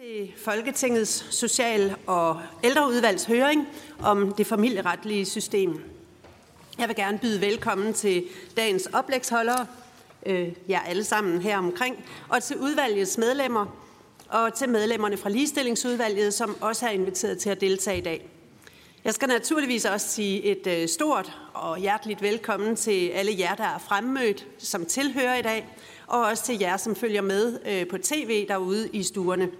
til Folketingets Social- og Ældreudvalgs høring om det familieretlige system. Jeg vil gerne byde velkommen til dagens oplægsholdere, øh, jer alle sammen her omkring, og til udvalgets medlemmer, og til medlemmerne fra Ligestillingsudvalget, som også er inviteret til at deltage i dag. Jeg skal naturligvis også sige et øh, stort og hjerteligt velkommen til alle jer, der er fremmødt som tilhører i dag, og også til jer, som følger med øh, på tv derude i stuerne.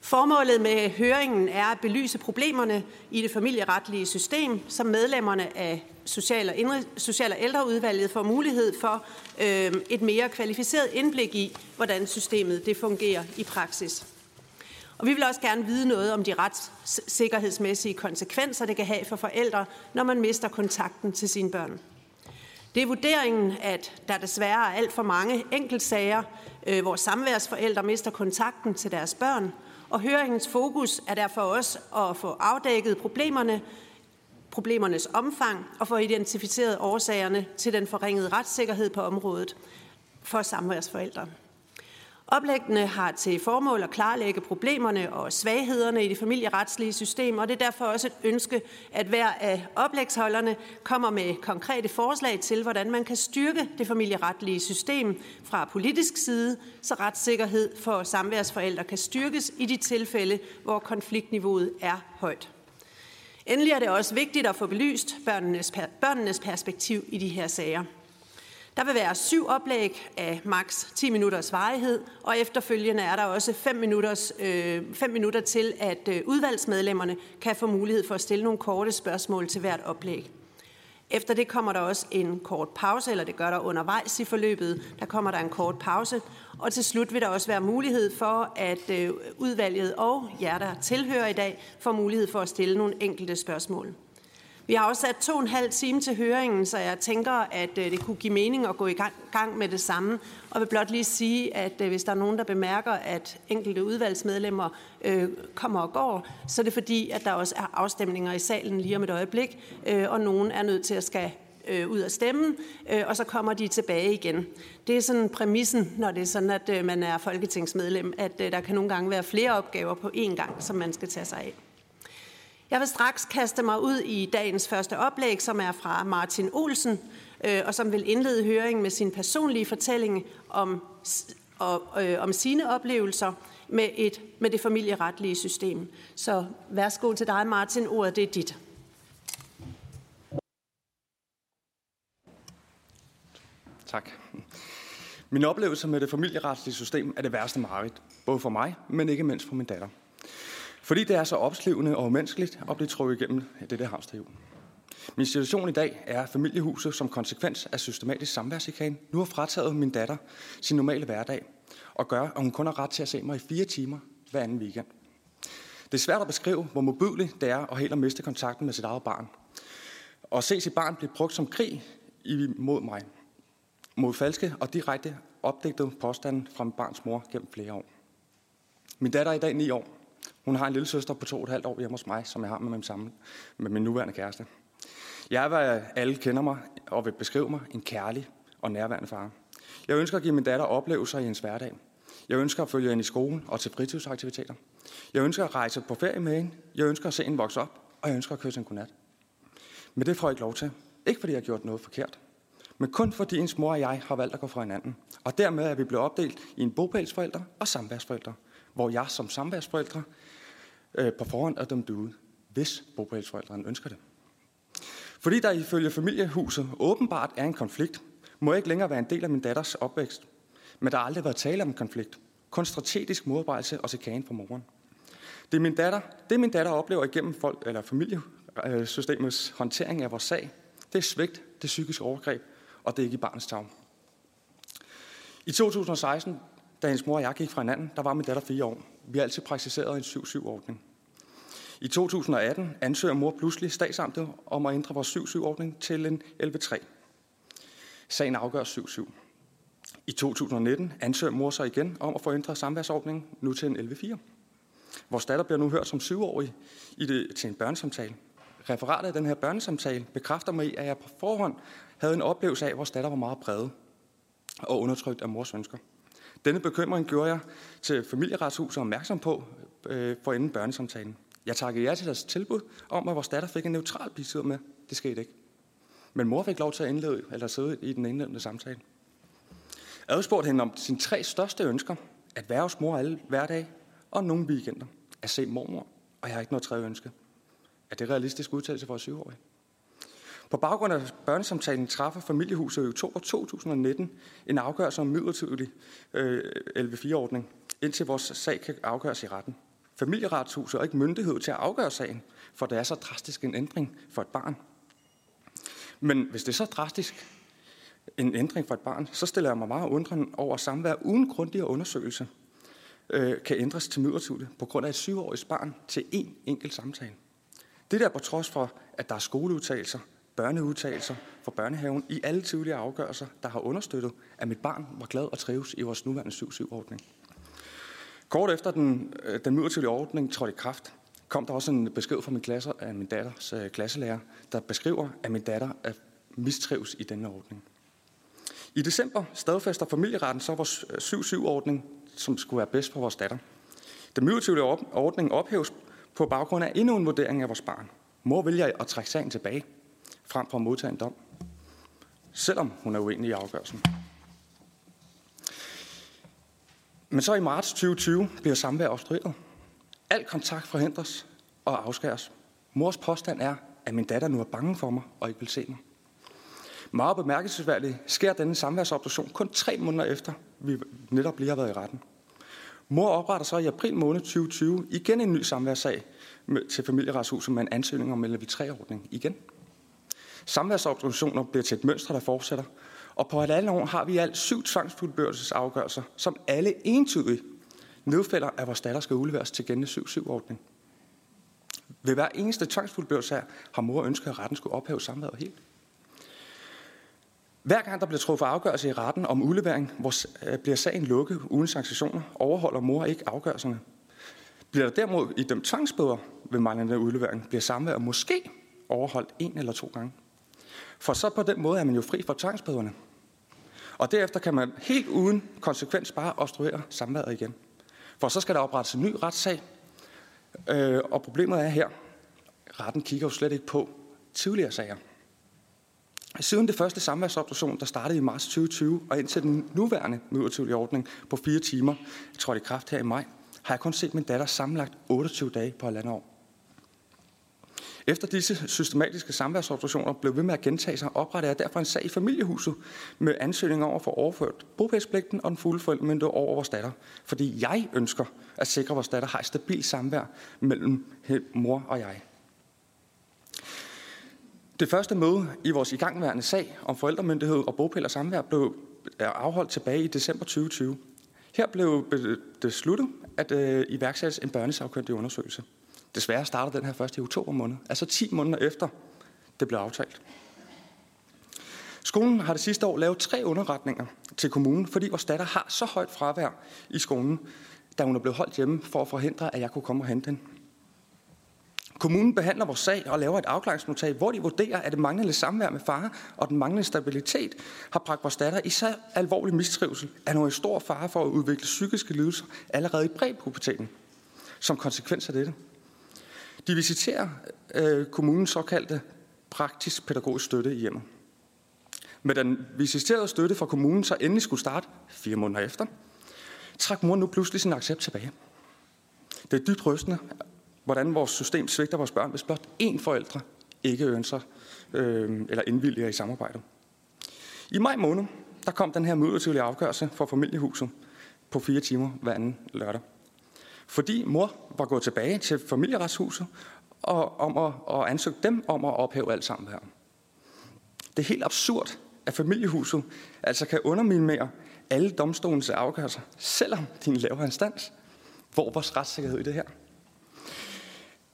Formålet med høringen er at belyse problemerne i det familieretlige system, som medlemmerne af Social- og, Indre, Social- og Ældreudvalget får mulighed for øh, et mere kvalificeret indblik i, hvordan systemet det fungerer i praksis. Og vi vil også gerne vide noget om de retssikkerhedsmæssige konsekvenser, det kan have for forældre, når man mister kontakten til sine børn. Det er vurderingen, at der desværre er alt for mange enkeltsager, øh, hvor samværsforældre mister kontakten til deres børn, og høringens fokus er derfor også at få afdækket problemerne, problemernes omfang og få identificeret årsagerne til den forringede retssikkerhed på området for samværsforældre. Oplæggene har til formål at klarlægge problemerne og svaghederne i det familieretslige system, og det er derfor også et ønske, at hver af oplægsholderne kommer med konkrete forslag til, hvordan man kan styrke det familieretlige system fra politisk side, så retssikkerhed for samværsforældre kan styrkes i de tilfælde, hvor konfliktniveauet er højt. Endelig er det også vigtigt at få belyst børnenes, børnenes perspektiv i de her sager. Der vil være syv oplæg af maks 10 minutters varighed, og efterfølgende er der også 5 minutters, øh, 5 minutter til, at øh, udvalgsmedlemmerne kan få mulighed for at stille nogle korte spørgsmål til hvert oplæg. Efter det kommer der også en kort pause, eller det gør der undervejs i forløbet. Der kommer der en kort pause, og til slut vil der også være mulighed for, at øh, udvalget og jer, der tilhører i dag, får mulighed for at stille nogle enkelte spørgsmål. Vi har også sat to og en halv time til høringen, så jeg tænker, at øh, det kunne give mening at gå i gang med det samme. Og vil blot lige sige, at øh, hvis der er nogen, der bemærker, at enkelte udvalgsmedlemmer øh, kommer og går, så er det fordi, at der også er afstemninger i salen lige om et øjeblik, øh, og nogen er nødt til at skal øh, ud af stemmen, øh, og så kommer de tilbage igen. Det er sådan præmissen, når det er sådan, at øh, man er folketingsmedlem, at øh, der kan nogle gange være flere opgaver på én gang, som man skal tage sig af. Jeg vil straks kaste mig ud i dagens første oplæg, som er fra Martin Olsen, øh, og som vil indlede høringen med sin personlige fortælling om, og, øh, om sine oplevelser med, et, med det familieretlige system. Så værsgo til dig, Martin. Ordet det er dit. Tak. Min oplevelse med det familieretlige system er det værste mareridt, både for mig, men ikke mindst for min datter. Fordi det er så opslivende og umenneskeligt at blive trukket igennem dette hamsterhjul. Min situation i dag er, at familiehuset som konsekvens af systematisk samværsikan nu har frataget min datter sin normale hverdag og gør, at hun kun har ret til at se mig i fire timer hver anden weekend. Det er svært at beskrive, hvor modbydeligt det er at helt at miste kontakten med sit eget barn. Og se sit barn blive brugt som krig imod mig. Mod falske og direkte opdigtede påstande fra min barns mor gennem flere år. Min datter er i dag 9 år, hun har en lille søster på to og et halvt år hjemme hos mig, som jeg har med min, sammen, med min nuværende kæreste. Jeg er, hvad alle kender mig og vil beskrive mig, en kærlig og nærværende far. Jeg ønsker at give min datter oplevelser i hendes hverdag. Jeg ønsker at følge hende i skolen og til fritidsaktiviteter. Jeg ønsker at rejse på ferie med hende. Jeg ønsker at se hende vokse op, og jeg ønsker at kysse en godnat. Men det får jeg ikke lov til. Ikke fordi jeg har gjort noget forkert, men kun fordi ens mor og jeg har valgt at gå fra hinanden. Og dermed er vi blevet opdelt i en bopælsforældre og samværsforældre, hvor jeg som samværsforældre øh, på forhånd er dømt ud, hvis bogpælsforældrene ønsker det. Fordi der ifølge familiehuset åbenbart er en konflikt, må jeg ikke længere være en del af min datters opvækst. Men der har aldrig været tale om en konflikt. Kun strategisk modarbejdelse og chikane fra moren. Det, min datter, det min datter oplever igennem folk, eller familiesystemets håndtering af vores sag, det er svigt, det er psykisk overgreb, og det er ikke i barnets tag. I 2016, da hendes mor og jeg gik fra hinanden, der var min datter fire år. Vi har altid praktiseret en 7-7-ordning. I 2018 ansøger mor pludselig statsamtet om at ændre vores 7-7-ordning til en 11-3. Sagen afgør 7-7. I 2019 ansøger mor sig igen om at få ændret samværsordningen nu til en 11-4. Vores datter bliver nu hørt som syvårig i det, til en børnesamtale. Referatet af den her børnesamtale bekræfter mig i, at jeg på forhånd havde en oplevelse af, at vores datter var meget præget og undertrykt af mors ønsker. Denne bekymring gjorde jeg til familieretshuset opmærksom på øh, for inden børnesamtalen. Jeg takkede jer til deres tilbud om, at vores datter fik en neutral bisidder med. Det skete ikke. Men mor fik lov til at indlede, eller sidde i den indledende samtale. Jeg spurgte hende om sine tre største ønsker. At være hos mor alle hverdag og nogle weekender. At se mormor. Og jeg har ikke noget tredje ønske. Er det realistisk udtalelse for en år? På baggrund af børnesamtalen træffer familiehuset i oktober 2019 en afgørelse om midlertidig øh, 11-4-ordning, indtil vores sag kan afgøres i retten. Familieretshuset er ikke myndighed til at afgøre sagen, for det er så drastisk en ændring for et barn. Men hvis det er så drastisk en ændring for et barn, så stiller jeg mig meget undrende over samvær uden grundigere undersøgelse øh, kan ændres til midlertidigt på grund af et syvårigt barn til én enkelt samtale. Det der på trods for, at der er skoleudtagelser, børneudtalelser fra børnehaven i alle tidligere afgørelser, der har understøttet, at mit barn var glad og trives i vores nuværende 7-7-ordning. Kort efter den, øh, den midlertidige ordning trådte i kraft, kom der også en besked fra min klasse, af min datters øh, klasselærer, der beskriver, at min datter er mistrives i denne ordning. I december stadfæster familieretten så vores øh, 7-7-ordning, som skulle være bedst for vores datter. Den midlertidige ordning ophæves på baggrund af endnu en vurdering af vores barn. Mor vælger at trække sagen tilbage, frem for at modtage en dom, selvom hun er uenig i afgørelsen. Men så i marts 2020 bliver samvær obstrueret. Al kontakt forhindres og afskæres. Mors påstand er, at min datter nu er bange for mig og ikke vil se mig. Meget bemærkelsesværdigt sker denne samværsobduktion kun tre måneder efter, vi netop lige har været i retten. Mor opretter så i april måned 2020 igen en ny samværssag til familieretshuset med en ansøgning om LV3-ordning igen. Samværsobduktioner bliver til et mønster, der fortsætter, og på et andet år har vi alt syv tvangsfuldbørelsesafgørelser, som alle entydigt nedfælder, at vores datter skal udleveres til gældende 7-7-ordning. Ved hver eneste tvangsfuldbørelse her har mor ønsket, at retten skulle ophæve samværet helt. Hver gang der bliver truffet afgørelse i retten om udlevering, hvor øh, bliver sagen lukket uden sanktioner, overholder mor ikke afgørelserne. Bliver der derimod i dem tvangsbøder ved manglende udlevering, bliver samvær måske overholdt en eller to gange. For så på den måde er man jo fri for tvangsbøderne. Og derefter kan man helt uden konsekvens bare obstruere samværet igen. For så skal der oprettes en ny retssag. Øh, og problemet er her, retten kigger jo slet ikke på tidligere sager. Siden det første samværsobduktion, der startede i marts 2020, og indtil den nuværende midlertidige ordning på fire timer, trådte i kraft her i maj, har jeg kun set min datter sammenlagt 28 dage på halvandet år. Efter disse systematiske samværsobduktioner blev ved med at gentage sig, oprettede jeg derfor en sag i familiehuset med ansøgning over for overført bopælspligten og den fulde forældremyndighed over vores datter. Fordi jeg ønsker at sikre, at vores datter har et stabilt samvær mellem mor og jeg. Det første møde i vores igangværende sag om forældremyndighed og bopæl og samvær blev afholdt tilbage i december 2020. Her blev besluttet at øh, iværksættes en børnesagkyndig undersøgelse. Desværre starter den her først i oktober måned, altså 10 måneder efter det blev aftalt. Skolen har det sidste år lavet tre underretninger til kommunen, fordi vores datter har så højt fravær i skolen, da hun er blevet holdt hjemme for at forhindre, at jeg kunne komme og hente hende. Kommunen behandler vores sag og laver et afklaringsnotat, hvor de vurderer, at det manglende samvær med far og den manglende stabilitet har bragt vores datter i så alvorlig mistrivsel, at hun er i stor fare for at udvikle psykiske lidelser allerede i præpuberteten. Som konsekvens af dette. De visiterer øh, kommunens såkaldte praktisk pædagogisk støtte i hjemmet. Med den visiterede støtte fra kommunen så endelig skulle starte fire måneder efter, trak mor nu pludselig sin accept tilbage. Det er dybt rystende, hvordan vores system svigter vores børn, hvis blot én forældre ikke ønsker øh, eller indvilliger i samarbejdet. I maj måned, der kom den her midlertidige afgørelse for familiehuset på fire timer hver anden lørdag. Fordi mor var gået tilbage til familieretshuset og, om at, og ansøgte dem om at ophæve alt sammen her. Det er helt absurd, at familiehuset altså kan underminere alle domstolens afgørelser, selvom de er en lavere instans. Hvor vores retssikkerhed i det her?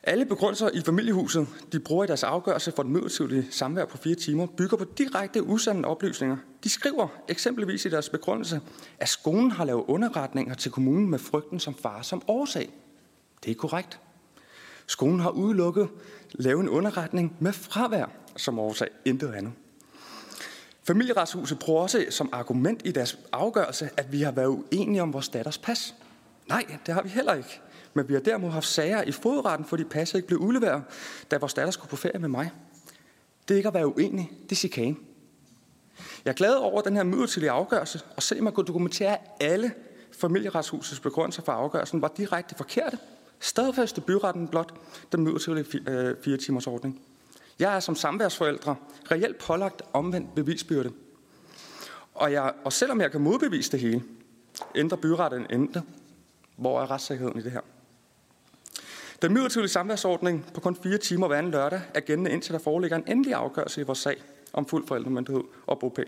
Alle begrundelser i familiehuset, de bruger i deres afgørelse for den midlertidige samvær på fire timer, bygger på direkte usande oplysninger. De skriver eksempelvis i deres begrundelse, at skolen har lavet underretninger til kommunen med frygten som far som årsag. Det er korrekt. Skolen har udelukket lavet en underretning med fravær som årsag, intet andet. Familieretshuset bruger også som argument i deres afgørelse, at vi har været uenige om vores datters pas. Nej, det har vi heller ikke. Men vi har derimod haft sager i fodretten, fordi passet ikke blev udleveret, da vores datter skulle på ferie med mig. Det er ikke at være uenig, det er chikane. Jeg er glad over den her midlertidige afgørelse, og selvom man kunne dokumentere alle familieretshusets begrundelser for afgørelsen var direkte forkerte, stadfæste byretten blot den midlertidige øh, fire timers ordning. Jeg er som samværsforældre reelt pålagt omvendt bevisbyrde. Og, jeg, og selvom jeg kan modbevise det hele, ændrer byretten endte. Hvor er retssikkerheden i det her? Den midlertidige samværsordning på kun fire timer hver anden lørdag er gældende indtil der foreligger en endelig afgørelse i vores sag om fuld forældremyndighed og bopæl.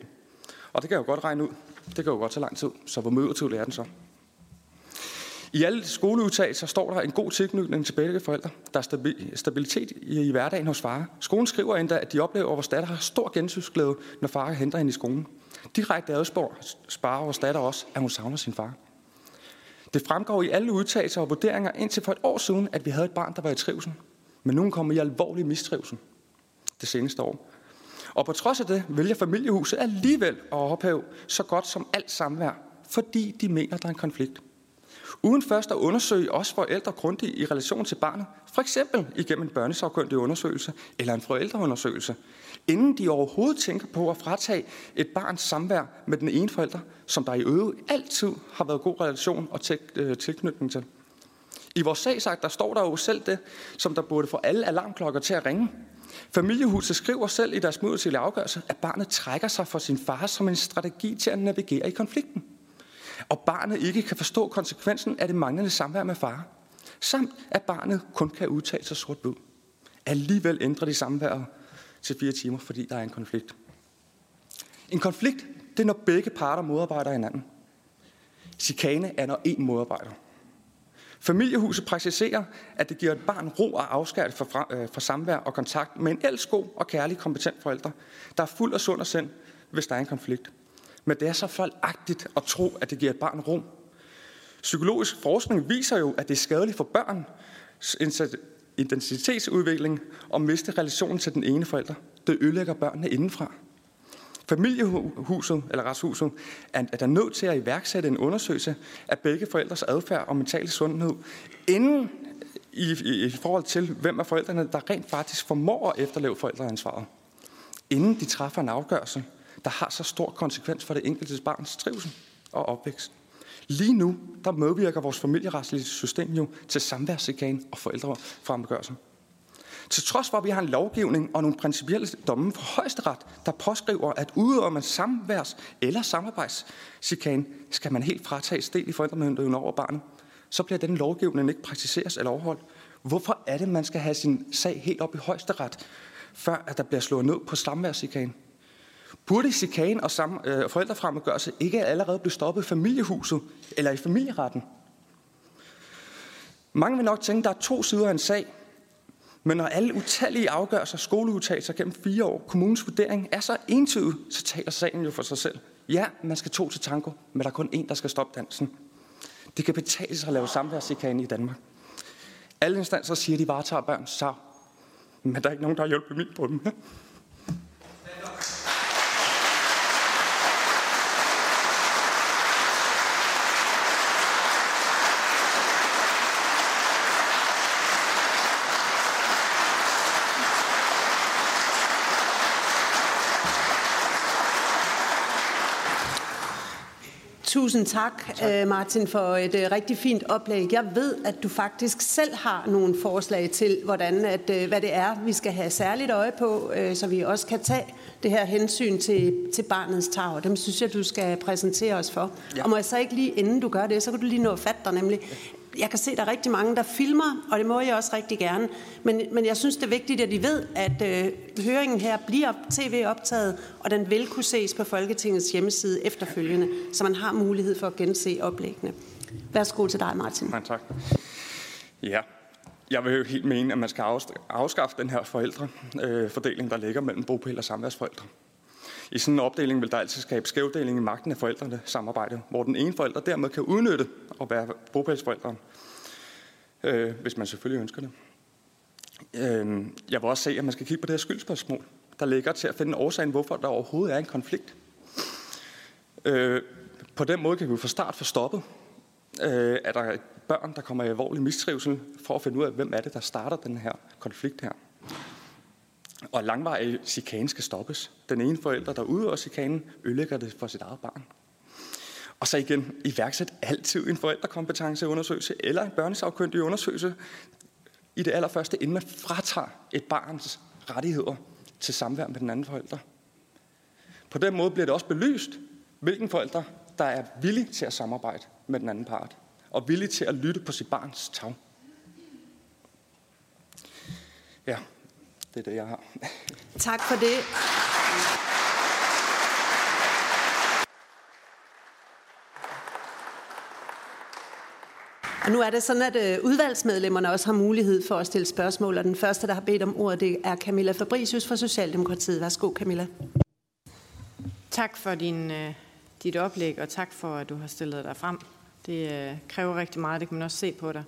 Og det kan jeg jo godt regne ud. Det kan jo godt tage lang tid. Så hvor midlertidig er den så? I alle skoleudtagelser står der en god tilknytning til begge forældre. Der er stabilitet i, hverdagen hos far. Skolen skriver endda, at de oplever, at vores datter har stor gensynsglæde, når far henter hende i skolen. Direkte adspår sparer vores datter også, at hun savner sin far. Det fremgår i alle udtalelser og vurderinger indtil for et år siden, at vi havde et barn, der var i trivsel. Men nu kommer i alvorlig mistrivsel det seneste år. Og på trods af det vælger familiehuset alligevel at ophæve så godt som alt samvær, fordi de mener, der er en konflikt. Uden først at undersøge os forældre grundigt i relation til barnet, for eksempel igennem en børnesagkyndig undersøgelse eller en forældreundersøgelse, inden de overhovedet tænker på at fratage et barns samvær med den ene forælder, som der i øvrigt altid har været god relation og øh, tilknytning til. I vores sagsagt, der står der jo selv det, som der burde få alle alarmklokker til at ringe. Familiehuset skriver selv i deres midlertidige afgørelse, at barnet trækker sig fra sin far som en strategi til at navigere i konflikten. Og barnet ikke kan forstå konsekvensen af det manglende samvær med far. Samt at barnet kun kan udtale sig sort blod. Alligevel ændrer de samværet til fire timer, fordi der er en konflikt. En konflikt, det er når begge parter modarbejder hinanden. Chikane er når en modarbejder. Familiehuset præciserer, at det giver et barn ro og afskært fra, øh, fra samvær og kontakt med en elskog og kærlig, kompetent forælder, der er fuld af sund og sind, hvis der er en konflikt. Men det er så fejlagtigt at tro, at det giver et barn rum. Psykologisk forskning viser jo, at det er skadeligt for børn identitetsudvikling og miste relationen til den ene forælder. Det ødelægger børnene indenfra. Familiehuset, eller retshuset, er, er der nødt til at iværksætte en undersøgelse af begge forældres adfærd og mentale sundhed, inden i, i, i forhold til, hvem af forældrene, der rent faktisk formår at efterleve forældreansvaret. Inden de træffer en afgørelse, der har så stor konsekvens for det enkelte barns trivsel og opvækst. Lige nu, der medvirker vores familieretslige system jo til samværschikane og forældrefremgørelse. Til trods for, at vi har en lovgivning og nogle principielle domme fra højesteret, der påskriver, at udøver man samværs- eller samarbejdschikane, skal man helt fratages del i forældremyndigheden over barnet, så bliver den lovgivning ikke praktiseres eller overholdt. Hvorfor er det, man skal have sin sag helt op i højesteret, før at der bliver slået ned på samværschikane? Burde chikane og sam, øh, forældrefremmedgørelse ikke allerede blive stoppet i familiehuset eller i familieretten? Mange vil nok tænke, at der er to sider af en sag, men når alle utallige afgørelser, skoleudtagelser gennem fire år, kommunens vurdering er så entydig, så taler sagen jo for sig selv. Ja, man skal to til tango, men der er kun én, der skal stoppe dansen. Det kan betale sig at lave samværschikane i Danmark. Alle instanser siger, at de varetager børns sag, men der er ikke nogen, der har hjulpet mig på dem. Tusind tak, tak, øh, Martin, for et øh, rigtig fint oplæg. Jeg ved, at du faktisk selv har nogle forslag til, hvordan at, øh, hvad det er, vi skal have særligt øje på, så vi også kan tage det her hensyn til, til barnets tag. Dem synes jeg, du skal præsentere os for. Ja. Og må jeg så ikke lige, inden du gør det, så kan du lige nå at fatte dig nemlig jeg kan se, at der er rigtig mange, der filmer, og det må jeg også rigtig gerne. Men, men jeg synes, det er vigtigt, at de ved, at øh, høringen her bliver tv-optaget, og den vil kunne ses på Folketingets hjemmeside efterfølgende, så man har mulighed for at gense oplæggene. Værsgo til dig, Martin. Nej, tak. Ja, jeg vil jo helt mene, at man skal afskaffe den her forældrefordeling, øh, der ligger mellem bopæl og samværsforældre. I sådan en opdeling vil der altid skabe skævdeling i magten af forældrene samarbejde, hvor den ene forælder dermed kan udnytte at være bogpælsforælderen, øh, hvis man selvfølgelig ønsker det. Øh, jeg vil også se, at man skal kigge på det her skyldspørgsmål. der ligger til at finde årsagen, hvorfor der overhovedet er en konflikt. Øh, på den måde kan vi fra start få stoppet, øh, at der er børn, der kommer i alvorlig mistrivsel, for at finde ud af, hvem er det, der starter den her konflikt her. Og langvarig chikane skal stoppes. Den ene forælder, der udøver chikanen, ødelægger det for sit eget barn. Og så igen, iværksæt altid en forældrekompetenceundersøgelse eller en børnesagkyndig undersøgelse i det allerførste, inden man fratager et barns rettigheder til samvær med den anden forælder. På den måde bliver det også belyst, hvilken forælder, der er villig til at samarbejde med den anden part, og villig til at lytte på sit barns tag. Ja, det er det, jeg har. Tak for det. Og nu er det sådan, at øh, udvalgsmedlemmerne også har mulighed for at stille spørgsmål, og den første, der har bedt om ordet, det er Camilla Fabricius fra Socialdemokratiet. Værsgo, Camilla. Tak for din, øh, dit oplæg, og tak for, at du har stillet dig frem. Det øh, kræver rigtig meget, det kan man også se på dig.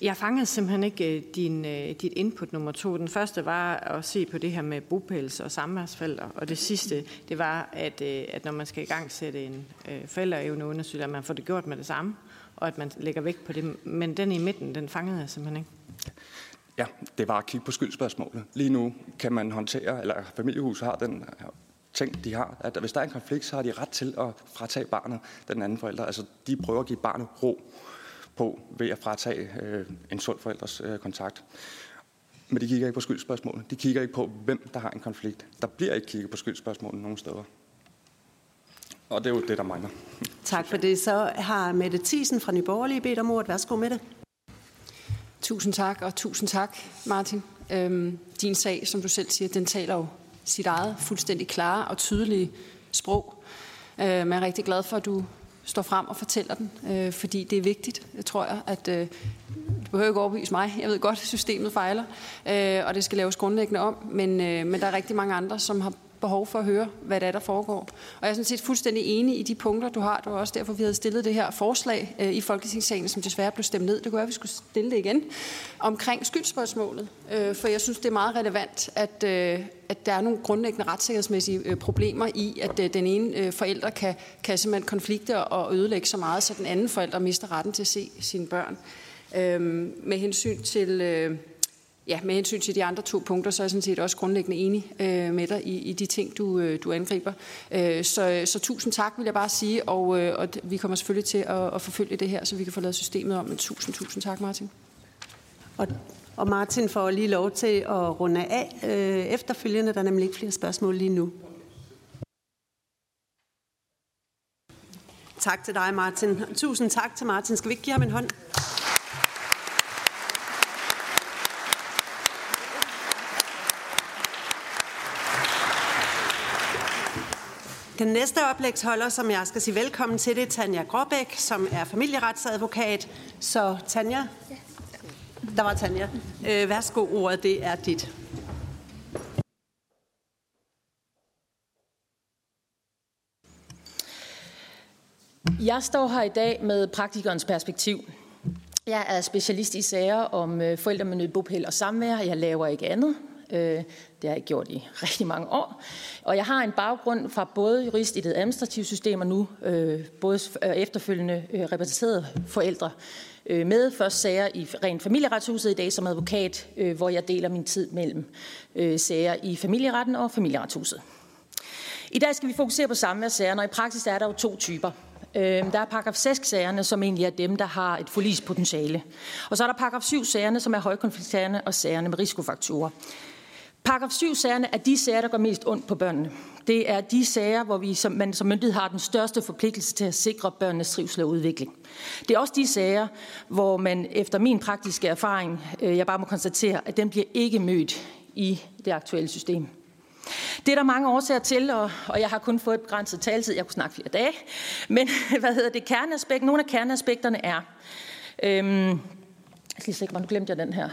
Jeg fangede simpelthen ikke øh, din, øh, dit input nummer to. Den første var at se på det her med bopæls- og samværsforældre, og det sidste, det var, at, øh, at når man skal i gang sætte en forældreevneundersøgelse, at man får det gjort med det samme og at man lægger vægt på det. Men den i midten, den fangede jeg simpelthen ikke. Ja, det var at kigge på skyldspørgsmålet. Lige nu kan man håndtere, eller familiehuset har den ting, de har, at hvis der er en konflikt, så har de ret til at fratage barnet den anden forælder. Altså, de prøver at give barnet ro på ved at fratage øh, en sund forældres øh, kontakt. Men de kigger ikke på skyldspørgsmålet. De kigger ikke på, hvem der har en konflikt. Der bliver ikke kigget på skyldspørgsmålet nogen steder. Og det er jo det, der mangler. Tak for det. Så har Mette Thiesen fra Nyborgerlige bedt om ordet. Værsgo med det. Tusind tak, og tusind tak, Martin. Øhm, din sag, som du selv siger, den taler jo sit eget fuldstændig klare og tydelige sprog. Øh, men jeg er rigtig glad for, at du står frem og fortæller den, øh, fordi det er vigtigt, jeg tror jeg, at øh, du behøver ikke overbevise mig. Jeg ved godt, at systemet fejler, øh, og det skal laves grundlæggende om, men, øh, men der er rigtig mange andre, som har behov for at høre, hvad det er, der foregår. Og jeg er sådan set fuldstændig enig i de punkter, du har. Det var også derfor, vi havde stillet det her forslag øh, i Folketingssalen, som desværre blev stemt ned. Det kunne være, at vi skulle stille det igen omkring skyldspørgsmålet. Øh, for jeg synes, det er meget relevant, at, øh, at der er nogle grundlæggende retssikkerhedsmæssige øh, problemer i, at øh, den ene øh, forælder kan, kan simpelthen konflikte og ødelægge så meget, så den anden forælder mister retten til at se sine børn. Øh, med hensyn til... Øh, Ja, med hensyn til de andre to punkter, så er jeg sådan set også grundlæggende enig øh, med dig i, i de ting, du, øh, du angriber. Øh, så, så tusind tak, vil jeg bare sige, og, øh, og vi kommer selvfølgelig til at, at forfølge det her, så vi kan få lavet systemet om. Men tusind, tusind tak, Martin. Og, og Martin får lige lov til at runde af øh, efterfølgende. Der er nemlig ikke flere spørgsmål lige nu. Tak til dig, Martin. Tusind tak til Martin. Skal vi ikke give ham en hånd? Den næste oplægsholder, som jeg skal sige velkommen til, det er Tanja Gråbæk, som er familieretsadvokat. Så Tanja, der var Tanja. Øh, værsgo, ordet det er dit. Jeg står her i dag med praktikernes perspektiv. Jeg er specialist i sager om øh, forældre med nødbopæl og samvær. Jeg laver ikke andet. Det har jeg gjort i rigtig mange år. Og jeg har en baggrund fra både jurist i det administrative system og nu øh, både øh, efterfølgende øh, repræsenterede forældre øh, med først sager i rent familieretshuset i dag som advokat, øh, hvor jeg deler min tid mellem øh, sager i familieretten og familieretshuset. I dag skal vi fokusere på samværssagerne, og i praksis er der jo to typer. Øhm, der er paragraf 6-sagerne, som egentlig er dem, der har et forlispotentiale. Og så er der paragraf 7-sagerne, som er højkonfliktsagerne og sagerne med risikofaktorer. Paragraf 7-sagerne er de sager, der går mest ondt på børnene. Det er de sager, hvor vi som, man som myndighed har den største forpligtelse til at sikre børnenes trivsel og udvikling. Det er også de sager, hvor man efter min praktiske erfaring, øh, jeg bare må konstatere, at den bliver ikke mødt i det aktuelle system. Det er der mange årsager til, og, og jeg har kun fået et begrænset taletid. Jeg kunne snakke flere dage. Men hvad hedder det? Kerneaspekt, nogle af kerneaspekterne er... Øhm, jeg skal lige se, nu glemte jeg den her.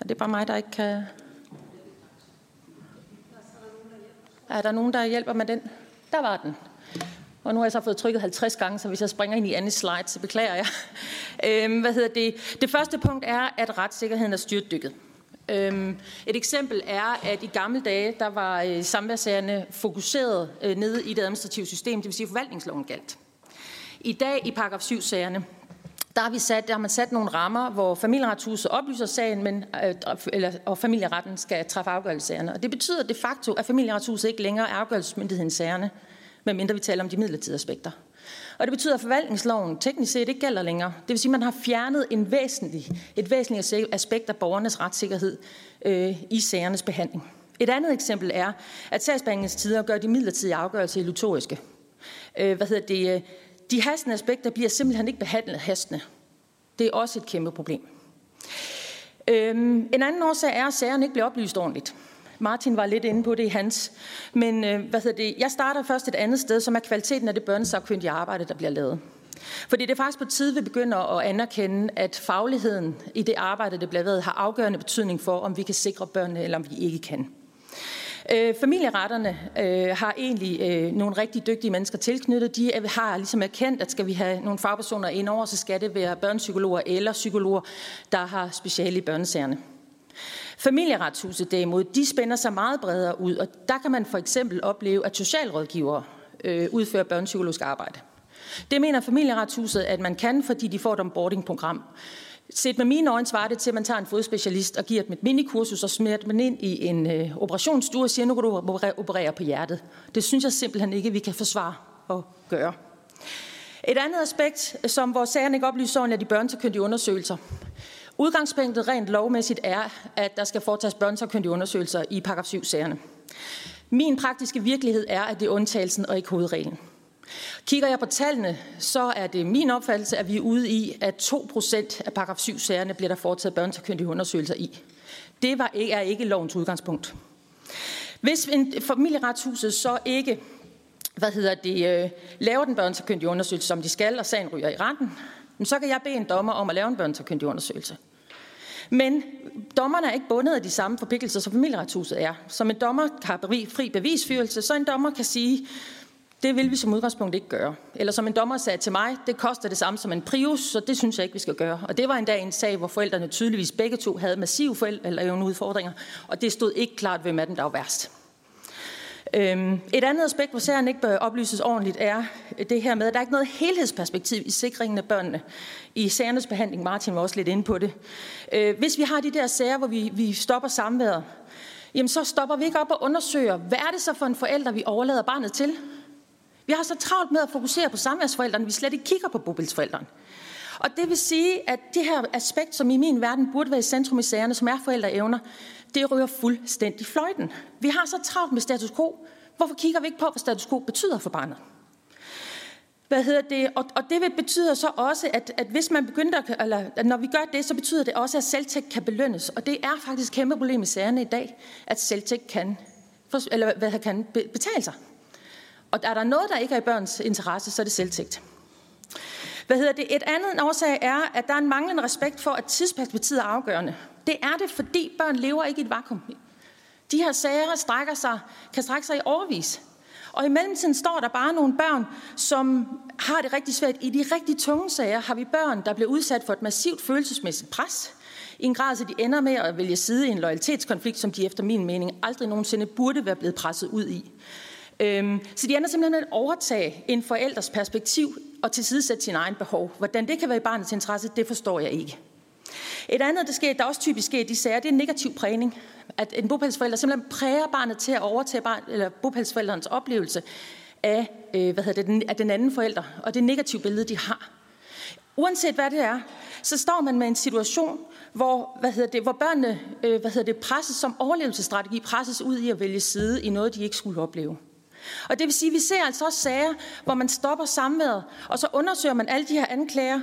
Er det bare mig, der ikke kan... Er der nogen, der hjælper med den? Der var den. Og nu har jeg så fået trykket 50 gange, så hvis jeg springer ind i andet slide, så beklager jeg. Øhm, hvad hedder det? Det første punkt er, at retssikkerheden er styrtdykket. Øhm, et eksempel er, at i gamle dage, der var øh, samværssagerne fokuseret øh, nede i det administrative system, det vil sige forvaltningsloven galt. I dag i paragraf 7-sagerne, der har, vi sat, der har man sat nogle rammer, hvor familieretshuset oplyser sagen, men, øh, eller, og familieretten skal træffe afgørelsessagerne. Og det betyder de facto, at familieretshuset ikke længere er afgørelsesmyndigheden sagerne, medmindre vi taler om de midlertidige aspekter. Og det betyder, at forvaltningsloven teknisk set ikke gælder længere. Det vil sige, at man har fjernet en væsentlig, et væsentligt aspekt af borgernes retssikkerhed øh, i sagernes behandling. Et andet eksempel er, at sagsbehandlingstider gør de midlertidige afgørelser illutoriske. Øh, hvad hedder det? De hastende aspekter bliver simpelthen ikke behandlet hastende. Det er også et kæmpe problem. Øhm, en anden årsag er, at sagerne ikke bliver oplyst ordentligt. Martin var lidt inde på det i hans. Men øh, hvad hedder det? jeg starter først et andet sted, som er kvaliteten af det børnesagkyndige arbejde, der bliver lavet. Fordi det er faktisk på tide, vi begynder at anerkende, at fagligheden i det arbejde, der bliver lavet, har afgørende betydning for, om vi kan sikre børnene, eller om vi ikke kan. Øh, familieretterne øh, har egentlig øh, nogle rigtig dygtige mennesker tilknyttet. De har ligesom erkendt, at skal vi have nogle fagpersoner indover, så skal det være børnepsykologer eller psykologer, der har speciale i børnesagerne. Familieretshuset derimod, de spænder sig meget bredere ud, og der kan man for eksempel opleve, at socialrådgivere øh, udfører børnepsykologisk arbejde. Det mener familieretshuset, at man kan, fordi de får et onboarding-program. Set med mine øjne svarer det til, at man tager en fodspecialist og giver dem et minikursus og smider dem ind i en øh, operationsstue og siger, nu kan du operere på hjertet. Det synes jeg simpelthen ikke, vi kan forsvare at gøre. Et andet aspekt, som vores sagerne ikke oplyser, er de børnesakyndige undersøgelser. Udgangspunktet rent lovmæssigt er, at der skal foretages børnesakyndige undersøgelser i paragraf 7-sagerne. Min praktiske virkelighed er, at det er undtagelsen og ikke hovedreglen. Kigger jeg på tallene, så er det min opfattelse, at vi er ude i, at 2% af paragraf 7-sagerne bliver der foretaget børnesakyndige undersøgelser i. Det var, er ikke lovens udgangspunkt. Hvis en familieretshuset så ikke hvad hedder det, øh, laver den børnesakyndige undersøgelse, som de skal, og sagen ryger i retten, så kan jeg bede en dommer om at lave en børnesakyndig undersøgelse. Men dommerne er ikke bundet af de samme forpligtelser, som familieretshuset er. Som en dommer har fri bevisførelse, så en dommer kan sige, det vil vi som udgangspunkt ikke gøre. Eller som en dommer sagde til mig, det koster det samme som en Prius, så det synes jeg ikke, vi skal gøre. Og det var endda en sag, hvor forældrene tydeligvis begge to havde massive forældre eller udfordringer, og det stod ikke klart, hvem af dem der var værst. Øhm, et andet aspekt, hvor sagen ikke bør oplyses ordentligt, er det her med, at der ikke er noget helhedsperspektiv i sikringen af børnene. I sagernes behandling, Martin var også lidt inde på det. Øh, hvis vi har de der sager, hvor vi, vi stopper samværet, jamen så stopper vi ikke op og undersøger, hvad er det så for en forælder, vi overlader barnet til? Vi har så travlt med at fokusere på samværsforældrene, vi slet ikke kigger på bobilsforældrene. Og det vil sige, at det her aspekt, som i min verden burde være i centrum i sagerne, som er forældreevner, det rører fuldstændig fløjten. Vi har så travlt med status quo. Hvorfor kigger vi ikke på, hvad status quo betyder for barnet? Hvad hedder det? Og, og det betyder så også, at, at hvis man begynder, eller at når vi gør det, så betyder det også, at selvtægt kan belønnes. Og det er faktisk et kæmpe problem i sagerne i dag, at selvtægt kan, eller hvad kan betale sig. Og er der noget, der ikke er i børns interesse, så er det selvtægt. Hvad hedder det? Et andet årsag er, at der er en manglende respekt for, at tidsperspektivet er afgørende. Det er det, fordi børn lever ikke i et vakuum. De her sager strækker sig, kan strække sig i overvis. Og i mellemtiden står der bare nogle børn, som har det rigtig svært. I de rigtig tunge sager har vi børn, der bliver udsat for et massivt følelsesmæssigt pres. I en grad, så de ender med at vælge side i en loyalitetskonflikt, som de efter min mening aldrig nogensinde burde være blevet presset ud i. Øhm, så de ender simpelthen med at overtage en forældres perspektiv og tilsidesætte sin egen behov. Hvordan det kan være i barnets interesse, det forstår jeg ikke. Et andet, der sker, der også typisk sker i de sager, det er en negativ prægning. At en bopælsforælder simpelthen præger barnet til at overtage barn, eller bopælsforælderens oplevelse af, øh, hvad hedder det, den, af den anden forælder, og det negative billede, de har. Uanset hvad det er, så står man med en situation, hvor, hvad hedder det, hvor børnene øh, hvad hedder det, presses som overlevelsesstrategi, presses ud i at vælge side i noget, de ikke skulle opleve. Og det vil sige, at vi ser altså også sager, hvor man stopper samværet, og så undersøger man alle de her anklager,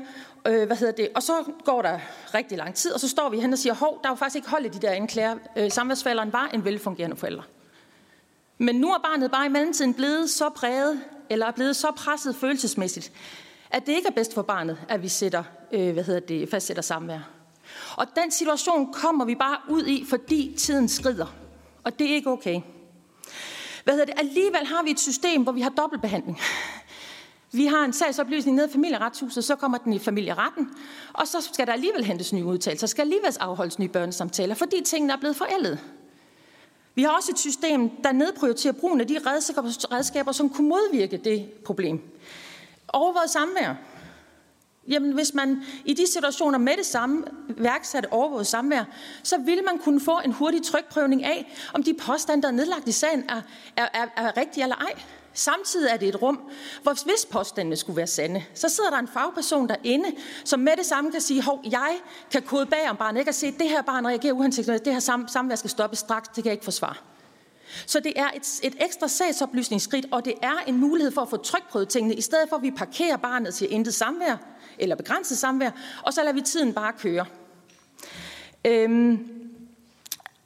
øh, hvad hedder det, og så går der rigtig lang tid, og så står vi hen og siger, hov, der var faktisk ikke hold i de der anklager. Øh, samværsfalderen var en velfungerende forælder. Men nu er barnet bare i mellemtiden blevet så præget, eller er blevet så presset følelsesmæssigt, at det ikke er bedst for barnet, at vi sætter, øh, hvad hedder det, fastsætter samvær. Og den situation kommer vi bare ud i, fordi tiden skrider. Og det er ikke okay. Hvad hedder det? Alligevel har vi et system, hvor vi har dobbeltbehandling. Vi har en sagsoplysning nede i familieretshuset, så kommer den i familieretten, og så skal der alligevel hentes nye udtalelser, skal alligevel afholdes nye børnesamtaler, fordi tingene er blevet forældet. Vi har også et system, der nedprioriterer brugen af de redskaber, som kunne modvirke det problem. Overvåget samvær. Jamen, hvis man i de situationer med det samme værksatte overvåget samvær, så ville man kunne få en hurtig trykprøvning af, om de påstande, der er nedlagt i sagen, er, er, er, er rigtige eller ej. Samtidig er det et rum, hvor hvis påstandene skulle være sande, så sidder der en fagperson derinde, som med det samme kan sige, hov, jeg kan kode bag om barnet, ikke at se, at det her barn reagerer uhensigtsmæssigt, det her sam- samvær skal stoppes straks, det kan jeg ikke forsvare. Så det er et, et ekstra sagsoplysningsskridt, og det er en mulighed for at få trykprøvet tingene, i stedet for at vi parkerer barnet til intet samvær, eller begrænset samvær, og så lader vi tiden bare køre. Øhm,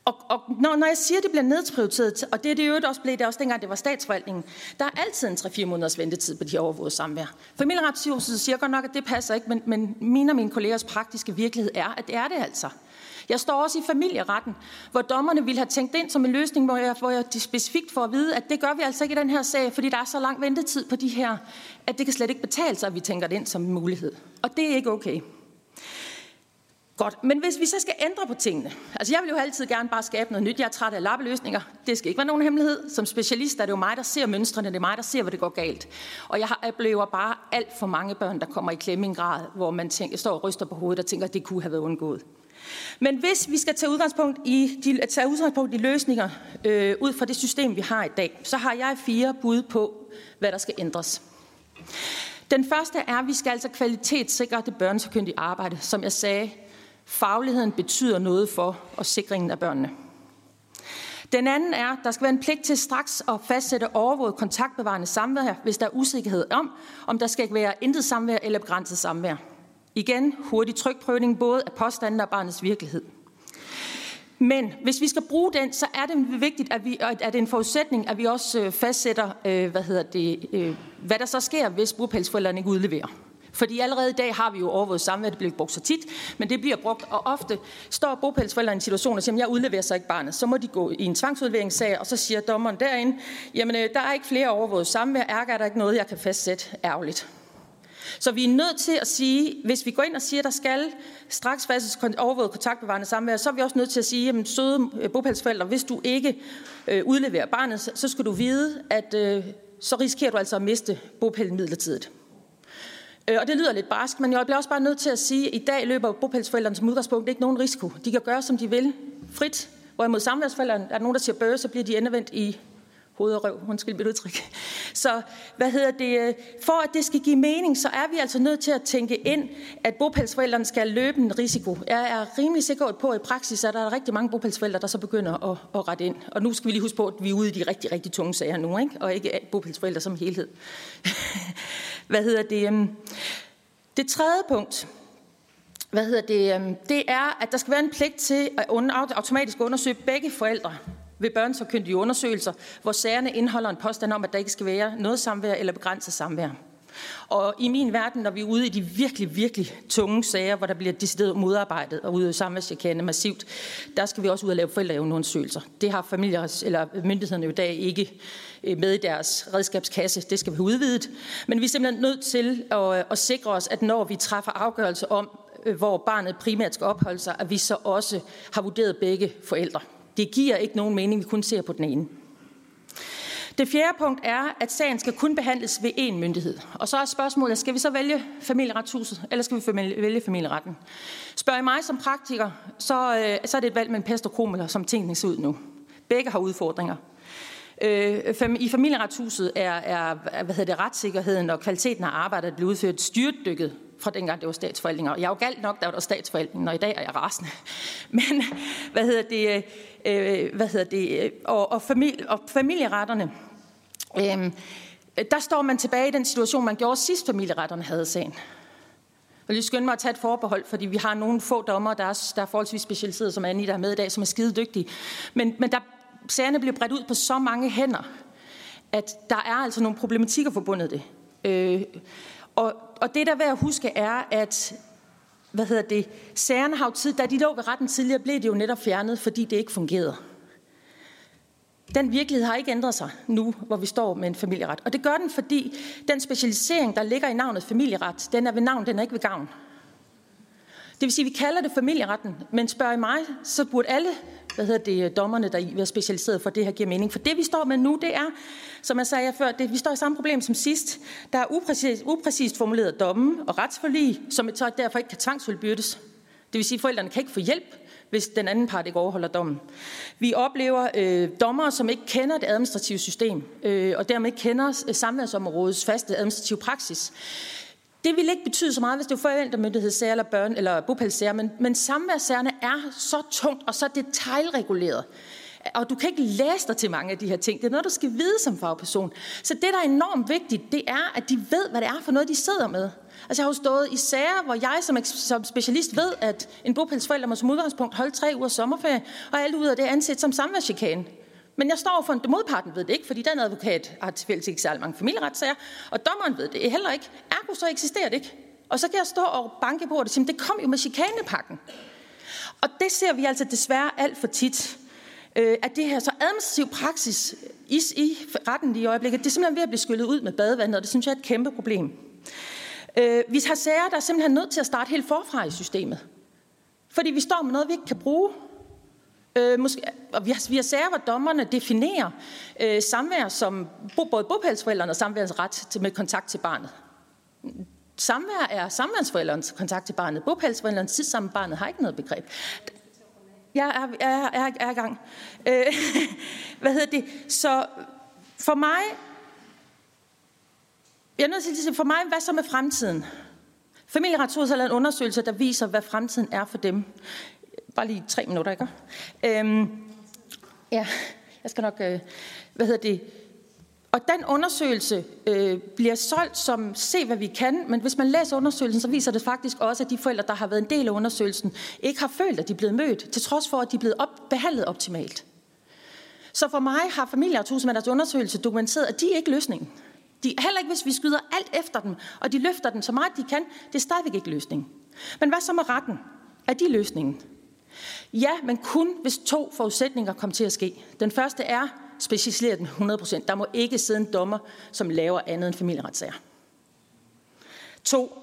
og, og når, når jeg siger, at det bliver nedprioriteret, og det er det jo også blevet det også dengang, det var statsforvaltningen, der er altid en 3-4 måneders ventetid på de her overvågede samvær. Familieretshuset siger godt nok, at det passer ikke, men, men mine og mine kollegers praktiske virkelighed er, at det er det altså. Jeg står også i familieretten, hvor dommerne ville have tænkt ind som en løsning, hvor jeg, hvor jeg specifikt får at vide, at det gør vi altså ikke i den her sag, fordi der er så lang ventetid på de her, at det kan slet ikke betale sig, at vi tænker det ind som en mulighed. Og det er ikke okay. Godt, men hvis vi så skal ændre på tingene, altså jeg vil jo altid gerne bare skabe noget nyt, jeg er træt af lappeløsninger, det skal ikke være nogen hemmelighed. Som specialist er det jo mig, der ser mønstrene, det er mig, der ser, hvor det går galt. Og jeg oplever bare alt for mange børn, der kommer i klemme i en grad, hvor man tænker, står og ryster på hovedet og tænker, at det kunne have været undgået. Men hvis vi skal tage udgangspunkt i, de, tage udgangspunkt i løsninger øh, ud fra det system, vi har i dag, så har jeg fire bud på, hvad der skal ændres. Den første er, at vi skal altså kvalitetssikre det børnesakyndige arbejde. Som jeg sagde, fagligheden betyder noget for og sikringen af børnene. Den anden er, at der skal være en pligt til straks at fastsætte overvåget kontaktbevarende samvær, hvis der er usikkerhed om, om der skal være intet samvær eller begrænset samvær. Igen hurtig trykprøvning både af påstanden og barnets virkelighed. Men hvis vi skal bruge den, så er det vigtigt, at, vi, at det er en forudsætning, at vi også øh, fastsætter, øh, hvad, hedder det, øh, hvad der så sker, hvis bopælsforældrene ikke udleverer. Fordi allerede i dag har vi jo overvåget samvær, det bliver brugt så tit, men det bliver brugt, og ofte står bopælsforældrene i en situation og siger, jeg udleverer så ikke barnet. Så må de gå i en tvangsudleveringssag, og så siger dommeren derinde, jamen der er ikke flere overvåget samvær, er der ikke noget, jeg kan fastsætte ærgerligt. Så vi er nødt til at sige, hvis vi går ind og siger, at der skal straks fastes overvåget kontaktbevarende samvær, så er vi også nødt til at sige, at søde øh, bopælsforældre, hvis du ikke øh, udleverer barnet, så skal du vide, at øh, så risikerer du altså at miste bopælen midlertidigt. Øh, og det lyder lidt barsk, men jeg bliver også bare nødt til at sige, at i dag løber bopælsforældrene som udgangspunkt ikke nogen risiko. De kan gøre, som de vil, frit. Hvorimod samværsforældrene, er der nogen, der siger bøge, så bliver de endevendt i hoved og røv, undskyld mit udtryk. Så hvad hedder det, for at det skal give mening, så er vi altså nødt til at tænke ind, at bopælsforældrene skal løbe en risiko. Jeg er rimelig sikker på, at i praksis er der rigtig mange bopælsforældre, der så begynder at, at rette ind. Og nu skal vi lige huske på, at vi er ude i de rigtig, rigtig tunge sager nu, ikke? og ikke bopælsforældre som helhed. hvad hedder det? Øhm, det tredje punkt, hvad hedder det, øhm, det er, at der skal være en pligt til at automatisk undersøge begge forældre ved børnsforkyndige undersøgelser, hvor sagerne indeholder en påstand om, at der ikke skal være noget samvær eller begrænset samvær. Og i min verden, når vi er ude i de virkelig, virkelig tunge sager, hvor der bliver decideret modarbejdet og ude i samværschikane massivt, der skal vi også ud og lave forældreevneundersøgelser. Det har familier eller myndighederne jo i dag ikke øh, med i deres redskabskasse. Det skal vi have udvidet. Men vi er simpelthen nødt til at, at sikre os, at når vi træffer afgørelse om, øh, hvor barnet primært skal opholde sig, at vi så også har vurderet begge forældre. Det giver ikke nogen mening, vi kun ser på den ene. Det fjerde punkt er, at sagen skal kun behandles ved én myndighed. Og så er spørgsmålet, skal vi så vælge familieretshuset, eller skal vi vælge familieretten? Spørger I mig som praktiker, så, øh, så er det et valg mellem pest og kromel, som tingene ser ud nu. Begge har udfordringer. Øh, I familieretshuset er, er hvad hedder det, retssikkerheden og kvaliteten af arbejdet blevet udført styrtdykket fra dengang det var statsforvaltninger. Jeg er jo galt nok, da var der statsforvaltningen, og i dag er jeg rasende. Men hvad hedder det, øh, hvad hedder det, øh, og, og, familie, og familieretterne, øh, der står man tilbage i den situation, man gjorde sidst familieretterne havde sagen. Jeg vil lige skynde mig at tage et forbehold, fordi vi har nogle få dommer, der er, der er forholdsvis specialiseret, som Annie, der er med i dag, som er skide dygtige. Men, men der, sagerne bliver bredt ud på så mange hænder, at der er altså nogle problematikker forbundet det. Øh, og, og det der er værd at huske er, at hvad hedder det, sagerne har jo tid, da de lå ved retten tidligere, blev det jo netop fjernet, fordi det ikke fungerede. Den virkelighed har ikke ændret sig nu, hvor vi står med en familieret. Og det gør den, fordi den specialisering, der ligger i navnet familieret, den er ved navn, den er ikke ved gavn. Det vil sige, at vi kalder det familieretten, men spørger I mig, så burde alle hvad hedder det, dommerne, der er specialiseret for det her giver mening. For det, vi står med nu, det er, som jeg sagde før, det, vi står i samme problem som sidst. Der er upræcist, upræcist formuleret domme og retsforlig, som så derfor ikke kan tvangsfuldbyrdes. Det vil sige, at forældrene kan ikke få hjælp, hvis den anden part ikke overholder dommen. Vi oplever øh, dommere, som ikke kender det administrative system, øh, og dermed ikke kender øh, samværsområdets faste administrative praksis. Det vil ikke betyde så meget, hvis det var forældremyndighedssager eller børn eller bopælssager, men, men samværssagerne er så tungt og så detaljreguleret. Og du kan ikke læse dig til mange af de her ting. Det er noget, du skal vide som fagperson. Så det, der er enormt vigtigt, det er, at de ved, hvad det er for noget, de sidder med. Altså jeg har jo stået i sager, hvor jeg som, som specialist ved, at en bopælsforælder må som udgangspunkt holde tre uger sommerferie, og alt ud af det er anset som samværschikane. Men jeg står for en modparten ved det ikke, fordi den advokat har tilfældigvis ikke særlig mange familieretssager, og dommeren ved det heller ikke. Ergo så eksisterer det ikke. Og så kan jeg stå og banke på det og sige, det kom jo med chikanepakken. Og det ser vi altså desværre alt for tit. Øh, at det her så administrativ praksis i, i retten i øjeblikket, det er simpelthen ved at blive skyllet ud med badevandet, og det synes jeg er et kæmpe problem. Øh, vi har sager, der er simpelthen nødt til at starte helt forfra i systemet. Fordi vi står med noget, vi ikke kan bruge. Øh, måske, og vi har, vi har sager, hvor dommerne definerer øh, samvær som både bopælsforældrene og samværens ret til, med kontakt til barnet. Samvær er samværsforældrens kontakt til barnet. Bopælsforældrens tid sammen med barnet har ikke noget begreb. Jeg er, er, er, er i gang. Øh, hvad hedder det? Så for mig, jeg er nødt til at sige, for mig, hvad så med fremtiden? Familieretshuset har lavet en undersøgelse, der viser, hvad fremtiden er for dem. Bare lige tre minutter, ikke? Øhm, ja, jeg skal nok... Øh, hvad hedder det? Og den undersøgelse øh, bliver solgt som se, hvad vi kan, men hvis man læser undersøgelsen, så viser det faktisk også, at de forældre, der har været en del af undersøgelsen, ikke har følt, at de er blevet mødt, til trods for, at de er blevet op, behandlet optimalt. Så for mig har familier og deres undersøgelse dokumenteret, at de er ikke løsningen. De, heller ikke, hvis vi skyder alt efter dem, og de løfter den så meget de kan, det er stadigvæk ikke løsningen. Men hvad så med retten? Er de løsningen? Ja, men kun hvis to forudsætninger kommer til at ske. Den første er, specialisere den 100%. Der må ikke sidde en dommer, som laver andet end familieretssager. To,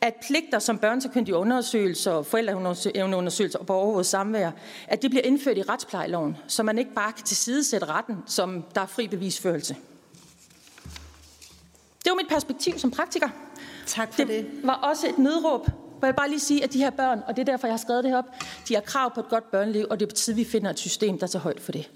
at pligter som børnesakyndige undersøgelser, forældreundersøgelser og borgerrådet samvær, at det bliver indført i retsplejeloven, så man ikke bare kan tilsidesætte retten, som der er fri bevisførelse. Det var mit perspektiv som praktiker. Tak for det. Det var også et nødråb hvor jeg bare lige sige, at de her børn, og det er derfor, jeg har skrevet det her op, de har krav på et godt børneliv, og det er på tide, vi finder et system, der tager højt for det.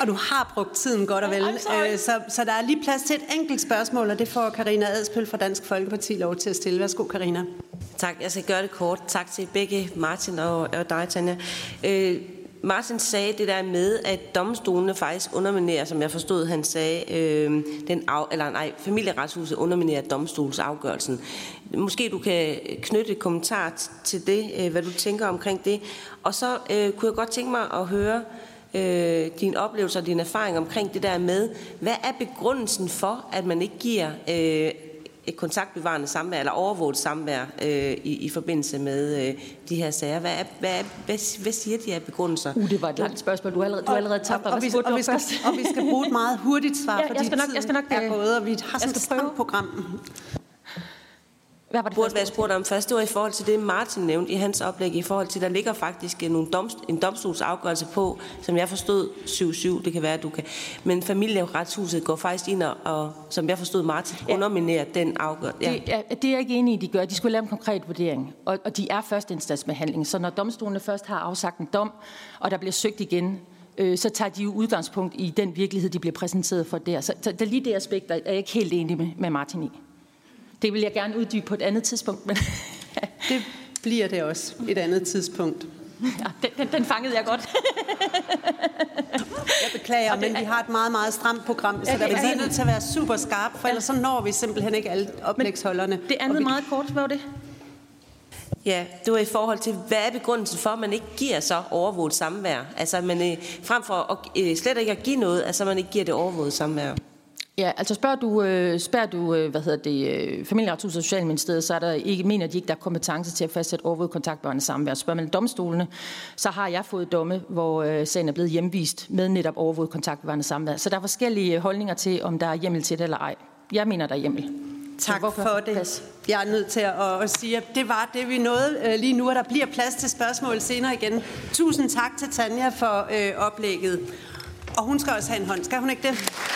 Og du har brugt tiden godt og vel. Øh, så, så der er lige plads til et enkelt spørgsmål, og det får Karina Adspøl fra Dansk Folkeparti lov til at stille. Værsgo, Karina. Tak, jeg skal gøre det kort. Tak til begge, Martin og, og dig, Tanja. Øh, Martin sagde det der med, at domstolene faktisk underminerer, som jeg forstod, han sagde, øh, den af, eller nej, familieretshuset underminerer domstolsafgørelsen. Måske du kan knytte et kommentar til det, øh, hvad du tænker omkring det. Og så øh, kunne jeg godt tænke mig at høre, øh, din oplevelse og din erfaring omkring det der med, hvad er begrundelsen for, at man ikke giver øh, et kontaktbevarende samvær eller overvåget samvær øh, i, i forbindelse med øh, de her sager. Hvad, er, hvad, er, hvad, hvad siger de af begrundelser? Uh, det var et langt spørgsmål. Du har allerede, du har allerede tabt og, og, og, vi, og, vi skal, og vi skal bruge et meget hurtigt svar, ja, jeg skal nok, jeg skal nok, er gået, og vi har sådan et stramt program. Hvad var det burde være spurgt om først, det var i forhold til det, Martin nævnte i hans oplæg, i forhold til, der ligger faktisk nogle domst, en domstolsafgørelse på, som jeg forstod 7-7, det kan være, at du kan. Men familieretshuset går faktisk ind og, og som jeg forstod Martin, ja. underminerer den afgørelse. Ja. Det, er, det er jeg ikke enig i, de gør. De skulle lave en konkret vurdering, og, og de er førsteinstansbehandling. Så når domstolene først har afsagt en dom, og der bliver søgt igen, øh, så tager de jo udgangspunkt i den virkelighed, de bliver præsenteret for der. Så, så det er lige det aspekt, der er jeg ikke helt enig med, med Martin i. Det vil jeg gerne uddybe på et andet tidspunkt. Men det bliver det også et andet tidspunkt. Ja, den, den, den fangede jeg godt. jeg beklager, men vi har et meget, meget stramt program, så der er nødt til at være super skarp, for ellers så når vi simpelthen ikke alle oplægsholderne. Det andet vi... meget kort, hvad var det? Ja, det var i forhold til, hvad er begrundelsen for, at man ikke giver så overvåget samvær? Altså, man, øh, frem for at, øh, slet ikke at give noget, altså man ikke giver det overvåget samvær. Ja, altså spørger du, øh, spørger du øh, hvad hedder det, øh, familieretshuset og Socialministeriet, så er der ikke, mener de ikke, der er kompetence til at fastsætte overvåget kontaktbørn samvær. Spørger man domstolene, så har jeg fået domme, hvor øh, sagen er blevet hjemvist med netop overvåget kontaktbørn samvær. Så der er forskellige holdninger til, om der er hjemmel til det eller ej. Jeg mener, der er hjemmel. Tak for det. Pas. Jeg er nødt til at, at sige, at det var det, vi nåede øh, lige nu, og der bliver plads til spørgsmål senere igen. Tusind tak til Tanja for øh, oplægget. Og hun skal også have en hånd, skal hun ikke det?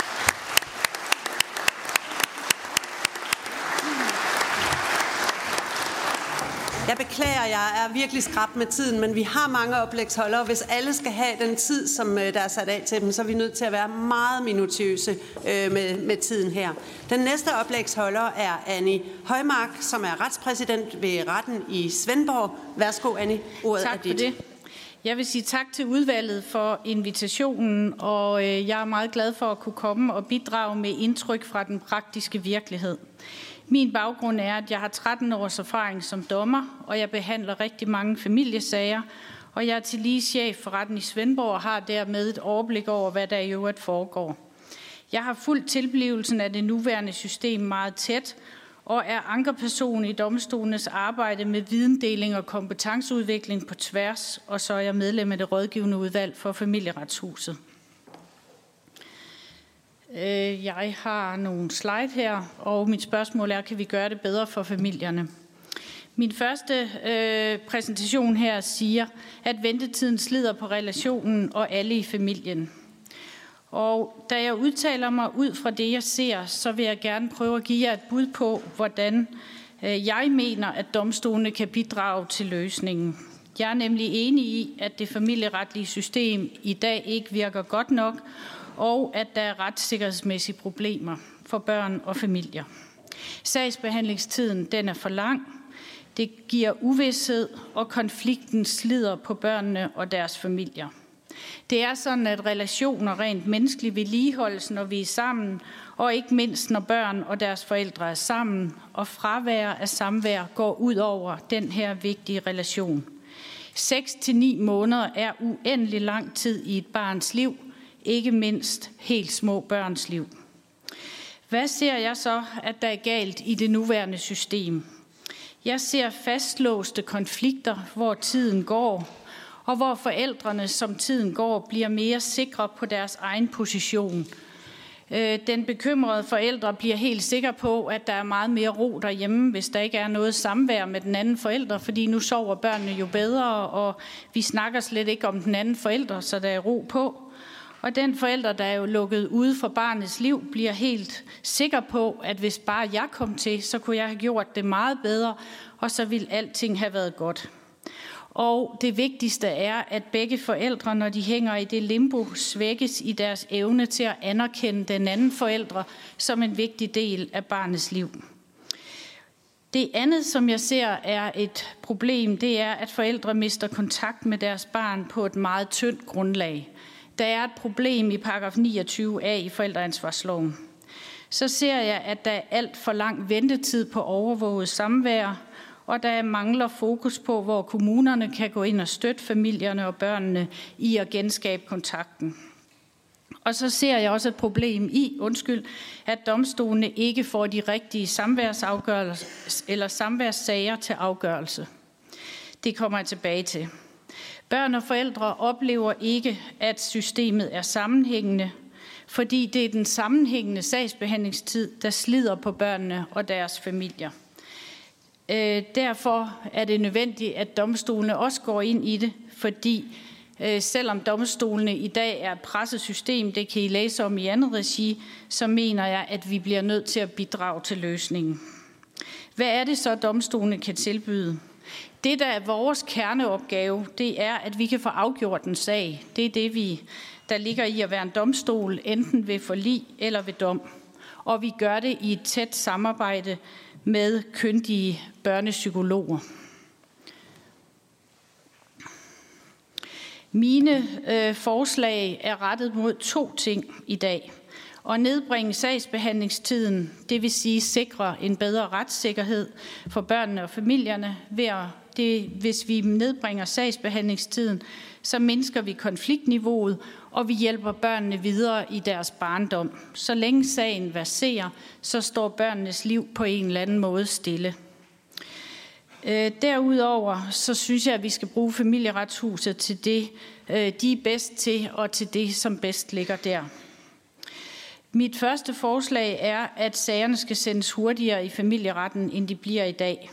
Jeg beklager, jeg er virkelig skrab med tiden, men vi har mange oplægsholdere. Hvis alle skal have den tid, som øh, der er sat af til dem, så er vi nødt til at være meget minutiøse øh, med, med tiden her. Den næste oplægsholder er Annie Højmark, som er retspræsident ved retten i Svendborg. Værsgo, Annie. Ordet tak er dit. For det. Jeg vil sige tak til udvalget for invitationen, og øh, jeg er meget glad for at kunne komme og bidrage med indtryk fra den praktiske virkelighed. Min baggrund er, at jeg har 13 års erfaring som dommer, og jeg behandler rigtig mange familiesager, og jeg er til lige chef for retten i Svendborg og har dermed et overblik over, hvad der i øvrigt foregår. Jeg har fuldt tilblivelsen af det nuværende system meget tæt, og er ankerperson i domstolenes arbejde med videndeling og kompetenceudvikling på tværs, og så er jeg medlem af det rådgivende udvalg for familieretshuset. Øh, jeg har nogle slide her, og mit spørgsmål er, kan vi gøre det bedre for familierne? Min første øh, præsentation her siger, at ventetiden slider på relationen og alle i familien. Og da jeg udtaler mig ud fra det, jeg ser, så vil jeg gerne prøve at give jer et bud på, hvordan øh, jeg mener, at domstolene kan bidrage til løsningen. Jeg er nemlig enig i, at det familieretlige system i dag ikke virker godt nok, og at der er retssikkerhedsmæssige problemer for børn og familier. Sagsbehandlingstiden den er for lang. Det giver uvidshed, og konflikten slider på børnene og deres familier. Det er sådan, at relationer rent menneskeligt vedligeholdes, når vi er sammen, og ikke mindst når børn og deres forældre er sammen, og fravær af samvær går ud over den her vigtige relation. 6 til 9 måneder er uendelig lang tid i et barns liv, ikke mindst helt små børns liv. Hvad ser jeg så, at der er galt i det nuværende system? Jeg ser fastlåste konflikter, hvor tiden går, og hvor forældrene, som tiden går, bliver mere sikre på deres egen position. Øh, den bekymrede forældre bliver helt sikker på, at der er meget mere ro derhjemme, hvis der ikke er noget samvær med den anden forælder, fordi nu sover børnene jo bedre, og vi snakker slet ikke om den anden forælder, så der er ro på. Og den forælder, der er jo lukket ude fra barnets liv, bliver helt sikker på, at hvis bare jeg kom til, så kunne jeg have gjort det meget bedre, og så ville alting have været godt. Og det vigtigste er, at begge forældre, når de hænger i det limbo, svækkes i deres evne til at anerkende den anden forældre som en vigtig del af barnets liv. Det andet, som jeg ser er et problem, det er, at forældre mister kontakt med deres barn på et meget tyndt grundlag. Der er et problem i paragraf 29a i forældreansvarsloven. Så ser jeg, at der er alt for lang ventetid på overvåget samvær, og der mangler fokus på, hvor kommunerne kan gå ind og støtte familierne og børnene i at genskabe kontakten. Og så ser jeg også et problem i, undskyld, at domstolene ikke får de rigtige samværsafgørelser eller samværssager til afgørelse. Det kommer jeg tilbage til. Børn og forældre oplever ikke, at systemet er sammenhængende, fordi det er den sammenhængende sagsbehandlingstid, der slider på børnene og deres familier. Øh, derfor er det nødvendigt, at domstolene også går ind i det, fordi øh, selvom domstolene i dag er et pressesystem, det kan I læse om i andet regi, så mener jeg, at vi bliver nødt til at bidrage til løsningen. Hvad er det så, domstolene kan tilbyde? Det, der er vores kerneopgave, det er, at vi kan få afgjort en sag. Det er det, vi, der ligger i at være en domstol, enten ved forlig eller ved dom. Og vi gør det i et tæt samarbejde med kyndige børnepsykologer. Mine øh, forslag er rettet mod to ting i dag. At nedbringe sagsbehandlingstiden, det vil sige sikre en bedre retssikkerhed for børnene og familierne ved at det, hvis vi nedbringer sagsbehandlingstiden, så mindsker vi konfliktniveauet, og vi hjælper børnene videre i deres barndom. Så længe sagen verserer, så står børnenes liv på en eller anden måde stille. Øh, derudover så synes jeg, at vi skal bruge familieretshuset til det, øh, de er bedst til, og til det, som bedst ligger der. Mit første forslag er, at sagerne skal sendes hurtigere i familieretten, end de bliver i dag.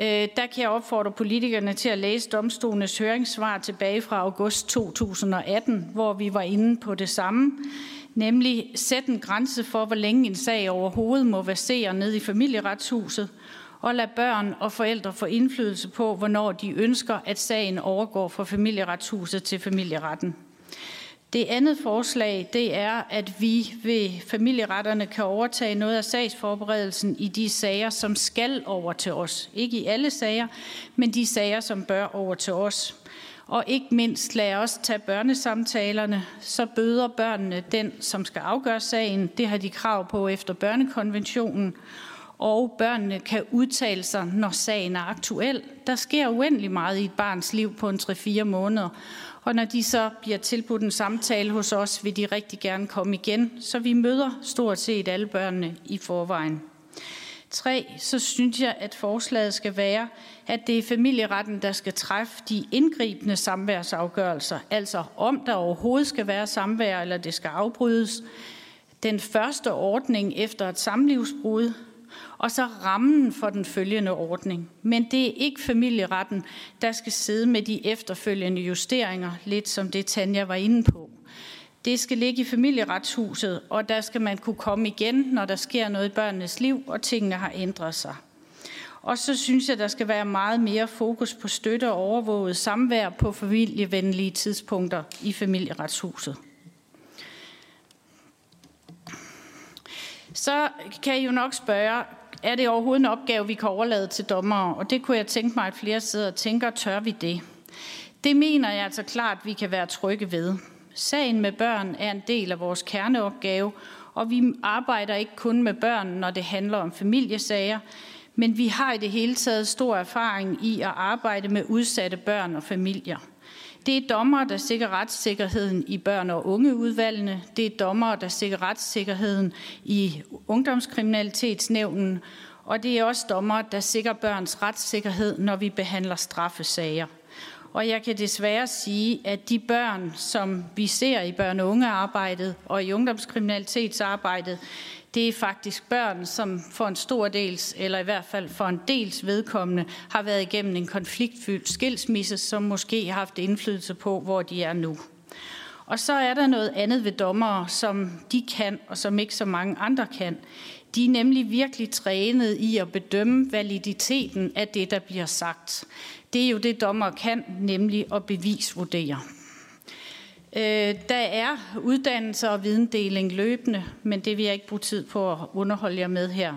Øh, der kan jeg opfordre politikerne til at læse domstolenes høringssvar tilbage fra august 2018, hvor vi var inde på det samme, nemlig sætte en grænse for, hvor længe en sag overhovedet må versere ned i familieretshuset, og lade børn og forældre få indflydelse på, hvornår de ønsker, at sagen overgår fra familieretshuset til familieretten. Det andet forslag, det er, at vi ved familieretterne kan overtage noget af sagsforberedelsen i de sager, som skal over til os. Ikke i alle sager, men de sager, som bør over til os. Og ikke mindst lad os tage børnesamtalerne, så bøder børnene den, som skal afgøre sagen. Det har de krav på efter børnekonventionen. Og børnene kan udtale sig, når sagen er aktuel. Der sker uendelig meget i et barns liv på en 3-4 måneder. Og når de så bliver tilbudt en samtale hos os, vil de rigtig gerne komme igen, så vi møder stort set alle børnene i forvejen. 3. Så synes jeg, at forslaget skal være, at det er familieretten, der skal træffe de indgribende samværsafgørelser, altså om der overhovedet skal være samvær, eller det skal afbrydes. Den første ordning efter et samlivsbrud og så rammen for den følgende ordning. Men det er ikke familieretten, der skal sidde med de efterfølgende justeringer, lidt som det Tanja var inde på. Det skal ligge i familieretshuset, og der skal man kunne komme igen, når der sker noget i børnenes liv, og tingene har ændret sig. Og så synes jeg, der skal være meget mere fokus på støtte og overvåget samvær på familievenlige tidspunkter i familieretshuset. Så kan I jo nok spørge, er det overhovedet en opgave, vi kan overlade til dommere? Og det kunne jeg tænke mig, at flere sidder og tænker, tør vi det? Det mener jeg altså klart, vi kan være trygge ved. Sagen med børn er en del af vores kerneopgave, og vi arbejder ikke kun med børn, når det handler om familiesager, men vi har i det hele taget stor erfaring i at arbejde med udsatte børn og familier. Det er dommer, der sikrer retssikkerheden i børn- og ungeudvalgene. Det er dommer, der sikrer retssikkerheden i ungdomskriminalitetsnævnen. Og det er også dommer, der sikrer børns retssikkerhed, når vi behandler straffesager. Og jeg kan desværre sige, at de børn, som vi ser i børn- og ungearbejdet og i ungdomskriminalitetsarbejdet, det er faktisk børn, som for en stor dels, eller i hvert fald for en dels vedkommende, har været igennem en konfliktfyldt skilsmisse, som måske har haft indflydelse på, hvor de er nu. Og så er der noget andet ved dommere, som de kan, og som ikke så mange andre kan. De er nemlig virkelig trænet i at bedømme validiteten af det, der bliver sagt. Det er jo det, dommer kan, nemlig at bevisvurdere. Øh, der er uddannelse og videndeling løbende, men det vil jeg ikke bruge tid på at underholde jer med her.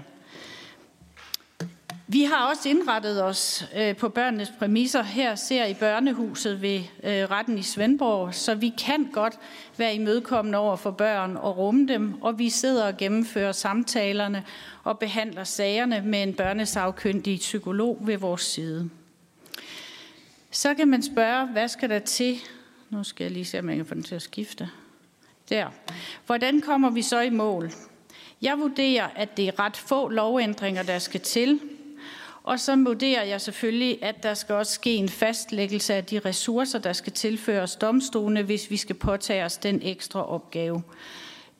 Vi har også indrettet os øh, på børnenes præmisser. Her ser I børnehuset ved øh, retten i Svendborg, så vi kan godt være imødekommende over for børn og rumme dem, og vi sidder og gennemfører samtalerne og behandler sagerne med en børnesagkyndig psykolog ved vores side. Så kan man spørge, hvad skal der til, nu skal jeg lige se, om jeg kan få den til at skifte. Der. Hvordan kommer vi så i mål? Jeg vurderer, at det er ret få lovændringer, der skal til. Og så vurderer jeg selvfølgelig, at der skal også ske en fastlæggelse af de ressourcer, der skal tilføres domstolene, hvis vi skal påtage os den ekstra opgave.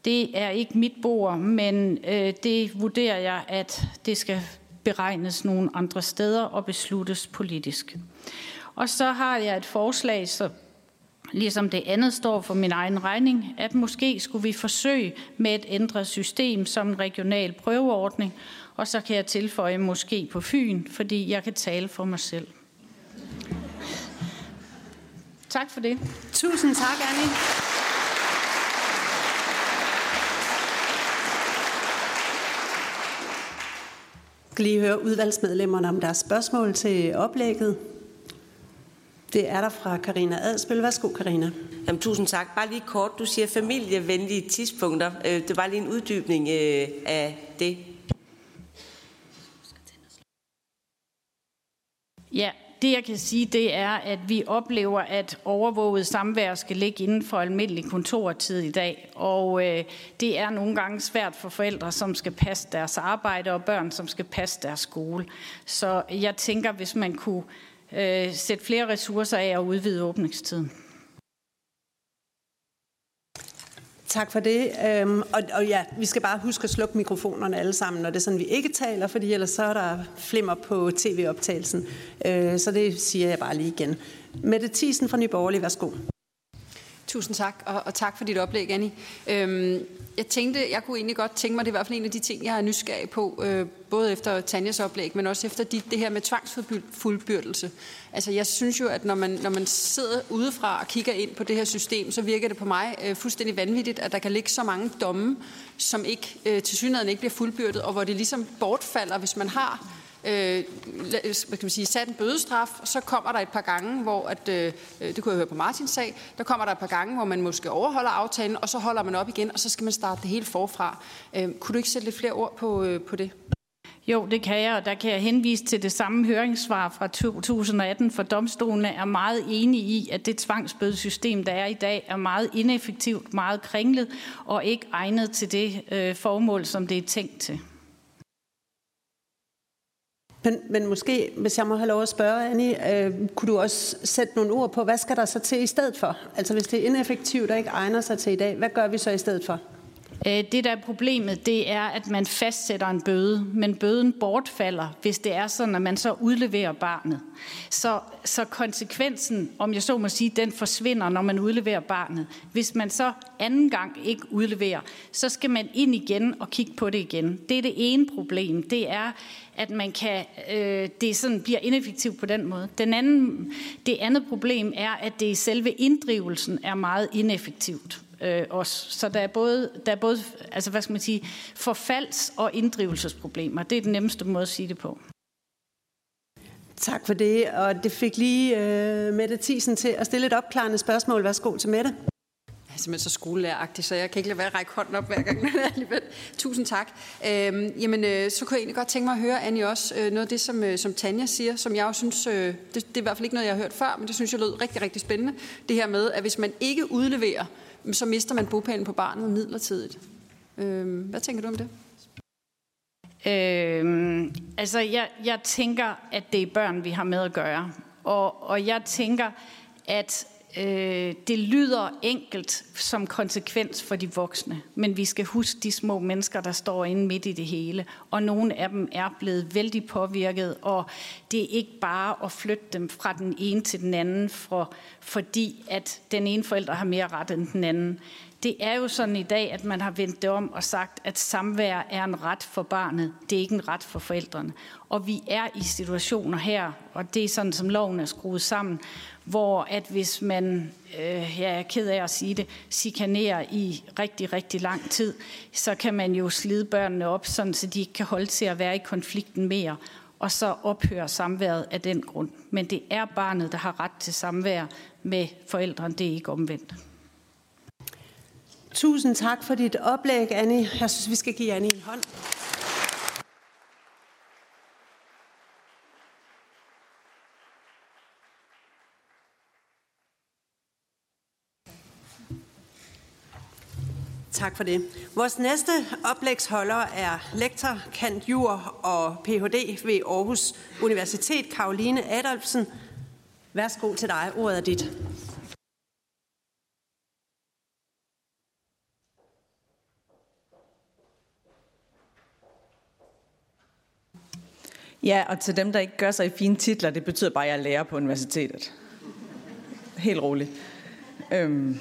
Det er ikke mit bord, men øh, det vurderer jeg, at det skal beregnes nogle andre steder og besluttes politisk. Og så har jeg et forslag, så ligesom det andet står for min egen regning, at måske skulle vi forsøge med et ændret system som en regional prøveordning, og så kan jeg tilføje måske på Fyn, fordi jeg kan tale for mig selv. Tak for det. Tusind tak, Annie. Skal lige høre udvalgsmedlemmerne om deres spørgsmål til oplægget. Det er der fra Karina Adspil. Værsgo, Karina. Jamen, tusind tak. Bare lige kort. Du siger familievenlige tidspunkter. Øh, det var lige en uddybning øh, af det. Ja, Det jeg kan sige, det er, at vi oplever, at overvåget samvær skal ligge inden for almindelig kontortid i dag. Og øh, det er nogle gange svært for forældre, som skal passe deres arbejde, og børn, som skal passe deres skole. Så jeg tænker, hvis man kunne øh, sætte flere ressourcer af og udvide åbningstiden. Tak for det. Øhm, og, og ja, vi skal bare huske at slukke mikrofonerne alle sammen, når det er sådan, vi ikke taler, fordi ellers så er der flimmer på tv-optagelsen. Øh, så det siger jeg bare lige igen. Mette Thiesen fra Nyborgerlig, værsgo. Tusind tak, og, og tak for dit oplæg, Annie. Øhm, jeg tænkte, jeg kunne egentlig godt tænke mig, det er i hvert fald en af de ting, jeg er nysgerrig på, øh, både efter Tanjas oplæg, men også efter dit, det her med tvangsfuldbyrdelse. Altså jeg synes jo, at når man, når man sidder udefra og kigger ind på det her system, så virker det på mig øh, fuldstændig vanvittigt, at der kan ligge så mange domme, som ikke øh, til synligheden ikke bliver fuldbyrdet, og hvor det ligesom bortfalder, hvis man har Øh, øh, hvad kan man sige, sat en bødestraf, og så kommer der et par gange, hvor, at, øh, øh, det kunne jeg høre på Martins sag, der kommer der et par gange, hvor man måske overholder aftalen, og så holder man op igen, og så skal man starte det hele forfra. Øh, kunne du ikke sætte lidt flere ord på, øh, på det? Jo, det kan jeg, og der kan jeg henvise til det samme høringssvar fra 2018, for domstolene er meget enige i, at det tvangsbødesystem, der er i dag, er meget ineffektivt, meget kringlet og ikke egnet til det øh, formål, som det er tænkt til. Men, men måske, hvis jeg må have lov at spørge, Annie, øh, kunne du også sætte nogle ord på, hvad skal der så til i stedet for? Altså hvis det er ineffektivt og ikke egner sig til i dag, hvad gør vi så i stedet for? Øh, det, der er problemet, det er, at man fastsætter en bøde, men bøden bortfalder, hvis det er sådan, at man så udleverer barnet. Så, så konsekvensen, om jeg så må sige, den forsvinder, når man udleverer barnet. Hvis man så anden gang ikke udleverer, så skal man ind igen og kigge på det igen. Det er det ene problem. Det er, at man kan, øh, det sådan bliver ineffektivt på den måde. Den anden, det andet problem er, at det i selve inddrivelsen er meget ineffektivt øh, også. Så der er både, der er både altså, hvad skal man sige, forfalds- og inddrivelsesproblemer. Det er den nemmeste måde at sige det på. Tak for det, og det fik lige øh, Mette Thiesen til at stille et opklarende spørgsmål. Værsgo til Mette. Jeg er simpelthen så skolelæreragtig, så jeg kan ikke lade være at række hånden op hver gang. alligevel. Tusind tak. Øhm, jamen, øh, så kunne jeg egentlig godt tænke mig at høre, Annie, også øh, noget af det, som, øh, som Tanja siger, som jeg også synes, øh, det, det er i hvert fald ikke noget, jeg har hørt før, men det synes jeg lød rigtig, rigtig spændende. Det her med, at hvis man ikke udleverer så mister man bopælen på barnet midlertidigt. Øh, hvad tænker du om det? Øh, altså, jeg, jeg tænker, at det er børn, vi har med at gøre. Og, og jeg tænker, at øh, det lyder enkelt som konsekvens for de voksne, men vi skal huske de små mennesker, der står inde midt i det hele, og nogle af dem er blevet vældig påvirket, og det er ikke bare at flytte dem fra den ene til den anden, for, fordi at den ene forælder har mere ret end den anden. Det er jo sådan i dag, at man har vendt det om og sagt, at samvær er en ret for barnet. Det er ikke en ret for forældrene. Og vi er i situationer her, og det er sådan, som loven er skruet sammen, hvor at hvis man, øh, jeg er ked af at sige det, chikanerer i rigtig, rigtig lang tid, så kan man jo slide børnene op, sådan, så de ikke kan holde til at være i konflikten mere, og så ophører samværet af den grund. Men det er barnet, der har ret til samvær med forældrene, det er ikke omvendt. Tusind tak for dit oplæg, Annie. Jeg synes, vi skal give Annie en hånd. Tak for det. Vores næste oplægsholder er lektor, kant jur og Ph.D. ved Aarhus Universitet, Karoline Adolfsen. Værsgo til dig. Ordet er dit. Ja, og til dem, der ikke gør sig i fine titler, det betyder bare, at jeg lærer på universitetet. Helt roligt. Øhm.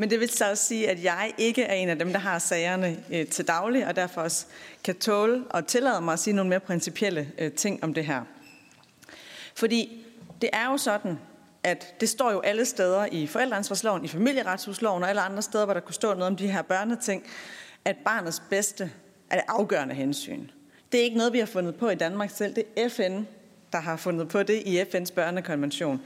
Men det vil så også sige, at jeg ikke er en af dem, der har sagerne øh, til daglig, og derfor også kan tåle og tillade mig at sige nogle mere principielle øh, ting om det her. Fordi det er jo sådan, at det står jo alle steder i forældreansvarsloven, i familieretshusloven og alle andre steder, hvor der kunne stå noget om de her børneting, at barnets bedste er det afgørende hensyn. Det er ikke noget, vi har fundet på i Danmark selv. Det er FN, der har fundet på det i FN's børnekonvention.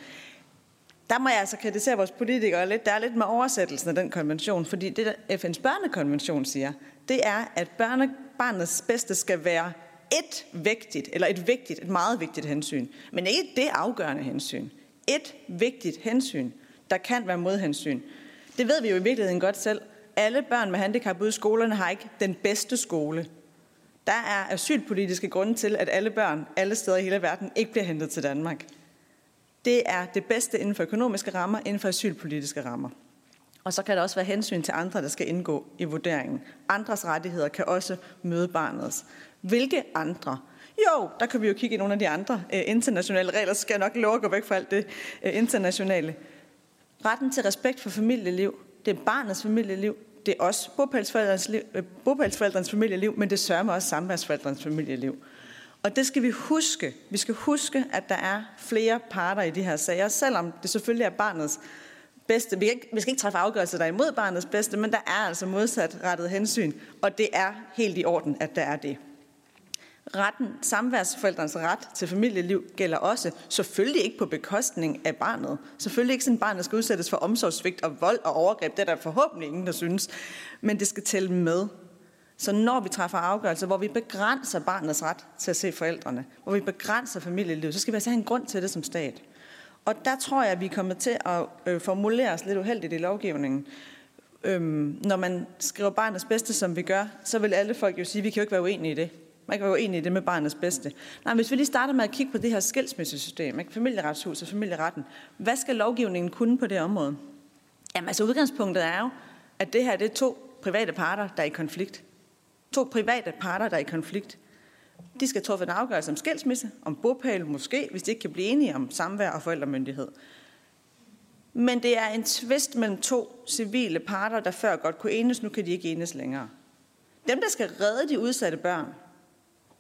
Der må jeg altså kritisere vores politikere lidt. Der er lidt med oversættelsen af den konvention, fordi det, der FN's børnekonvention siger, det er, at børne, barnets bedste skal være et vigtigt, eller et vigtigt, et meget vigtigt hensyn, men ikke det afgørende hensyn. Et vigtigt hensyn, der kan være modhensyn. Det ved vi jo i virkeligheden godt selv. Alle børn med handicap ude i skolerne har ikke den bedste skole. Der er asylpolitiske grunde til, at alle børn alle steder i hele verden ikke bliver hentet til Danmark. Det er det bedste inden for økonomiske rammer, inden for asylpolitiske rammer. Og så kan der også være hensyn til andre, der skal indgå i vurderingen. Andres rettigheder kan også møde barnets. Hvilke andre? Jo, der kan vi jo kigge i nogle af de andre øh, internationale regler, så skal jeg nok love at gå væk fra alt det øh, internationale. Retten til respekt for familieliv, det er barnets familieliv, det er også bopælsforældrens, liv, øh, bopælsforældrens familieliv, men det sørger også samværsforældrens familieliv. Og det skal vi huske. Vi skal huske, at der er flere parter i de her sager, selvom det selvfølgelig er barnets bedste. Vi, ikke, vi skal ikke træffe afgørelser, der er imod barnets bedste, men der er altså modsat rettet hensyn, og det er helt i orden, at der er det. Retten, samværsforældrens ret til familieliv gælder også, selvfølgelig ikke på bekostning af barnet. Selvfølgelig ikke sådan, at barnet skal udsættes for omsorgssvigt og vold og overgreb. Det er der forhåbentlig ingen, der synes. Men det skal tælle med. Så når vi træffer afgørelser, hvor vi begrænser barnets ret til at se forældrene, hvor vi begrænser familielivet, så skal vi altså have en grund til det som stat. Og der tror jeg, at vi kommer til at øh, formulere os lidt uheldigt i lovgivningen. Øhm, når man skriver barnets bedste, som vi gør, så vil alle folk jo sige, at vi kan jo ikke være uenige i det. Man kan være uenig i det med barnets bedste. Nej, hvis vi lige starter med at kigge på det her skilsmissesystem, ikke? familieretshus og familieretten, hvad skal lovgivningen kunne på det område? Jamen altså udgangspunktet er jo, at det her det er to private parter, der er i konflikt. To private parter, der er i konflikt. De skal træffe en afgørelse om skilsmisse, om bopæl måske, hvis de ikke kan blive enige om samvær og forældremyndighed. Men det er en tvist mellem to civile parter, der før godt kunne enes, nu kan de ikke enes længere. Dem, der skal redde de udsatte børn,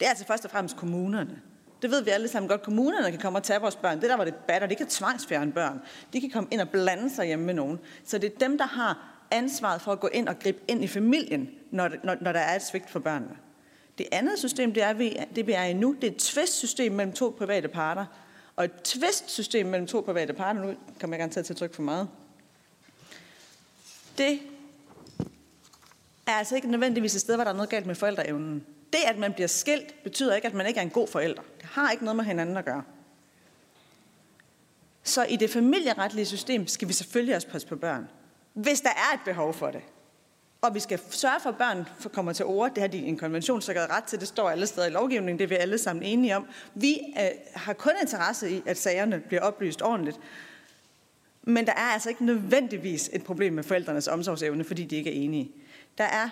det er altså først og fremmest kommunerne. Det ved vi alle sammen godt. Kommunerne kan komme og tage vores børn. Det der var det batter. De kan tvangsfjerne børn. De kan komme ind og blande sig hjemme med nogen. Så det er dem, der har ansvaret for at gå ind og gribe ind i familien, når, når, når der er et svigt for børnene. Det andet system, det er, vi, det vi er i nu, det er et tvistsystem mellem to private parter. Og et tvistsystem mellem to private parter, nu kommer jeg gerne til at trykke for meget, det er altså ikke nødvendigvis et sted, hvor der er noget galt med forældreevnen. Det, at man bliver skilt, betyder ikke, at man ikke er en god forælder. Det har ikke noget med hinanden at gøre. Så i det familieretlige system skal vi selvfølgelig også passe på børn. Hvis der er et behov for det. Og vi skal sørge for, at børn kommer til ord. Det har de en konventionssikret ret til. Det står alle steder i lovgivningen. Det er vi alle sammen enige om. Vi øh, har kun interesse i, at sagerne bliver oplyst ordentligt. Men der er altså ikke nødvendigvis et problem med forældrenes omsorgsevne, fordi de ikke er enige. Der er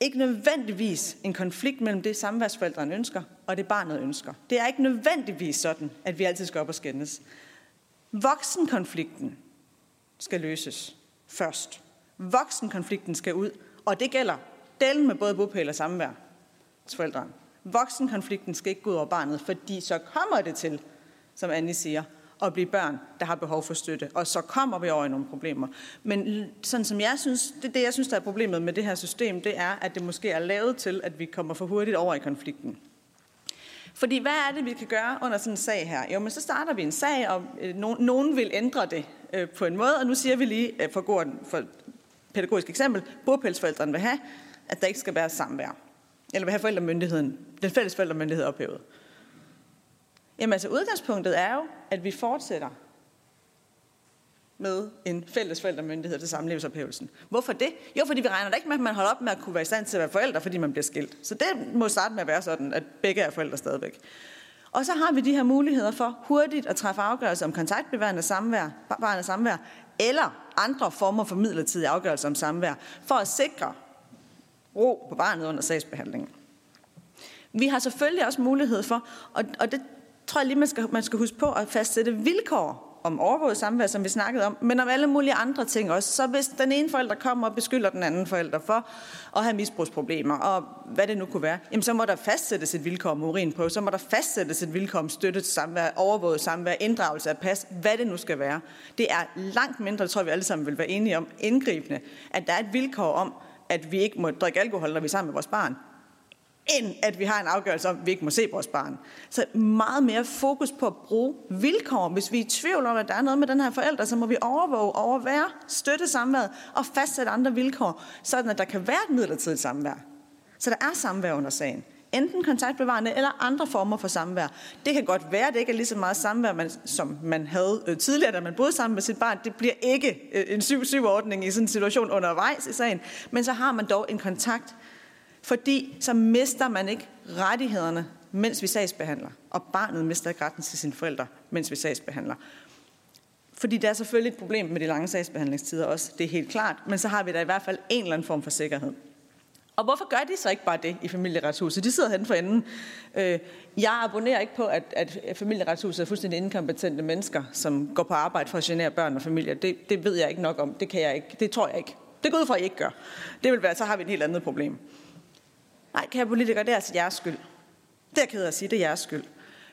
ikke nødvendigvis en konflikt mellem det samværsforældrene ønsker, og det barnet ønsker. Det er ikke nødvendigvis sådan, at vi altid skal op og skændes. Voksenkonflikten skal løses først. Voksenkonflikten skal ud, og det gælder delen med både bopæl og samvær til forældrene. Voksenkonflikten skal ikke gå ud over barnet, fordi så kommer det til, som Annie siger, at blive børn, der har behov for støtte. Og så kommer vi over i nogle problemer. Men sådan som jeg synes, det, det jeg synes, der er problemet med det her system, det er, at det måske er lavet til, at vi kommer for hurtigt over i konflikten. Fordi hvad er det, vi kan gøre under sådan en sag her? Jo, men så starter vi en sag, og øh, nogen vil ændre det øh, på en måde, og nu siger vi lige, øh, for, god, for pædagogisk eksempel, bogpælsforældrene vil have, at der ikke skal være samvær. Eller vil have forældremyndigheden, den fælles forældremyndighed ophævet. Jamen altså udgangspunktet er jo, at vi fortsætter med en fælles forældremyndighed til samlivsophævelsen. Hvorfor det? Jo, fordi vi regner da ikke med, at man holder op med at kunne være i stand til at være forældre, fordi man bliver skilt. Så det må starte med at være sådan, at begge er forældre stadigvæk. Og så har vi de her muligheder for hurtigt at træffe afgørelser om kontaktbevarende samvær, barnets samvær, eller andre former for midlertidig afgørelse om samvær, for at sikre ro på barnet under sagsbehandlingen. Vi har selvfølgelig også mulighed for, og, og det tror jeg lige, man skal, man skal huske på at fastsætte vilkår om overvåget samvær, som vi snakkede om, men om alle mulige andre ting også. Så hvis den ene forælder kommer og beskylder den anden forælder for at have misbrugsproblemer, og hvad det nu kunne være, jamen så må der fastsættes et vilkår om urinprøve, så må der fastsættes et vilkår om støtte til samvær, overvåget samvær, inddragelse af pas, hvad det nu skal være. Det er langt mindre, tror jeg, vi alle sammen vil være enige om, indgribende, at der er et vilkår om, at vi ikke må drikke alkohol, når vi er sammen med vores barn end at vi har en afgørelse om, at vi ikke må se vores barn. Så meget mere fokus på at bruge vilkår. Hvis vi er i tvivl om, at der er noget med den her forælder, så må vi overvåge, overvære, støtte samværet og fastsætte andre vilkår, sådan at der kan være et midlertidigt samvær. Så der er samvær under sagen. enten kontaktbevarende eller andre former for samvær. Det kan godt være, at det ikke er lige så meget samvær, man, som man havde øh, tidligere, da man boede sammen med sit barn. Det bliver ikke øh, en 7-7-ordning i sådan en situation undervejs i sagen, men så har man dog en kontakt, fordi så mister man ikke rettighederne, mens vi sagsbehandler, og barnet mister ikke retten til sine forældre, mens vi sagsbehandler. Fordi der er selvfølgelig et problem med de lange sagsbehandlingstider også, det er helt klart, men så har vi da i hvert fald en eller anden form for sikkerhed. Og hvorfor gør de så ikke bare det i familieretshuset? De sidder hen for enden. Øh, jeg abonnerer ikke på, at, at familieretshuset er fuldstændig inkompetente mennesker, som går på arbejde for at genere børn og familier. Det, det ved jeg ikke nok om. Det kan jeg ikke. Det tror jeg ikke. Det går ud fra, at I ikke gør. Det vil være, så har vi et helt andet problem. Nej, kære politikere, det er altså jeres skyld. Det er jeg ked af at sige, det er jeres skyld.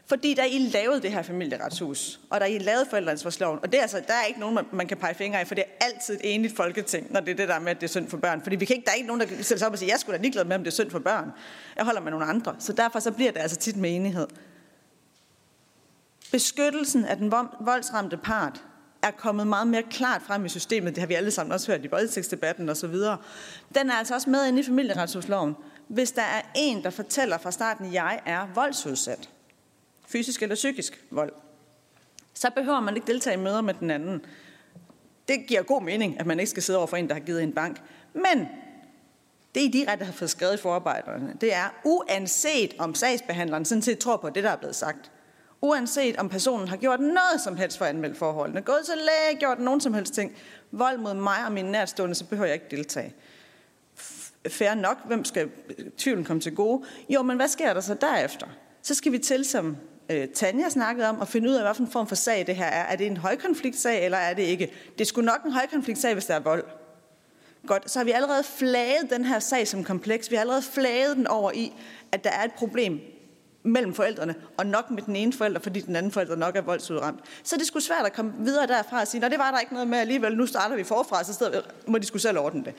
Fordi der I lavede det her familieretshus, og der I lavede forældreansvarsloven, og det er altså, der er ikke nogen, man kan pege fingre af, for det er altid et enigt folketing, når det er det der med, at det er synd for børn. Fordi vi kan ikke, der er ikke nogen, der sætter sig op og sige, jeg skulle da ligeglad med, om det er synd for børn. Jeg holder med nogle andre. Så derfor så bliver det altså tit med enighed. Beskyttelsen af den voldsramte part er kommet meget mere klart frem i systemet. Det har vi alle sammen også hørt i voldtægtsdebatten osv. Den er altså også med inde i familieretslovsloven. Hvis der er en, der fortæller fra starten, at jeg er voldsudsat, fysisk eller psykisk vold, så behøver man ikke deltage i møder med den anden. Det giver god mening, at man ikke skal sidde over for en, der har givet en bank. Men det, I direkte har fået skrevet i forarbejderne, det er, uanset om sagsbehandleren sådan set tror på det, der er blevet sagt, uanset om personen har gjort noget som helst for at anmelde forholdene, gået til læge, gjort nogen som helst ting, vold mod mig og mine nærstående, så behøver jeg ikke deltage. Færre nok, hvem skal tvivlen komme til gode? Jo, men hvad sker der så derefter? Så skal vi til, som øh, Tanja snakkede om, at finde ud af, hvilken form for sag det her er. Er det en højkonfliktsag, eller er det ikke? Det skulle nok en højkonfliktsag, hvis der er vold. Godt, så har vi allerede flaget den her sag som kompleks. Vi har allerede flaget den over i, at der er et problem mellem forældrene, og nok med den ene forælder, fordi den anden forælder nok er voldsudramt. Så det skulle svært at komme videre derfra og sige, at det var der ikke noget med alligevel, nu starter vi forfra, så stedet, må de skulle selv ordne det.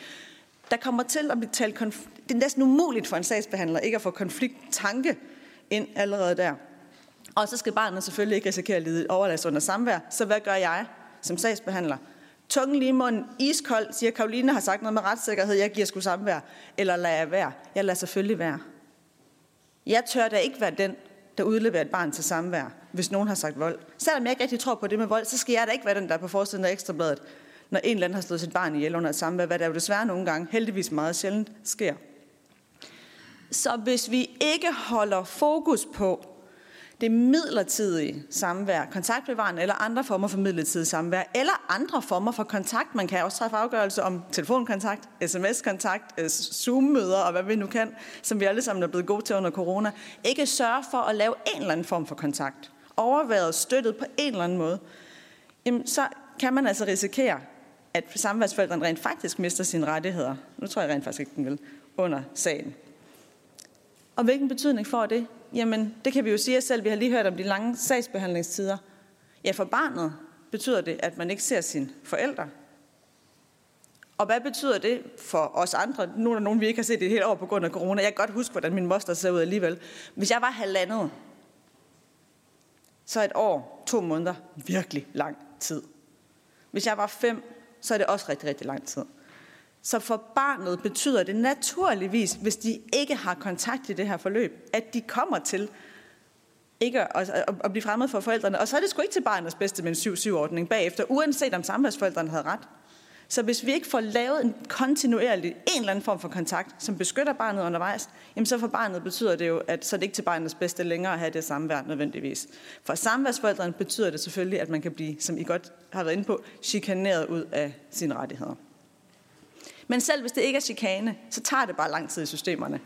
Der kommer til at blive talt konflikt. Det er næsten umuligt for en sagsbehandler ikke at få konflikttanke ind allerede der. Og så skal barnet selvfølgelig ikke risikere at lide overlast under samvær. Så hvad gør jeg som sagsbehandler? Tungen lige i munden, iskold, siger Karoline har sagt noget med retssikkerhed, jeg giver sgu samvær. Eller lader jeg være? Jeg lader selvfølgelig være. Jeg tør da ikke være den, der udleverer et barn til samvær, hvis nogen har sagt vold. Selvom jeg ikke rigtig tror på det med vold, så skal jeg da ikke være den, der er på forsiden af ekstrabladet, når en eller anden har slået sit barn ihjel under et samvær, hvad der jo desværre nogle gange, heldigvis meget sjældent, sker. Så hvis vi ikke holder fokus på, det midlertidige samvær, kontaktbevarende eller andre former for midlertidig samvær, eller andre former for kontakt. Man kan også træffe afgørelse om telefonkontakt, sms-kontakt, øh, Zoom-møder og hvad vi nu kan, som vi alle sammen er blevet gode til under corona. Ikke sørge for at lave en eller anden form for kontakt. Overværet, støttet på en eller anden måde. Jamen, så kan man altså risikere, at samværsforældrene rent faktisk mister sine rettigheder. Nu tror jeg rent faktisk ikke, den vil, under sagen. Og hvilken betydning får det? Jamen, det kan vi jo sige os selv. Vi har lige hørt om de lange sagsbehandlingstider. Ja, for barnet betyder det, at man ikke ser sine forældre. Og hvad betyder det for os andre? Nu er der nogen, vi ikke har set det helt år på grund af corona. Jeg kan godt huske, hvordan min moster ser ud alligevel. Hvis jeg var halvandet, så er et år, to måneder, virkelig lang tid. Hvis jeg var fem, så er det også rigtig, rigtig lang tid. Så for barnet betyder det naturligvis, hvis de ikke har kontakt i det her forløb, at de kommer til ikke at, at, at blive fremmed for forældrene. Og så er det sgu ikke til barnets bedste med en 7-7-ordning bagefter, uanset om samværsforældrene havde ret. Så hvis vi ikke får lavet en kontinuerlig, en eller anden form for kontakt, som beskytter barnet undervejs, jamen så for barnet betyder det jo, at så er det ikke til barnets bedste længere at have det samvær nødvendigvis. For samværsforældrene betyder det selvfølgelig, at man kan blive, som I godt har været inde på, chikaneret ud af sine rettigheder. Men selv hvis det ikke er chikane, så tager det bare lang tid i systemerne.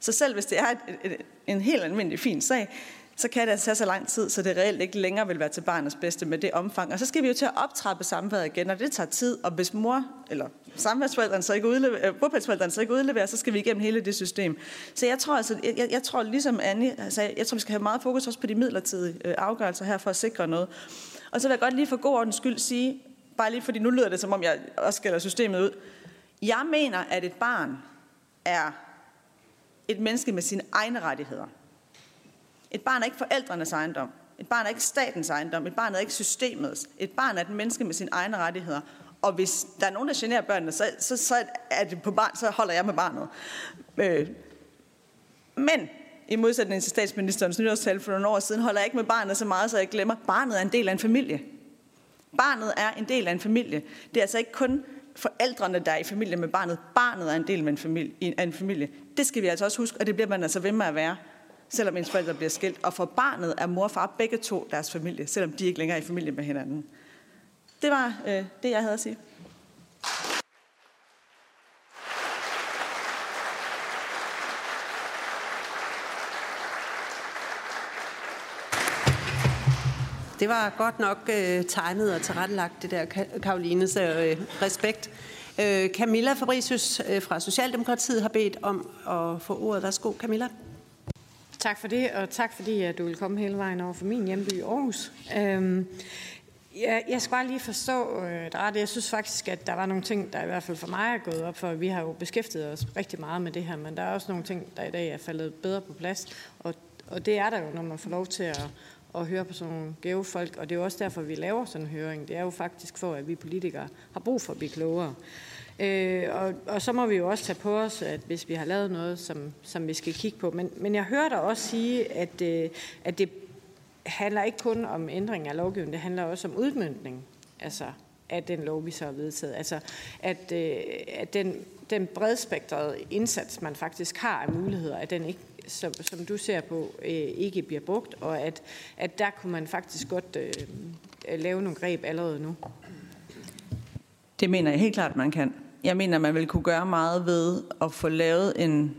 Så selv hvis det er et, et, en helt almindelig fin sag, så kan det altså tage så lang tid, så det reelt ikke længere vil være til barnets bedste med det omfang. Og så skal vi jo til at optrappe samværet igen, og det tager tid. Og hvis mor eller samværsforældrene så ikke udleverer, øh, så ikke udleverer, så skal vi igennem hele det system. Så jeg tror, altså, jeg, jeg tror ligesom Anne, sagde, jeg tror, vi skal have meget fokus også på de midlertidige øh, afgørelser her for at sikre noget. Og så vil jeg godt lige for god ordens skyld sige, bare lige fordi nu lyder det som om, jeg også skælder systemet ud. Jeg mener, at et barn er et menneske med sine egne rettigheder. Et barn er ikke forældrenes ejendom. Et barn er ikke statens ejendom. Et barn er ikke systemets. Et barn er et menneske med sine egne rettigheder. Og hvis der er nogen, der generer børnene, så, så, så, er det på barn, så holder jeg med barnet. Øh. Men i modsætning til statsministerens nytårstal for nogle år siden, holder jeg ikke med barnet så meget, så jeg glemmer, at barnet er en del af en familie. Barnet er en del af en familie. Det er altså ikke kun forældrene, der er i familie med barnet. Barnet er en del af en familie. Af en familie. Det skal vi altså også huske, og det bliver man altså ved med at være, selvom ens forældre bliver skilt. Og for barnet er mor og far begge to deres familie, selvom de ikke længere er i familie med hinanden. Det var øh, det, jeg havde at sige. Det var godt nok øh, tegnet og tilrettelagt, det der, Karoline, så øh, respekt. Øh, Camilla Fabricius øh, fra Socialdemokratiet har bedt om at få ordet. Værsgo, Camilla. Tak for det, og tak fordi at du vil komme hele vejen over for min hjemby Aarhus. Øhm, jeg, jeg skal bare lige forstå øh, dig Jeg synes faktisk, at der var nogle ting, der i hvert fald for mig er gået op, for vi har jo beskæftiget os rigtig meget med det her, men der er også nogle ting, der i dag er faldet bedre på plads, og, og det er der jo, når man får lov til at, at høre på sådan nogle gave folk, og det er jo også derfor, vi laver sådan en høring. Det er jo faktisk for, at vi politikere har brug for at blive klogere. Øh, og, og så må vi jo også tage på os, at hvis vi har lavet noget, som, som vi skal kigge på. Men, men jeg hører dig også sige, at, øh, at det handler ikke kun om ændring af lovgivningen, det handler også om udmyndning altså, af den lov, vi så har vedtaget. Altså, at, øh, at den, den bredspektrede indsats, man faktisk har af muligheder, at den ikke som, som du ser på, øh, ikke bliver brugt, og at, at der kunne man faktisk godt øh, lave nogle greb allerede nu? Det mener jeg helt klart, man kan. Jeg mener, man vil kunne gøre meget ved at få lavet en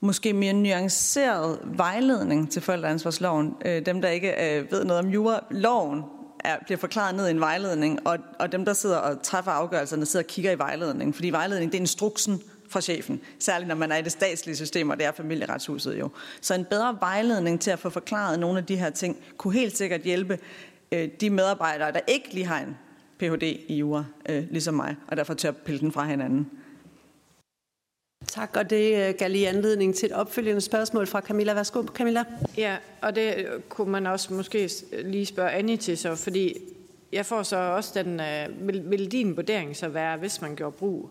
måske mere nuanceret vejledning til forældreansvarsloven. Øh, dem, der ikke øh, ved noget om jura, loven er, bliver forklaret ned i en vejledning, og, og dem, der sidder og træffer afgørelserne, sidder og kigger i vejledningen, fordi vejledning det er instruksen fra chefen, særligt når man er i det statslige system, og det er familieretshuset jo. Så en bedre vejledning til at få forklaret nogle af de her ting, kunne helt sikkert hjælpe øh, de medarbejdere, der ikke lige har en Ph.D. i jura, øh, ligesom mig, og derfor tør pille den fra hinanden. Tak, og det øh, gav lige anledning til et opfølgende spørgsmål fra Camilla. Værsgo, Camilla. Ja, og det øh, kunne man også måske lige spørge Annie til så, fordi jeg får så også den, øh, vil, vil din vurdering så være, hvis man gjorde brug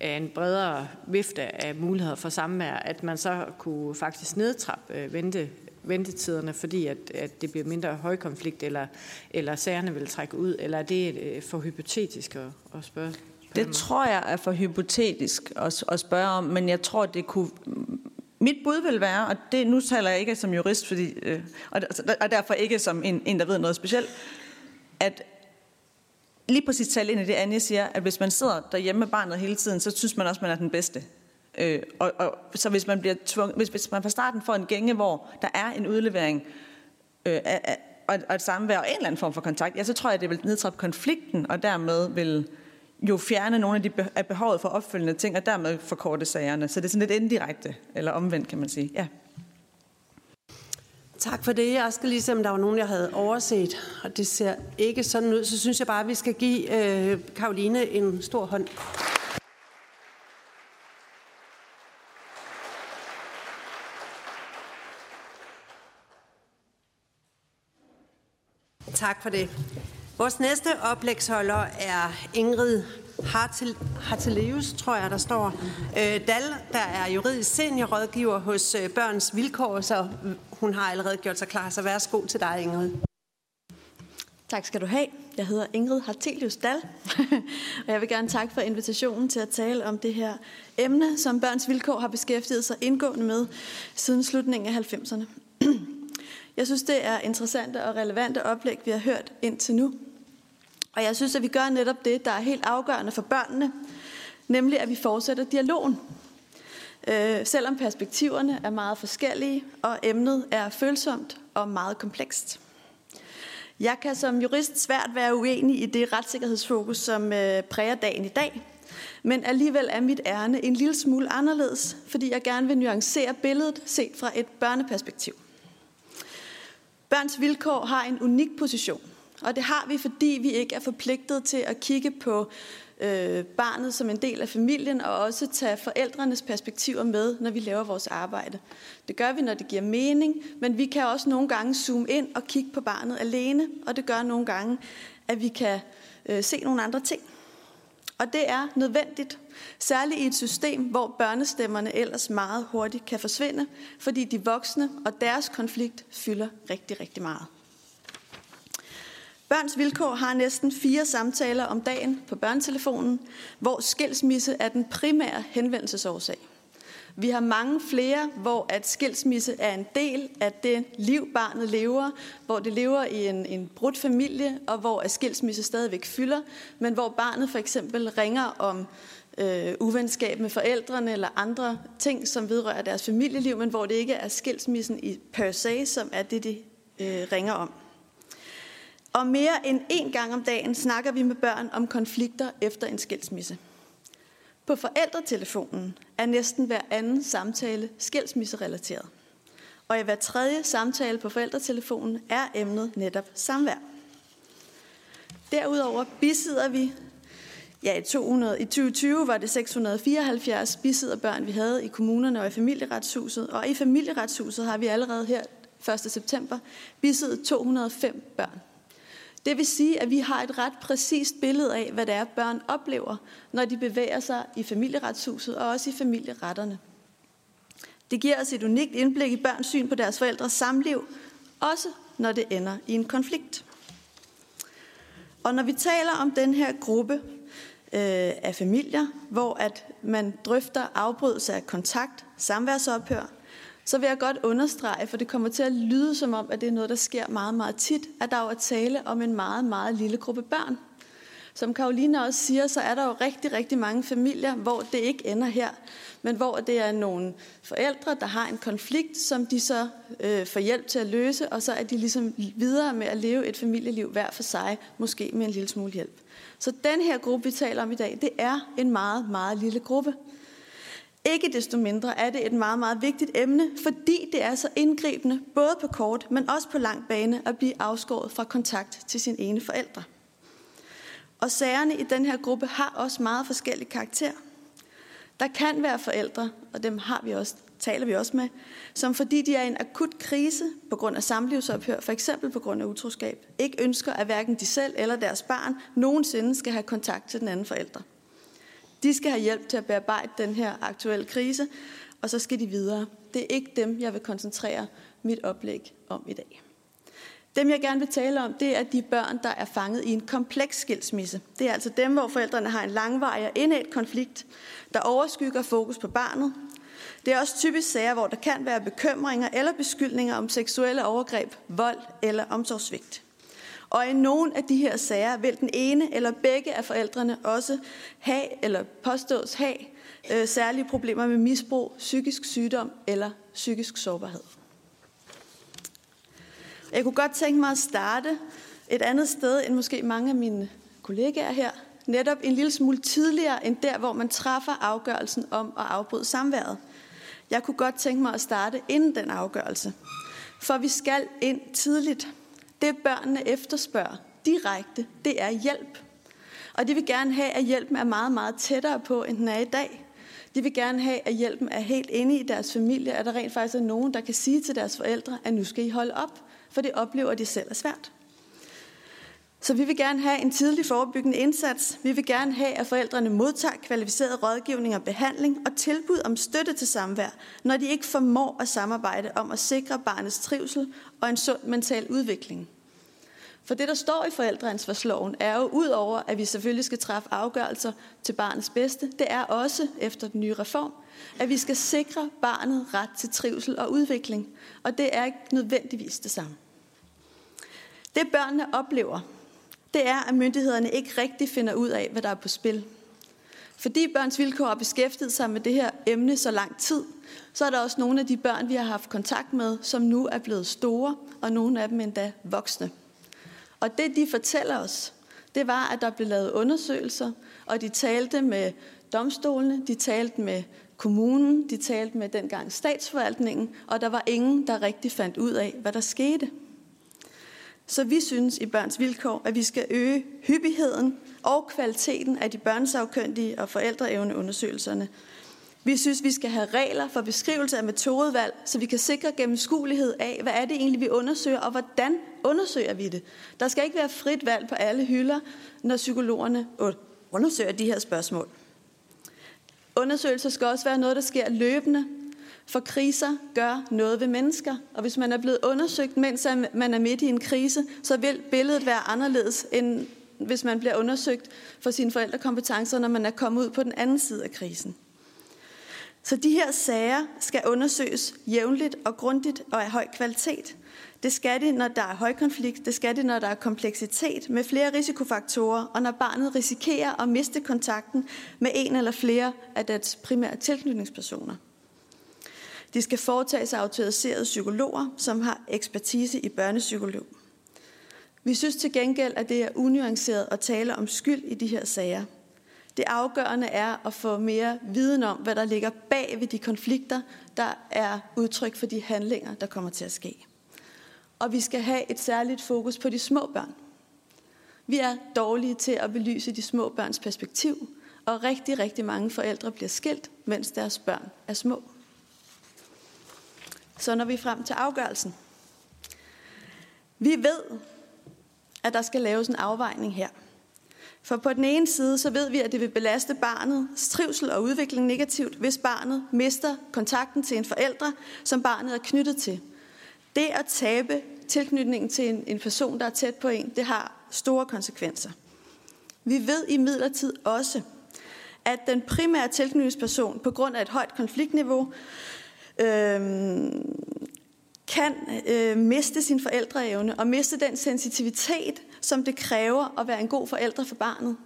af en bredere vifte af muligheder for samvær, at man så kunne faktisk nedtrappe vente, ventetiderne, fordi at, at det bliver mindre højkonflikt, eller, eller sagerne vil trække ud, eller er det for hypotetisk at, at spørge? Det tror jeg er for hypotetisk at, at spørge om, men jeg tror, det kunne... Mit bud vil være, og det, nu taler jeg ikke som jurist, fordi, øh, og, og derfor ikke som en, en, der ved noget specielt, at lige præcis tale ind i det, Anja siger, at hvis man sidder derhjemme med barnet hele tiden, så synes man også, man er den bedste. Øh, og, og, så hvis man bliver tvunget, hvis, hvis man fra starten får en gænge, hvor der er en udlevering øh, af, af, og, og et samvær og en eller anden form for kontakt, ja, så tror jeg, at det vil nedtrappe konflikten, og dermed vil jo fjerne nogle af, de, af behovet for opfølgende ting, og dermed forkorte sagerne. Så det er sådan lidt indirekte, eller omvendt, kan man sige. Ja. Tak for det. Jeg skal lige se, om der var nogen, jeg havde overset, og det ser ikke sådan ud, så synes jeg bare, at vi skal give øh, Karoline en stor hånd. Tak for det. Vores næste oplægsholder er Ingrid Hartel, Harteleus, tror jeg, der står. Øh, Dal, der er juridisk seniorrådgiver hos øh, Børns Vilkår, så øh, hun har allerede gjort sig klar. Så værsgo til dig, Ingrid. Tak skal du have. Jeg hedder Ingrid Hartelius Dal, og jeg vil gerne takke for invitationen til at tale om det her emne, som Børns Vilkår har beskæftiget sig indgående med siden slutningen af 90'erne. Jeg synes, det er interessante og relevante oplæg, vi har hørt indtil nu. Og jeg synes, at vi gør netop det, der er helt afgørende for børnene, nemlig at vi fortsætter dialogen. Øh, selvom perspektiverne er meget forskellige, og emnet er følsomt og meget komplekst. Jeg kan som jurist svært være uenig i det retssikkerhedsfokus, som øh, præger dagen i dag, men alligevel er mit ærne en lille smule anderledes, fordi jeg gerne vil nuancere billedet set fra et børneperspektiv. Børns vilkår har en unik position, og det har vi, fordi vi ikke er forpligtet til at kigge på øh, barnet som en del af familien, og også tage forældrenes perspektiver med, når vi laver vores arbejde. Det gør vi, når det giver mening, men vi kan også nogle gange zoome ind og kigge på barnet alene, og det gør nogle gange, at vi kan øh, se nogle andre ting. Og det er nødvendigt, særligt i et system, hvor børnestemmerne ellers meget hurtigt kan forsvinde, fordi de voksne og deres konflikt fylder rigtig, rigtig meget. Børns Vilkår har næsten fire samtaler om dagen på børnetelefonen, hvor skilsmisse er den primære henvendelsesårsag. Vi har mange flere, hvor at skilsmisse er en del af det liv, barnet lever, hvor det lever i en, en brudt familie, og hvor at skilsmisse stadigvæk fylder, men hvor barnet for eksempel ringer om øh, uvenskab med forældrene eller andre ting, som vedrører deres familieliv, men hvor det ikke er skilsmissen i per se, som er det, de øh, ringer om. Og mere end en gang om dagen snakker vi med børn om konflikter efter en skilsmisse. På forældretelefonen er næsten hver anden samtale skilsmisserelateret. Og i hver tredje samtale på forældretelefonen er emnet netop samvær. Derudover bisidder vi, ja i, 200, i 2020 var det 674 bisidderbørn, vi havde i kommunerne og i familieretshuset. Og i familieretshuset har vi allerede her 1. september bisiddet 205 børn. Det vil sige, at vi har et ret præcist billede af, hvad det er, børn oplever, når de bevæger sig i familieretshuset og også i familieretterne. Det giver os et unikt indblik i børns syn på deres forældres samliv, også når det ender i en konflikt. Og når vi taler om den her gruppe øh, af familier, hvor at man drøfter afbrydelse af kontakt, samværsophør, så vil jeg godt understrege, for det kommer til at lyde som om, at det er noget, der sker meget, meget tit, at der er tale om en meget, meget lille gruppe børn. Som Karolina også siger, så er der jo rigtig, rigtig mange familier, hvor det ikke ender her, men hvor det er nogle forældre, der har en konflikt, som de så øh, får hjælp til at løse, og så er de ligesom videre med at leve et familieliv hver for sig, måske med en lille smule hjælp. Så den her gruppe, vi taler om i dag, det er en meget, meget lille gruppe. Ikke desto mindre er det et meget, meget vigtigt emne, fordi det er så indgribende, både på kort, men også på lang bane, at blive afskåret fra kontakt til sin ene forældre. Og sagerne i den her gruppe har også meget forskellig karakter. Der kan være forældre, og dem har vi også, taler vi også med, som fordi de er i en akut krise på grund af samlivsophør, for eksempel på grund af utroskab, ikke ønsker, at hverken de selv eller deres barn nogensinde skal have kontakt til den anden forælder. De skal have hjælp til at bearbejde den her aktuelle krise, og så skal de videre. Det er ikke dem, jeg vil koncentrere mit oplæg om i dag. Dem, jeg gerne vil tale om, det er de børn, der er fanget i en kompleks skilsmisse. Det er altså dem, hvor forældrene har en langvarig og indæt konflikt, der overskygger fokus på barnet. Det er også typisk sager, hvor der kan være bekymringer eller beskyldninger om seksuelle overgreb, vold eller omsorgssvigt. Og i nogle af de her sager vil den ene eller begge af forældrene også have eller påstås have øh, særlige problemer med misbrug, psykisk sygdom eller psykisk sårbarhed. Jeg kunne godt tænke mig at starte et andet sted end måske mange af mine kollegaer her. Netop en lille smule tidligere end der, hvor man træffer afgørelsen om at afbryde samværet. Jeg kunne godt tænke mig at starte inden den afgørelse. For vi skal ind tidligt. Det børnene efterspørger direkte, det er hjælp. Og de vil gerne have, at hjælpen er meget, meget tættere på, end den er i dag. De vil gerne have, at hjælpen er helt inde i deres familie, at der rent faktisk er nogen, der kan sige til deres forældre, at nu skal I holde op, for det oplever de selv er svært. Så vi vil gerne have en tidlig forebyggende indsats. Vi vil gerne have, at forældrene modtager kvalificeret rådgivning og behandling og tilbud om støtte til samvær, når de ikke formår at samarbejde om at sikre barnets trivsel og en sund mental udvikling. For det, der står i forældreansvarsloven, er jo ud over, at vi selvfølgelig skal træffe afgørelser til barnets bedste, det er også, efter den nye reform, at vi skal sikre barnet ret til trivsel og udvikling. Og det er ikke nødvendigvis det samme. Det børnene oplever, det er, at myndighederne ikke rigtig finder ud af, hvad der er på spil. Fordi børns vilkår har beskæftiget sig med det her emne så lang tid, så er der også nogle af de børn, vi har haft kontakt med, som nu er blevet store, og nogle af dem endda voksne. Og det, de fortæller os, det var, at der blev lavet undersøgelser, og de talte med domstolene, de talte med kommunen, de talte med dengang statsforvaltningen, og der var ingen, der rigtig fandt ud af, hvad der skete. Så vi synes i Børns Vilkår, at vi skal øge hyppigheden og kvaliteten af de børnesagkyndige og forældreevneundersøgelserne. Vi synes, vi skal have regler for beskrivelse af metodevalg, så vi kan sikre gennemskuelighed af, hvad er det egentlig, vi undersøger, og hvordan undersøger vi det. Der skal ikke være frit valg på alle hylder, når psykologerne undersøger de her spørgsmål. Undersøgelser skal også være noget, der sker løbende, for kriser gør noget ved mennesker. Og hvis man er blevet undersøgt, mens man er midt i en krise, så vil billedet være anderledes, end hvis man bliver undersøgt for sine forældrekompetencer, når man er kommet ud på den anden side af krisen. Så de her sager skal undersøges jævnligt og grundigt og af høj kvalitet. Det skal det, når der er højkonflikt. Det skal det, når der er kompleksitet med flere risikofaktorer, og når barnet risikerer at miste kontakten med en eller flere af dets primære tilknytningspersoner. De skal foretages af autoriserede psykologer, som har ekspertise i børnepsykolog. Vi synes til gengæld, at det er unuanceret at tale om skyld i de her sager. Det afgørende er at få mere viden om, hvad der ligger bag ved de konflikter, der er udtryk for de handlinger, der kommer til at ske. Og vi skal have et særligt fokus på de små børn. Vi er dårlige til at belyse de små børns perspektiv, og rigtig, rigtig mange forældre bliver skilt, mens deres børn er små. Så når vi frem til afgørelsen. Vi ved, at der skal laves en afvejning her. For på den ene side, så ved vi, at det vil belaste barnets trivsel og udvikling negativt, hvis barnet mister kontakten til en forælder, som barnet er knyttet til. Det at tabe tilknytningen til en, en person, der er tæt på en, det har store konsekvenser. Vi ved i midlertid også, at den primære tilknytningsperson på grund af et højt konfliktniveau øh, kan øh, miste sin forældreevne og miste den sensitivitet, som det kræver at være en god forælder for barnet.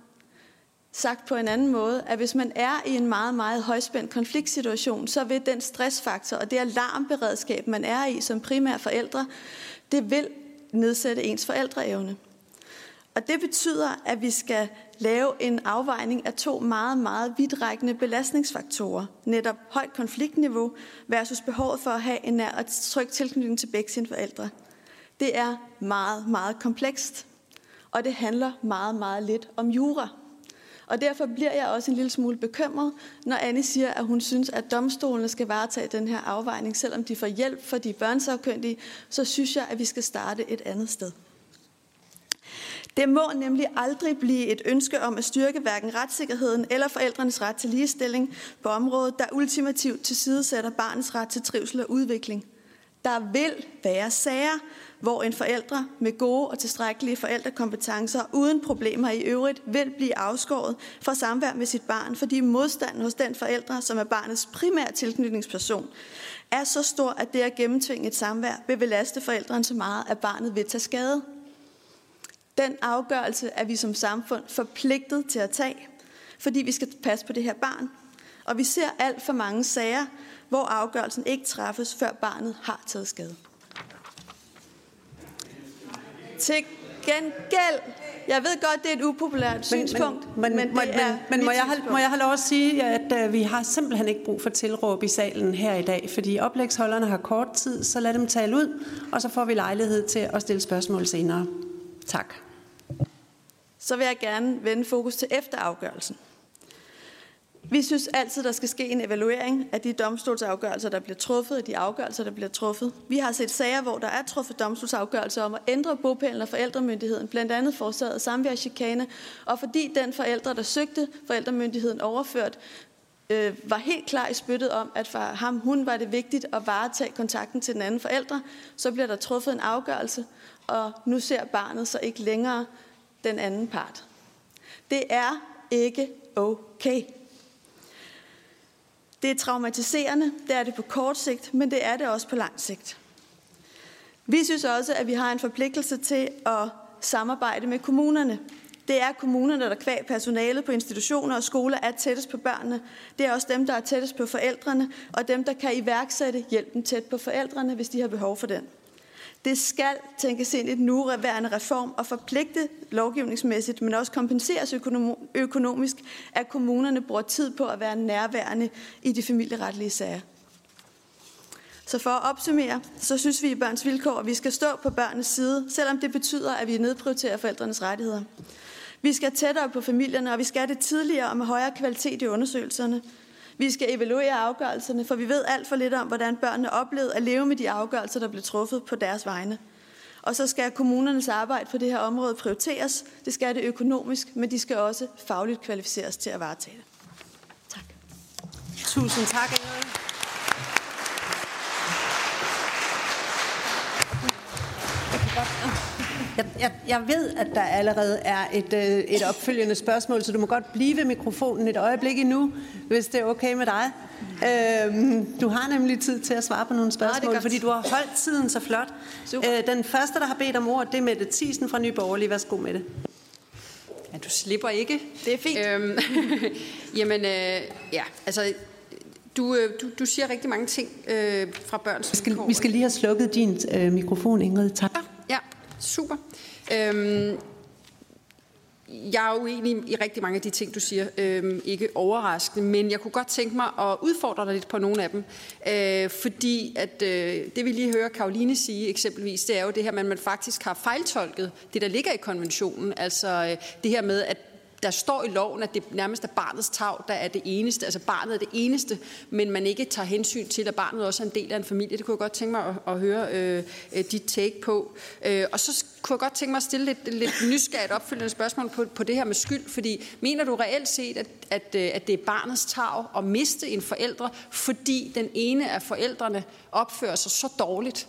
Sagt på en anden måde, at hvis man er i en meget, meget højspændt konfliktsituation, så vil den stressfaktor og det alarmberedskab, man er i som primær forældre, det vil nedsætte ens forældreevne. Og det betyder, at vi skal lave en afvejning af to meget, meget vidtrækkende belastningsfaktorer. Netop højt konfliktniveau versus behovet for at have en nær og tryg tilknytning til begge sine forældre. Det er meget, meget komplekst, og det handler meget, meget lidt om jura. Og derfor bliver jeg også en lille smule bekymret, når Anne siger, at hun synes, at domstolene skal varetage den her afvejning. Selvom de får hjælp for de børnsafkyndige, så synes jeg, at vi skal starte et andet sted. Det må nemlig aldrig blive et ønske om at styrke hverken retssikkerheden eller forældrenes ret til ligestilling på området, der ultimativt tilsidesætter barnets ret til trivsel og udvikling. Der vil være sager, hvor en forældre med gode og tilstrækkelige forældrekompetencer uden problemer i øvrigt vil blive afskåret fra samvær med sit barn, fordi modstanden hos den forældre, som er barnets primære tilknytningsperson, er så stor, at det at gennemtvinge et samvær vil belaste forældrene så meget, at barnet vil tage skade. Den afgørelse er vi som samfund forpligtet til at tage, fordi vi skal passe på det her barn. Og vi ser alt for mange sager, hvor afgørelsen ikke træffes, før barnet har taget skade. Til gengæld, jeg ved godt, det er et upopulært men, synspunkt, men, men, men, det er men må, jeg have, må jeg have lov at sige, at uh, vi har simpelthen ikke brug for tilråb i salen her i dag, fordi oplægsholderne har kort tid, så lad dem tale ud, og så får vi lejlighed til at stille spørgsmål senere. Tak. Så vil jeg gerne vende fokus til efterafgørelsen. Vi synes altid, der skal ske en evaluering af de domstolsafgørelser, der bliver truffet, og de afgørelser, der bliver truffet. Vi har set sager, hvor der er truffet domstolsafgørelser om at ændre bopælen og forældremyndigheden, blandt andet forårsaget samværschikane, og fordi den forældre, der søgte forældremyndigheden overført, øh, var helt klar i spyttet om, at for ham, hun var det vigtigt at varetage kontakten til den anden forældre, så bliver der truffet en afgørelse, og nu ser barnet så ikke længere den anden part. Det er ikke okay. Det er traumatiserende, det er det på kort sigt, men det er det også på lang sigt. Vi synes også, at vi har en forpligtelse til at samarbejde med kommunerne. Det er kommunerne, der kvæg personalet på institutioner og skoler er tættest på børnene. Det er også dem, der er tættest på forældrene, og dem, der kan iværksætte hjælpen tæt på forældrene, hvis de har behov for den. Det skal tænkes ind i den nuværende reform og forpligte lovgivningsmæssigt, men også kompenseres økonomisk, at kommunerne bruger tid på at være nærværende i de familieretlige sager. Så for at opsummere, så synes vi i børns vilkår, at vi skal stå på børnenes side, selvom det betyder, at vi nedprioriterer forældrenes rettigheder. Vi skal tættere på familierne, og vi skal det tidligere og med højere kvalitet i undersøgelserne. Vi skal evaluere afgørelserne, for vi ved alt for lidt om, hvordan børnene oplevede at leve med de afgørelser, der blev truffet på deres vegne. Og så skal kommunernes arbejde på det her område prioriteres. Det skal det økonomisk, men de skal også fagligt kvalificeres til at varetage det. Tak. Tusind tak, Ingrid. Jeg, jeg, jeg ved, at der allerede er et, øh, et opfølgende spørgsmål, så du må godt blive ved mikrofonen et øjeblik endnu, hvis det er okay med dig. Øhm, du har nemlig tid til at svare på nogle spørgsmål, fordi du har holdt tiden så flot. Øh, den første, der har bedt om ord, det er Mette Thiesen fra Nye Borgerlige. Værsgo med det. Ja, du slipper ikke. Det er fint. Øhm, jamen, øh, ja, altså, du, øh, du, du siger rigtig mange ting øh, fra børns vi skal, vi skal lige have slukket din øh, mikrofon, Ingrid. Tak. Ja, ja super. Øhm, jeg er uenig i rigtig mange af de ting, du siger. Øhm, ikke overraskende, men jeg kunne godt tænke mig at udfordre dig lidt på nogle af dem. Øh, fordi at øh, det vi lige hører Karoline sige eksempelvis, det er jo det her, at man faktisk har fejltolket det, der ligger i konventionen. Altså øh, det her med, at der står i loven, at det nærmest er barnets tag, der er det eneste. Altså barnet er det eneste, men man ikke tager hensyn til, at barnet også er en del af en familie. Det kunne jeg godt tænke mig at, at høre øh, øh dit take på. Øh, og så kunne jeg godt tænke mig at stille lidt, lidt nysgerrigt opfølgende spørgsmål på, på det her med skyld. Fordi mener du reelt set, at, at, øh, at det er barnets tag at miste en forældre, fordi den ene af forældrene opfører sig så dårligt,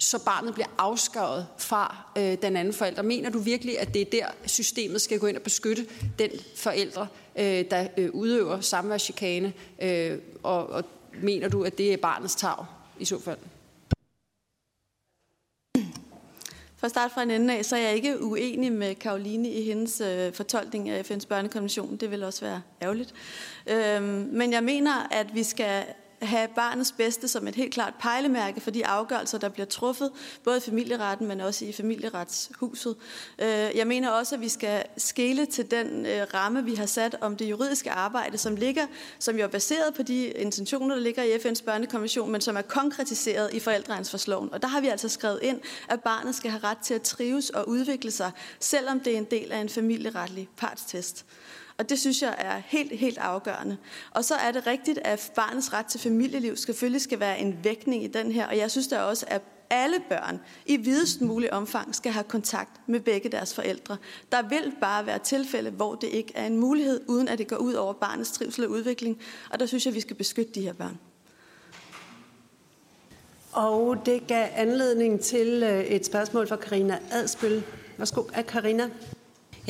så barnet bliver afskåret fra øh, den anden forælder. Mener du virkelig, at det er der, systemet skal gå ind og beskytte den forældre, øh, der øh, udøver samværschikane, øh, og, og mener du, at det er barnets tag i så fald? For at starte fra en ende af, så er jeg ikke uenig med Karoline i hendes øh, fortolkning af FN's børnekonvention. Det vil også være ærgerligt. Øhm, men jeg mener, at vi skal have barnets bedste som et helt klart pejlemærke for de afgørelser, der bliver truffet, både i familieretten, men også i familieretshuset. Øh, jeg mener også, at vi skal skele til den øh, ramme, vi har sat om det juridiske arbejde, som ligger, som jo er baseret på de intentioner, der ligger i FN's børnekonvention, men som er konkretiseret i forældreansvarsloven. Og der har vi altså skrevet ind, at barnet skal have ret til at trives og udvikle sig, selvom det er en del af en familieretlig partstest. Og det synes jeg er helt, helt afgørende. Og så er det rigtigt, at barnets ret til familieliv selvfølgelig skal være en vægtning i den her. Og jeg synes da også, at alle børn i videst mulig omfang skal have kontakt med begge deres forældre. Der vil bare være tilfælde, hvor det ikke er en mulighed, uden at det går ud over barnets trivsel og udvikling. Og der synes jeg, at vi skal beskytte de her børn. Og det gav anledning til øh, et spørgsmål fra Karina Adspøl. Værsgo, Karina.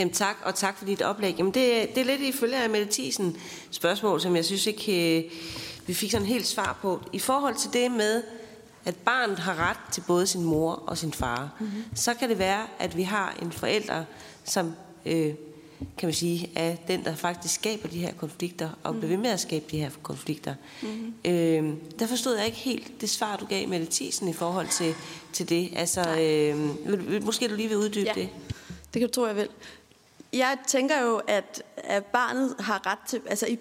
Jamen tak, og tak for dit oplæg. Jamen det, det er lidt i følge af Mette Thiesen spørgsmål, som jeg synes ikke, øh, vi fik sådan helt svar på. I forhold til det med, at barnet har ret til både sin mor og sin far, mm-hmm. så kan det være, at vi har en forælder, som øh, kan man sige, er den, der faktisk skaber de her konflikter, og bliver ved med at skabe de her konflikter. Mm-hmm. Øh, der forstod jeg ikke helt det svar, du gav Mette Thiesen i forhold til, til det. Altså, øh, måske du lige vil uddybe ja. det. Det kan du tro, jeg vil. Jeg tænker jo, at, at barnet har ret til, altså i,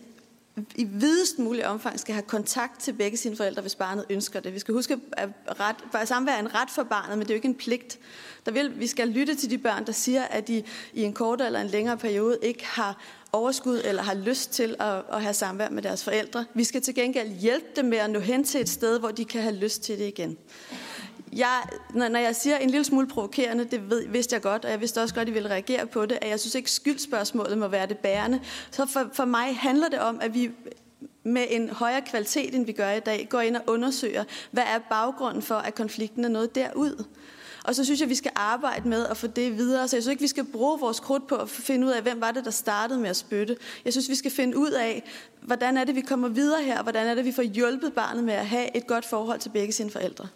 i videst mulig omfang skal have kontakt til begge sine forældre, hvis barnet ønsker det. Vi skal huske, at ret, samvær er en ret for barnet, men det er jo ikke en pligt. Der vil, vi skal lytte til de børn, der siger, at de i en kortere eller en længere periode ikke har overskud eller har lyst til at, at have samvær med deres forældre. Vi skal til gengæld hjælpe dem med at nå hen til et sted, hvor de kan have lyst til det igen jeg, når, når jeg siger en lille smule provokerende, det ved, vidste jeg godt, og jeg vidste også godt, at I ville reagere på det, at jeg synes ikke, skyldspørgsmålet må være det bærende. Så for, for mig handler det om, at vi med en højere kvalitet, end vi gør i dag, går ind og undersøger, hvad er baggrunden for, at konflikten er noget derud. Og så synes jeg, at vi skal arbejde med at få det videre. Så jeg synes ikke, vi skal bruge vores krudt på at finde ud af, hvem var det, der startede med at spytte. Jeg synes, vi skal finde ud af, hvordan er det, vi kommer videre her, hvordan er det, vi får hjulpet barnet med at have et godt forhold til begge sine forældre.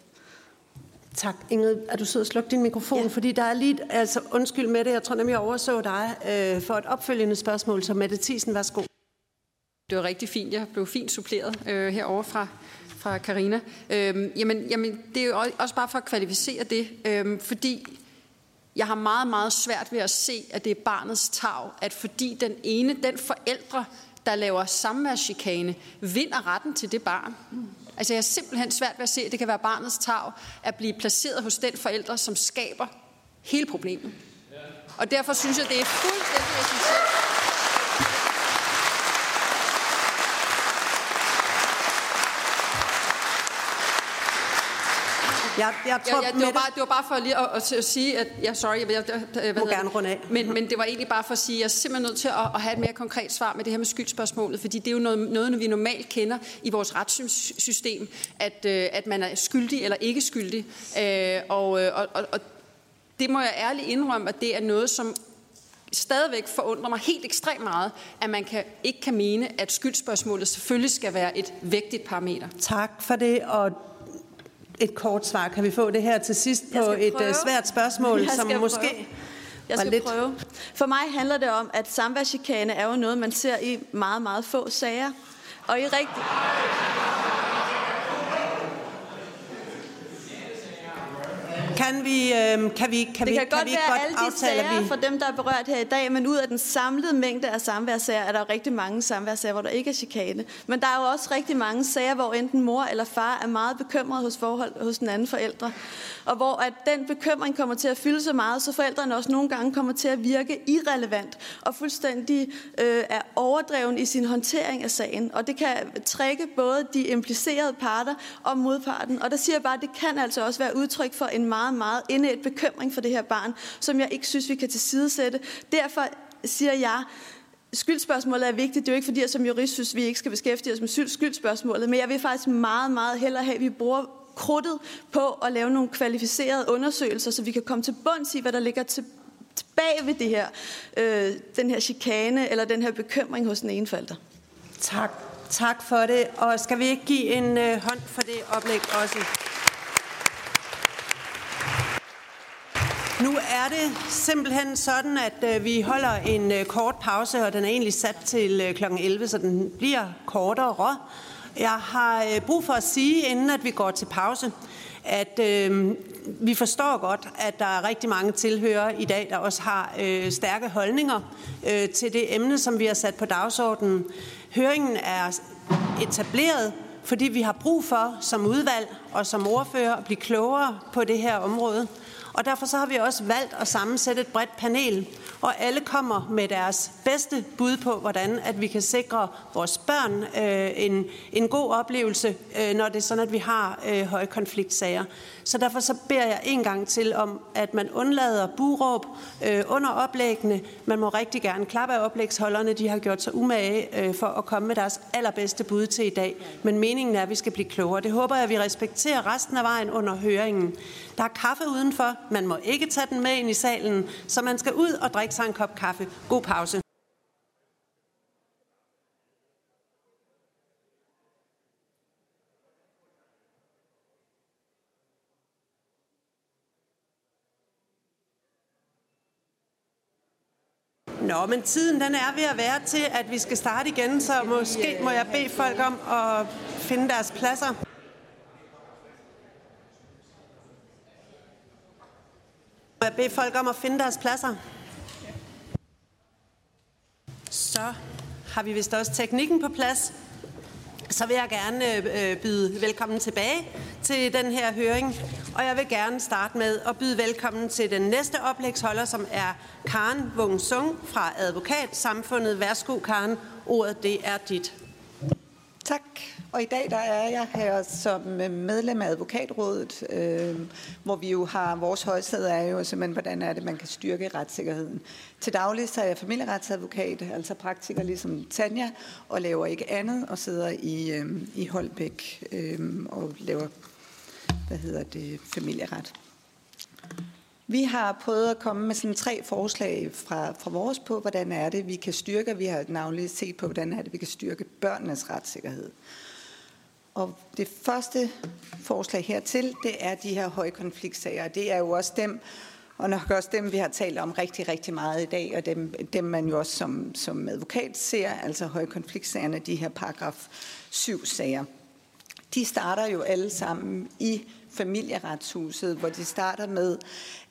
Tak. Ingrid, er du sød at slukke din mikrofon? Ja. Fordi der er lige, altså undskyld med det, jeg tror nemlig, jeg overså dig øh, for et opfølgende spørgsmål, så Mette Thiesen, værsgo. Det var rigtig fint. Jeg blev fint suppleret øh, herover fra fra Karina. Øhm, jamen, jamen, det er jo også bare for at kvalificere det, øhm, fordi jeg har meget, meget svært ved at se, at det er barnets tag, at fordi den ene, den forældre, der laver samværschikane, vinder retten til det barn. Altså jeg er simpelthen svært ved at se, at det kan være barnets tag at blive placeret hos den forælder, som skaber hele problemet. Og derfor synes jeg, det er fuldstændig essentielt. Jeg, jeg tror, ja, ja, det, var bare, det var bare for lige at, at, at sige, at ja, sorry, jeg, jeg, jeg, Må gerne runde af. Men, men det var egentlig bare for at sige, at jeg er simpelthen nødt til at, at have et mere konkret svar med det her med skyldspørgsmålet, fordi det er jo noget, noget vi normalt kender i vores retssystem, at, øh, at man er skyldig eller ikke skyldig. Øh, og, og, og, og det må jeg ærligt indrømme, at det er noget, som stadigvæk forundrer mig helt ekstremt meget, at man kan, ikke kan mene, at skyldspørgsmålet selvfølgelig skal være et vægtigt parameter. Tak for det, og et kort svar. Kan vi få det her til sidst på et prøve. Øh, svært spørgsmål, som måske prøve. Jeg skal lidt... prøve. For mig handler det om, at samværschikane er jo noget, man ser i meget, meget få sager. Og i rigtig... Kan vi, øh, kan vi, kan det vi, kan, kan godt vi være godt alle de sager vi... for dem, der er berørt her i dag, men ud af den samlede mængde af samværssager, er der rigtig mange samværssager, hvor der ikke er chikane. Men der er jo også rigtig mange sager, hvor enten mor eller far er meget bekymret hos forhold hos den anden forældre. Og hvor at den bekymring kommer til at fylde så meget, så forældrene også nogle gange kommer til at virke irrelevant og fuldstændig øh, er overdreven i sin håndtering af sagen. Og det kan trække både de implicerede parter og modparten. Og der siger jeg bare, at det kan altså også være udtryk for en meget, meget meget indæt bekymring for det her barn, som jeg ikke synes, vi kan tilsidesætte. Derfor siger jeg, Skyldspørgsmålet er vigtigt. Det er jo ikke fordi, jeg som jurist synes, vi ikke skal beskæftige os med skyldspørgsmålet, men jeg vil faktisk meget, meget hellere have, at vi bruger krudtet på at lave nogle kvalificerede undersøgelser, så vi kan komme til bunds i, hvad der ligger til, bag ved det her, øh, den her chikane eller den her bekymring hos den ene forælder. Tak. Tak for det. Og skal vi ikke give en øh, hånd for det oplæg også? Nu er det simpelthen sådan, at øh, vi holder en øh, kort pause, og den er egentlig sat til øh, kl. 11, så den bliver kortere. Jeg har brug for at sige, inden at vi går til pause, at øh, vi forstår godt, at der er rigtig mange tilhørere i dag, der også har øh, stærke holdninger øh, til det emne, som vi har sat på dagsordenen. Høringen er etableret, fordi vi har brug for som udvalg og som ordfører at blive klogere på det her område. Og derfor så har vi også valgt at sammensætte et bredt panel, og alle kommer med deres bedste bud på, hvordan at vi kan sikre vores børn øh, en, en god oplevelse, øh, når det er sådan, at vi har øh, høje konfliktsager. Så derfor så beder jeg en gang til om, at man undlader buråb øh, under oplæggene. Man må rigtig gerne klappe af oplægsholderne. De har gjort sig umage øh, for at komme med deres allerbedste bud til i dag. Men meningen er, at vi skal blive klogere. Det håber jeg, at vi respekterer resten af vejen under høringen. Der er kaffe udenfor. Man må ikke tage den med ind i salen, så man skal ud og drikke sig en kop kaffe. God pause. Nå, men tiden den er ved at være til, at vi skal starte igen, så måske må jeg bede folk om at finde deres pladser. Må jeg bede folk om at finde deres pladser? Så har vi vist også teknikken på plads. Så vil jeg gerne øh, øh, byde velkommen tilbage til den her høring. Og jeg vil gerne starte med at byde velkommen til den næste oplægsholder, som er Karen Wung Sung fra Advokatsamfundet. Værsgo, Karen. Ordet det er dit. Tak. Og i dag der er jeg her som øh, medlem af Advokatrådet, øh, hvor vi jo har, vores højsæde er jo simpelthen, hvordan er det, man kan styrke retssikkerheden. Til daglig så er jeg familieretsadvokat, altså praktiker ligesom Tanja, og laver ikke andet, og sidder i, øh, i Holbæk øh, og laver, hvad hedder det, familieret. Vi har prøvet at komme med sådan tre forslag fra, fra vores på, hvordan er det, vi kan styrke. Vi har navnlig set på, hvordan er det, vi kan styrke børnenes retssikkerhed. Og det første forslag hertil, det er de her højkonfliktsager. Det er jo også dem, og nok også dem, vi har talt om rigtig, rigtig meget i dag, og dem, dem man jo også som, som advokat ser, altså højkonfliktsagerne, de her paragraf 7-sager. De starter jo alle sammen i familieretshuset, hvor de starter med,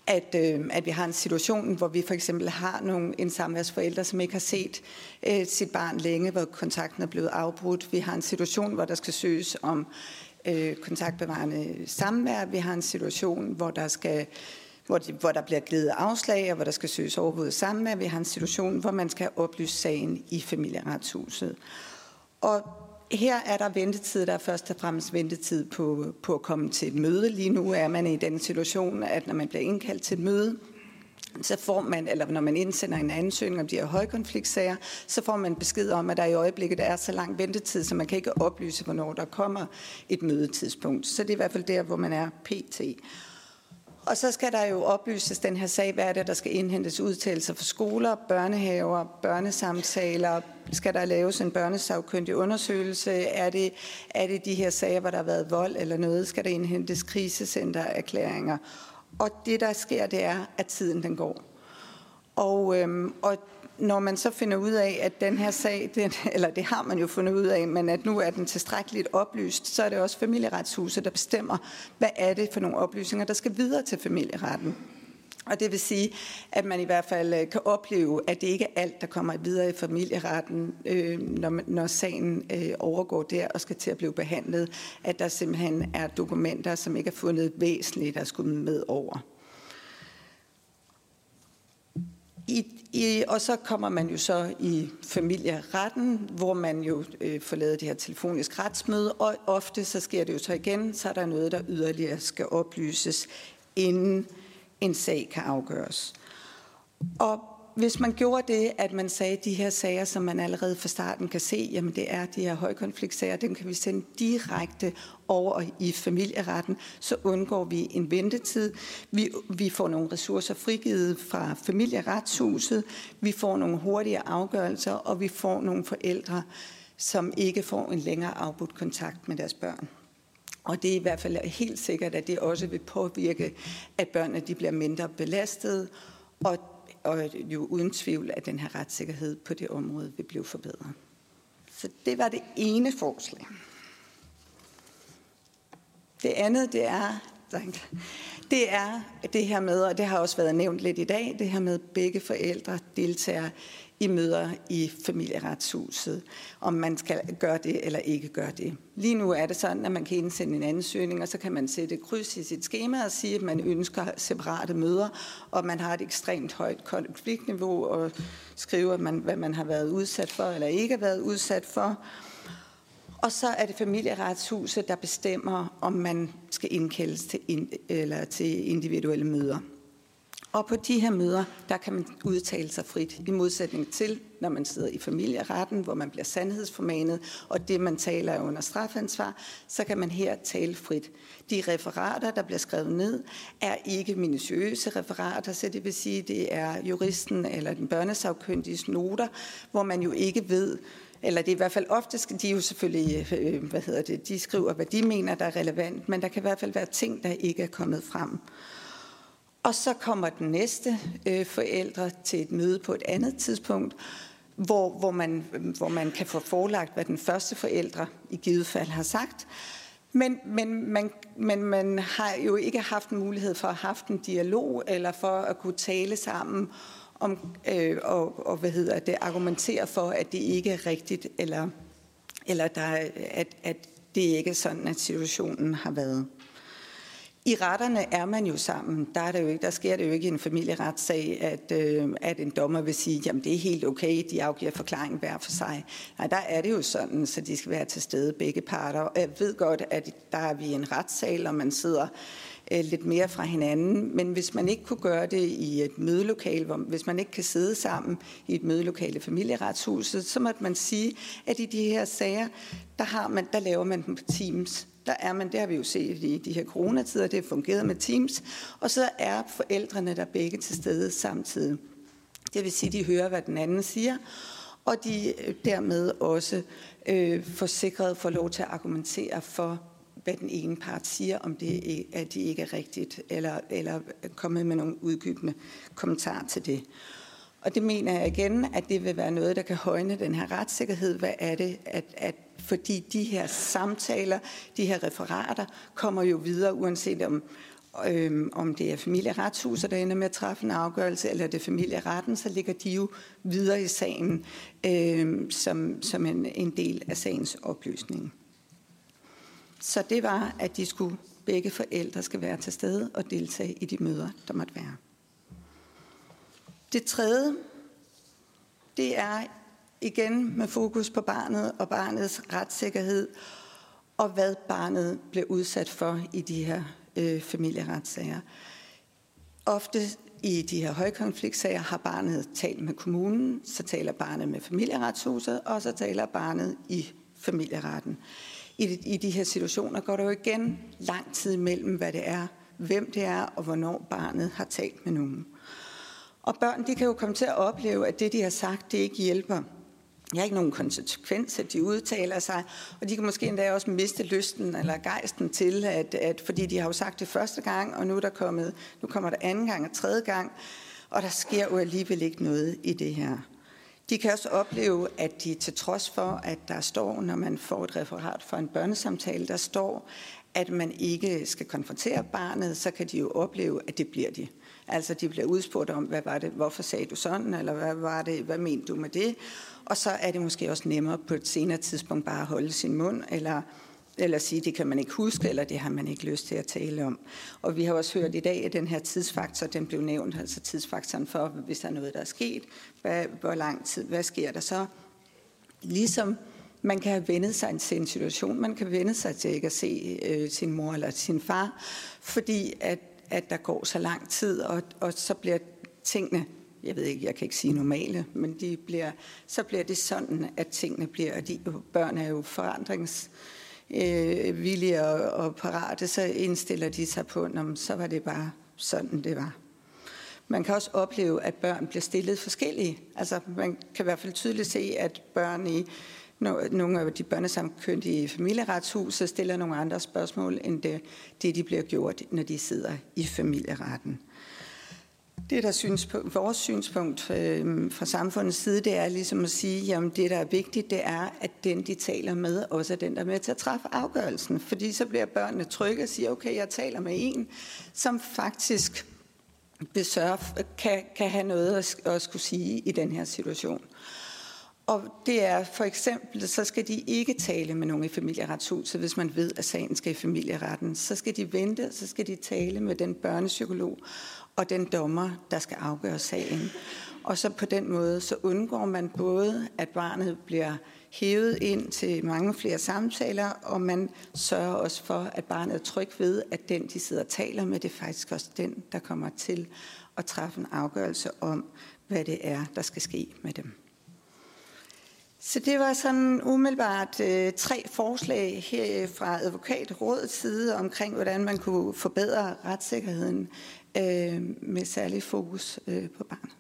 at, øh, at vi har en situation, hvor vi for eksempel har nogle en samværsforældre, som ikke har set øh, sit barn længe, hvor kontakten er blevet afbrudt. Vi har en situation, hvor der skal søges om øh, kontaktbevarende samvær. Vi har en situation, hvor der skal hvor, de, hvor der bliver givet afslag, og hvor der skal søges overbud samvær. Vi har en situation, hvor man skal oplyse sagen i familieretshuset. Og her er der ventetid, der er først og fremmest ventetid på, på at komme til et møde. Lige nu er man i den situation, at når man bliver indkaldt til et møde, så får man, eller når man indsender en ansøgning om de her højkonfliktsager, så får man besked om, at der i øjeblikket er så lang ventetid, så man kan ikke oplyse, hvornår der kommer et mødetidspunkt. Så det er i hvert fald der, hvor man er pt. Og så skal der jo oplyses den her sag, hvad er det, der skal indhentes udtalelser for skoler, børnehaver, børnesamtaler, skal der laves en børnesagkyndig undersøgelse, er det, er det de her sager, hvor der har været vold eller noget, skal der indhentes krisecentererklæringer. Og det, der sker, det er, at tiden den går. Og, øhm, og når man så finder ud af, at den her sag, den, eller det har man jo fundet ud af, men at nu er den tilstrækkeligt oplyst, så er det også familieretshuset, der bestemmer, hvad er det for nogle oplysninger, der skal videre til familieretten. Og det vil sige, at man i hvert fald øh, kan opleve, at det ikke er alt, der kommer videre i familieretten, øh, når, når sagen øh, overgår der og skal til at blive behandlet, at der simpelthen er dokumenter, som ikke er fundet væsentligt, der skulle med over. I, i, og så kommer man jo så i familieretten, hvor man jo øh, får lavet det her telefonisk retsmøde, og ofte så sker det jo så igen, så er der noget, der yderligere skal oplyses, inden en sag kan afgøres. Og hvis man gjorde det, at man sagde de her sager, som man allerede fra starten kan se, jamen det er de her højkonfliktsager, dem kan vi sende direkte over i familieretten, så undgår vi en ventetid. Vi, vi får nogle ressourcer frigivet fra familieretshuset, vi får nogle hurtige afgørelser, og vi får nogle forældre, som ikke får en længere afbudt kontakt med deres børn. Og det er i hvert fald helt sikkert, at det også vil påvirke, at børnene de bliver mindre belastet, og, og jo uden tvivl, at den her retssikkerhed på det område vil blive forbedret. Så det var det ene forslag. Det andet, det er, det er det her med, og det har også været nævnt lidt i dag, det her med, at begge forældre deltager i møder i familieretshuset, om man skal gøre det eller ikke gøre det. Lige nu er det sådan, at man kan indsende en ansøgning, og så kan man sætte kryds i sit schema og sige, at man ønsker separate møder, og man har et ekstremt højt konfliktniveau, og skrive, at man, hvad man har været udsat for eller ikke har været udsat for. Og så er det familieretshuset, der bestemmer, om man skal indkaldes til, ind, eller til individuelle møder. Og på de her møder, der kan man udtale sig frit, i modsætning til, når man sidder i familieretten, hvor man bliver sandhedsformanet, og det, man taler er under strafansvar, så kan man her tale frit. De referater, der bliver skrevet ned, er ikke minutiøse referater, så det vil sige, det er juristen eller den børnesagkyndiges noter, hvor man jo ikke ved, eller det er i hvert fald ofte, de jo selvfølgelig, øh, hvad hedder det, de skriver, hvad de mener, der er relevant, men der kan i hvert fald være ting, der ikke er kommet frem. Og så kommer den næste øh, forældre til et møde på et andet tidspunkt, hvor, hvor, man, hvor man kan få forelagt, hvad den første forældre i givet fald har sagt. Men, men, man, men man har jo ikke haft en mulighed for at have haft en dialog, eller for at kunne tale sammen om, øh, og, og hvad hedder det, argumentere for, at det ikke er rigtigt, eller, eller der, at, at det ikke er sådan, at situationen har været. I retterne er man jo sammen. Der, er det jo ikke, der sker det jo ikke i en familieretssag, at, øh, at en dommer vil sige, jamen det er helt okay, de afgiver forklaring hver for sig. Nej, der er det jo sådan, så de skal være til stede begge parter. Jeg ved godt, at der er vi i en retssal, og man sidder øh, lidt mere fra hinanden. Men hvis man ikke kunne gøre det i et mødelokale, hvor, hvis man ikke kan sidde sammen i et mødelokale i familieretshuset, så må man sige, at i de her sager, der, har man, der laver man dem på Teams der er man, det har vi jo set i de her coronatider, det har fungeret med Teams, og så er forældrene der begge til stede samtidig. Det vil sige, at de hører, hvad den anden siger, og de øh, dermed også øh, får sikret for lov til at argumentere for, hvad den ene part siger, om det er, at de ikke er rigtigt, eller, eller øh, komme med nogle uddybende kommentarer til det. Og det mener jeg igen, at det vil være noget, der kan højne den her retssikkerhed. Hvad er det, at, at fordi de her samtaler, de her referater, kommer jo videre, uanset om, øhm, om det er familieretshuset, der ender med at træffe en afgørelse, eller det er familieretten, så ligger de jo videre i sagen øhm, som, som en, en del af sagens oplysning. Så det var, at de skulle begge forældre skal være til stede og deltage i de møder, der måtte være. Det tredje, det er igen med fokus på barnet og barnets retssikkerhed, og hvad barnet bliver udsat for i de her øh, familieretssager. Ofte i de her højkonfliktsager har barnet talt med kommunen, så taler barnet med familieretshuset, og så taler barnet i familieretten. I de, I de her situationer går der jo igen lang tid mellem, hvad det er, hvem det er, og hvornår barnet har talt med nogen. Og børn de kan jo komme til at opleve, at det, de har sagt, det ikke hjælper. Jeg har ikke nogen konsekvens, at de udtaler sig, og de kan måske endda også miste lysten eller gejsten til, at, at fordi de har jo sagt det første gang, og nu, er der kommet, nu kommer der anden gang og tredje gang, og der sker jo alligevel ikke noget i det her. De kan også opleve, at de til trods for, at der står, når man får et referat fra en børnesamtale, der står, at man ikke skal konfrontere barnet, så kan de jo opleve, at det bliver de. Altså de bliver udspurgt om, hvad var det, hvorfor sagde du sådan, eller hvad var det, hvad mente du med det? Og så er det måske også nemmere på et senere tidspunkt bare at holde sin mund, eller, eller sige, det kan man ikke huske, eller det har man ikke lyst til at tale om. Og vi har også hørt i dag, at den her tidsfaktor, den blev nævnt, altså tidsfaktoren for, hvis der er noget, der er sket, hvad, hvor lang tid, hvad sker der så? Ligesom man kan have vendet sig til en situation, man kan vende sig til ikke at se øh, sin mor eller sin far, fordi at, at der går så lang tid, og, og så bliver tingene jeg ved ikke, jeg kan ikke sige normale, men de bliver, så bliver det sådan, at tingene bliver, og de børn er jo forandrings øh, villige og, og parate, så indstiller de sig på, når, så var det bare sådan, det var. Man kan også opleve, at børn bliver stillet forskellige. Altså, man kan i hvert fald tydeligt se, at børn i nogle af de børnesamkyndige i familieretshuset stiller nogle andre spørgsmål, end det, det, de bliver gjort, når de sidder i familieretten. Det, der synes på, vores synspunkt øh, fra samfundets side, det er ligesom at sige, at det, der er vigtigt, det er, at den, de taler med, også er den, der er med til at træffe afgørelsen. Fordi så bliver børnene trygge og siger, okay, jeg taler med en, som faktisk besørger, kan, kan have noget at, at skulle sige i den her situation. Og det er for eksempel, så skal de ikke tale med nogen i familieretshuset, hvis man ved, at sagen skal i familieretten. Så skal de vente, så skal de tale med den børnepsykolog og den dommer, der skal afgøre sagen. Og så på den måde, så undgår man både, at barnet bliver hævet ind til mange flere samtaler, og man sørger også for, at barnet er tryg ved, at den, de sidder og taler med, det er faktisk også den, der kommer til at træffe en afgørelse om, hvad det er, der skal ske med dem. Så det var sådan umiddelbart øh, tre forslag her fra advokatrådets side omkring, hvordan man kunne forbedre retssikkerheden øh, med særlig fokus øh, på barnet.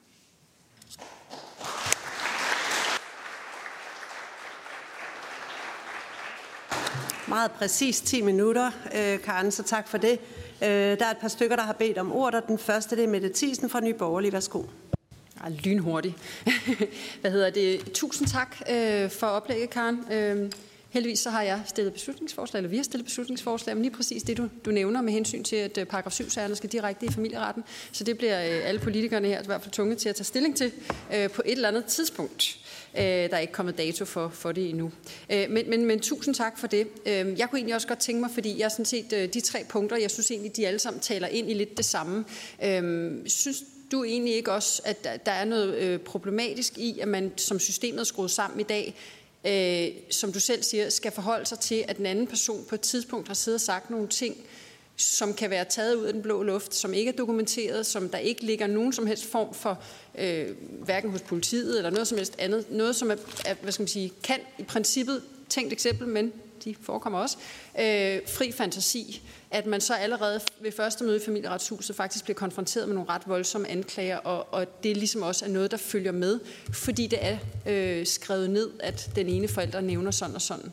Meget præcis 10 minutter, øh, Karen, så tak for det. Øh, der er et par stykker, der har bedt om ord, og den første det er Mette Thiesen fra Nye Borgerlige. Værsgo. Ja, lynhurtigt. Hvad hedder det? Tusind tak øh, for oplægget, Karen. Øh, heldigvis så har jeg stillet beslutningsforslag, eller vi har stillet beslutningsforslag, men lige præcis det, du, du nævner med hensyn til, at øh, paragraf 7 sagerne skal direkte i familieretten. Så det bliver øh, alle politikerne her i hvert fald tunge til at tage stilling til øh, på et eller andet tidspunkt. Øh, der er ikke kommet dato for, for det endnu. Øh, men, men, men tusind tak for det. Øh, jeg kunne egentlig også godt tænke mig, fordi jeg sådan set, øh, de tre punkter, jeg synes egentlig, de alle sammen taler ind i lidt det samme. Øh, synes du egentlig ikke også, at der er noget øh, problematisk i, at man som systemet er skruet sammen i dag, øh, som du selv siger, skal forholde sig til, at den anden person på et tidspunkt har siddet og sagt nogle ting, som kan være taget ud af den blå luft, som ikke er dokumenteret, som der ikke ligger nogen som helst form for, øh, hverken hos politiet eller noget som helst andet, noget som er, er hvad skal man sige, kan i princippet, tænkt eksempel, men de forekommer også, øh, fri fantasi, at man så allerede ved første møde i familieretshuset faktisk bliver konfronteret med nogle ret voldsomme anklager, og, og det ligesom også er noget, der følger med, fordi det er øh, skrevet ned, at den ene forælder nævner sådan og sådan.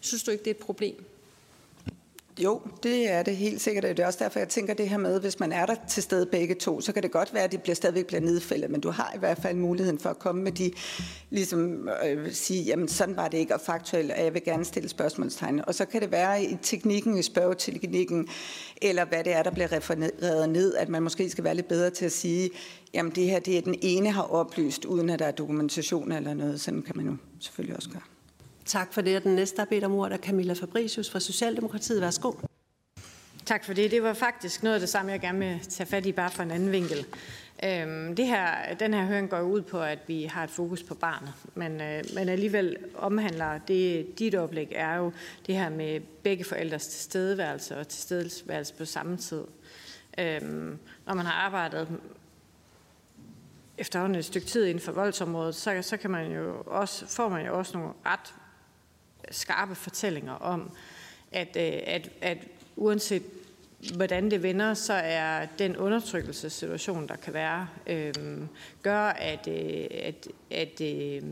Synes du ikke, det er et problem? Jo, det er det helt sikkert. Det er også derfor, jeg tænker det her med, hvis man er der til stede begge to, så kan det godt være, at det bliver stadigvæk bliver nedfældet, men du har i hvert fald muligheden for at komme med de, ligesom øh, sige, jamen sådan var det ikke, og faktuelt, og jeg vil gerne stille spørgsmålstegn. Og så kan det være i teknikken, i spørgeteknikken, eller hvad det er, der bliver refereret ned, at man måske skal være lidt bedre til at sige, jamen det her, det er den ene har oplyst, uden at der er dokumentation eller noget. Sådan kan man jo selvfølgelig også gøre. Tak for det. Og den næste, der bedt om ordet, er Camilla Fabricius fra Socialdemokratiet. Værsgo. Tak for det. Det var faktisk noget af det samme, jeg gerne vil tage fat i, bare fra en anden vinkel. Øhm, det her, den her høring går ud på, at vi har et fokus på barnet, men, øh, men alligevel omhandler det, dit oplæg er jo det her med begge forældres tilstedeværelse og tilstedeværelse på samme tid. Øhm, når man har arbejdet efterhånden et stykke tid inden for voldsområdet, så, så kan man jo også, får man jo også nogle ret skarpe fortællinger om, at, øh, at, at uanset hvordan det vender, så er den undertrykkelsessituation, der kan være, øh, gør, at, øh, at, at, øh,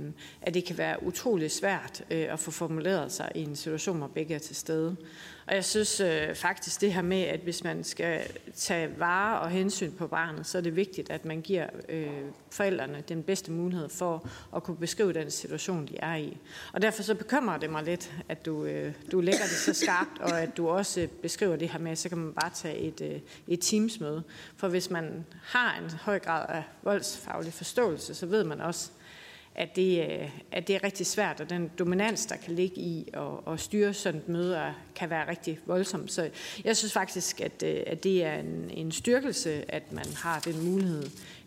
at det kan være utrolig svært øh, at få formuleret sig i en situation, hvor begge er til stede. Og jeg synes øh, faktisk det her med, at hvis man skal tage vare og hensyn på barnet, så er det vigtigt, at man giver øh, forældrene den bedste mulighed for at kunne beskrive den situation, de er i. Og derfor så bekymrer det mig lidt, at du, øh, du lægger det så skarpt, og at du også beskriver det her med, så kan man bare tage et, øh, et teamsmøde. For hvis man har en høj grad af voldsfaglig forståelse, så ved man også, at det, øh, at det er rigtig svært, og den dominans, der kan ligge i at, at styre sådan et møde, kan være rigtig voldsom. Så jeg synes faktisk, at, øh, at det er en, en styrkelse, at man har den mulighed.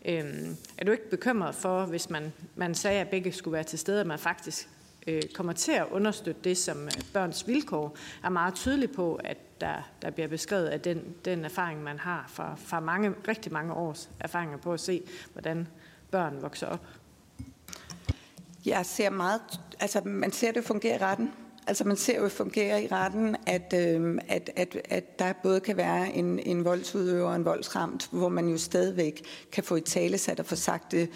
Øhm, er du ikke bekymret for, hvis man, man sagde, at begge skulle være til stede, at man faktisk øh, kommer til at understøtte det, som øh, børns vilkår er meget tydeligt på, at der, der bliver beskrevet af den, den erfaring, man har fra, fra mange, rigtig mange års erfaringer på at se, hvordan børn vokser op. Jeg ser meget, altså man ser det fungere i retten. Altså man ser jo fungere i retten, at, øh, at, at, at der både kan være en, en voldsudøver og en voldsramt, hvor man jo stadigvæk kan få i tale sat og få sagt det,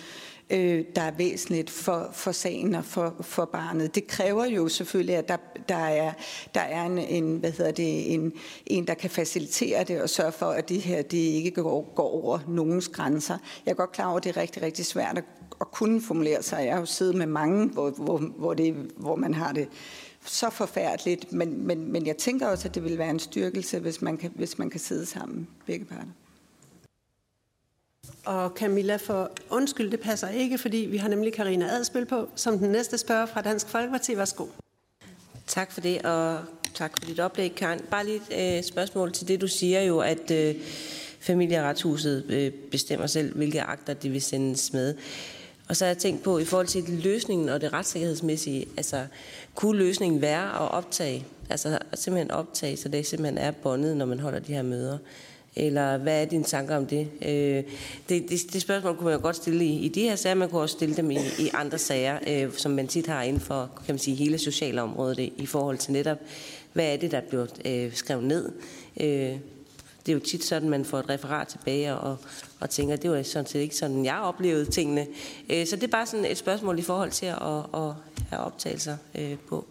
øh, der er væsentligt for, for sagen og for, for barnet. Det kræver jo selvfølgelig, at der, der er, der er en, en, hvad hedder det, en, en, der kan facilitere det og sørge for, at det her det ikke går, går over nogens grænser. Jeg er godt klar over, at det er rigtig, rigtig svært at at kunne formulere sig. Jeg har jo siddet med mange, hvor, hvor, hvor, det, hvor man har det så forfærdeligt, men, men, men jeg tænker også, at det vil være en styrkelse, hvis man kan, hvis man kan sidde sammen, begge parter. Og Camilla, for undskyld, det passer ikke, fordi vi har nemlig Karina Adspil på, som den næste spørger fra Dansk Folkeparti. Værsgo. Tak for det, og tak for dit oplæg, Karen. Bare lige et øh, spørgsmål til det, du siger jo, at øh, familieretshuset øh, bestemmer selv, hvilke akter de vil sendes med. Og så har jeg tænkt på, i forhold til løsningen og det retssikkerhedsmæssige, altså kunne løsningen være at optage, altså simpelthen optage, så det simpelthen er bondet, når man holder de her møder? Eller hvad er dine tanker om det? Øh, det, det, det spørgsmål kunne man jo godt stille i, i de her sager, man kunne også stille dem i, i andre sager, øh, som man tit har inden for kan man sige, hele socialområdet i, i forhold til netop, hvad er det, der bliver øh, skrevet ned? Øh, det er jo tit sådan, man får et referat tilbage og, og tænker, det var sådan set ikke sådan, jeg oplevede tingene. Øh, så det er bare sådan et spørgsmål i forhold til at, at have optagelser øh, på.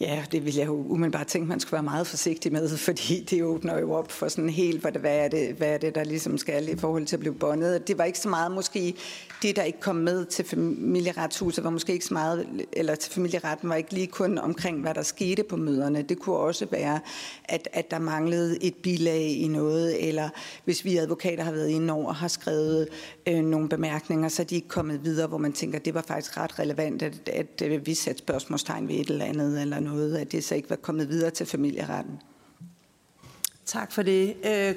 Ja, det vil jeg jo umiddelbart tænke, man skulle være meget forsigtig med, fordi det åbner jo op for sådan helt, hvad, det, hvad, er det, hvad er det, der ligesom skal i forhold til at blive bondet. Det var ikke så meget måske det, der ikke kom med til familieretshuset, var måske ikke så meget, eller til familieretten var ikke lige kun omkring, hvad der skete på møderne. Det kunne også være, at, at der manglede et bilag i noget, eller hvis vi advokater har været inde over og har skrevet øh, nogle bemærkninger, så er de ikke kommet videre, hvor man tænker, at det var faktisk ret relevant, at, at, at vi satte spørgsmålstegn ved et eller andet, eller noget, at det så ikke var kommet videre til familieretten. Tak for det. Øh,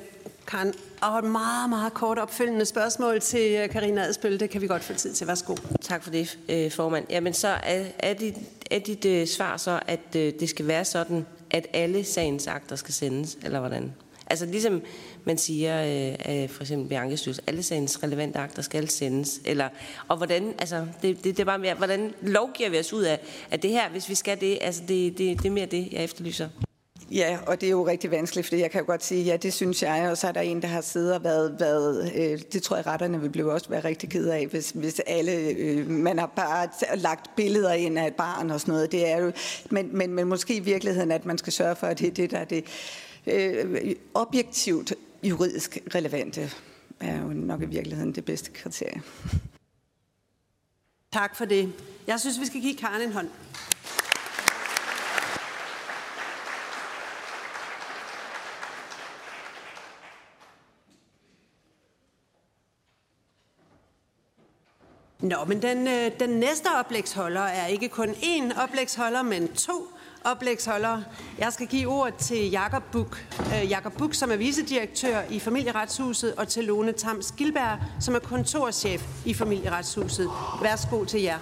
Karen, og et meget, meget kort opfølgende spørgsmål til Karina øh, Adspøl. Det kan vi godt få tid til. Værsgo. Tak for det, øh, formand. Jamen så er, er, dit, er dit øh, svar så, at øh, det skal være sådan, at alle sagens akter skal sendes, eller hvordan? Altså ligesom man siger, øh, for eksempel ved Ankestyrelsen, alle sagens relevante akter skal sendes. Eller, og hvordan, altså, det, det, det er bare mere, hvordan lovgiver vi os ud af, at det her, hvis vi skal det, altså det, det, det er mere det, jeg efterlyser. Ja, og det er jo rigtig vanskeligt, for jeg kan jo godt sige, ja, det synes jeg, og så er der en, der har siddet og været, været øh, det tror jeg retterne vil blive også være rigtig ked af, hvis, hvis alle, øh, man har bare lagt billeder ind af et barn og sådan noget, det er jo, men, men, men måske i virkeligheden, at man skal sørge for, at det er det, der er det øh, objektivt juridisk relevante, er jo nok i virkeligheden det bedste kriterie. Tak for det. Jeg synes, vi skal give Karen en hånd. Nå, men den, øh, den næste oplægsholder er ikke kun én oplægsholder, men to oplægsholdere. Jeg skal give ordet til Jakob Buk, øh, Jakob Buk, som er vicedirektør i Familieretshuset, og til Lone Tams Gilberg, som er kontorchef i Familieretshuset. Værsgo til jer.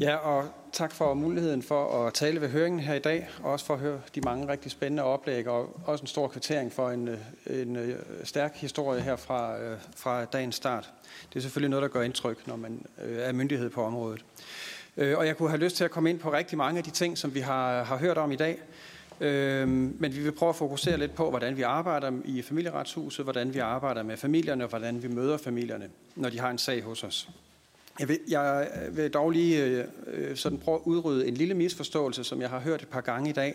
Ja, og tak for muligheden for at tale ved høringen her i dag, og også for at høre de mange rigtig spændende oplæg, og også en stor kvittering for en, øh, en øh, stærk historie her fra, øh, fra dagens start. Det er selvfølgelig noget, der gør indtryk, når man er myndighed på området. Og jeg kunne have lyst til at komme ind på rigtig mange af de ting, som vi har, har hørt om i dag. Men vi vil prøve at fokusere lidt på, hvordan vi arbejder i familieretshuset, hvordan vi arbejder med familierne, og hvordan vi møder familierne, når de har en sag hos os. Jeg vil, jeg øh, vil dog lige øh, sådan prøve at udrydde en lille misforståelse, som jeg har hørt et par gange i dag,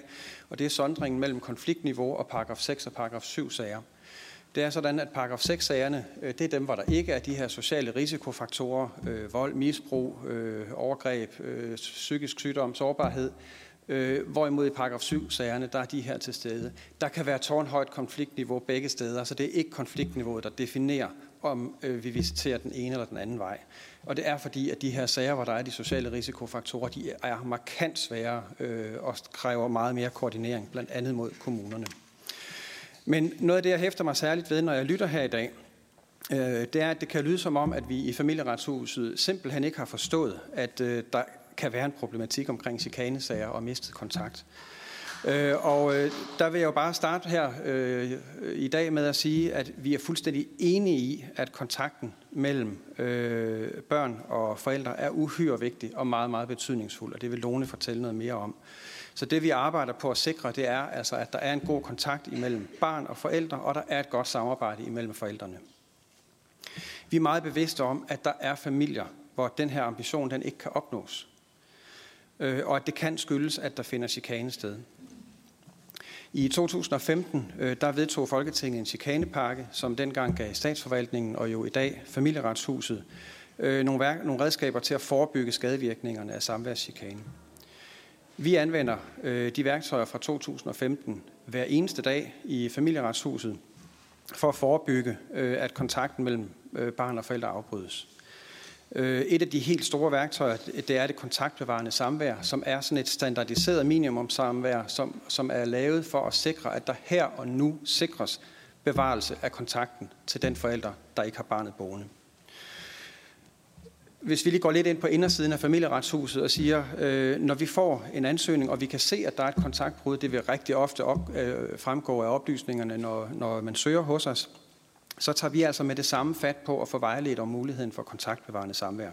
og det er sondringen mellem konfliktniveau og paragraf 6 og paragraf 7 sager. Det er sådan, at paragraf 6 sagerne, øh, det er dem, hvor der ikke er de her sociale risikofaktorer, øh, vold, misbrug, øh, overgreb, øh, psykisk sygdom, sårbarhed, Øh, hvorimod i paragraf 7 sagerne, der er de her til stede. Der kan være tårnhøjt konfliktniveau begge steder, så det er ikke konfliktniveauet, der definerer, om øh, vi visiterer den ene eller den anden vej. Og det er fordi, at de her sager, hvor der er de sociale risikofaktorer, de er markant sværere øh, og kræver meget mere koordinering, blandt andet mod kommunerne. Men noget af det, jeg hæfter mig særligt ved, når jeg lytter her i dag, øh, det er, at det kan lyde som om, at vi i familieretshuset simpelthen ikke har forstået, at øh, der kan være en problematik omkring chikanesager og mistet kontakt. Øh, og øh, der vil jeg jo bare starte her øh, i dag med at sige, at vi er fuldstændig enige i, at kontakten mellem øh, børn og forældre er uhyre vigtig og meget, meget betydningsfuld, og det vil Lone fortælle noget mere om. Så det vi arbejder på at sikre, det er altså, at der er en god kontakt imellem barn og forældre, og der er et godt samarbejde imellem forældrene. Vi er meget bevidste om, at der er familier, hvor den her ambition den ikke kan opnås. Øh, og at det kan skyldes, at der finder chikane sted. I 2015 øh, der vedtog Folketinget en chikanepakke, som dengang gav statsforvaltningen og jo i dag familieretshuset øh, nogle, værk, nogle redskaber til at forebygge skadevirkningerne af samværschikane. Vi anvender øh, de værktøjer fra 2015 hver eneste dag i familieretshuset for at forebygge, øh, at kontakten mellem øh, barn og forældre afbrydes. Øh, et af de helt store værktøjer, det er det kontaktbevarende samvær, som er sådan et standardiseret minimumsamvær, som, som er lavet for at sikre, at der her og nu sikres bevarelse af kontakten til den forælder, der ikke har barnet boende. Hvis vi lige går lidt ind på indersiden af familieretshuset og siger, øh, når vi får en ansøgning, og vi kan se, at der er et kontaktbrud, det vil rigtig ofte op, øh, fremgå af oplysningerne, når, når man søger hos os, så tager vi altså med det samme fat på at få vejledt om muligheden for kontaktbevarende samvær.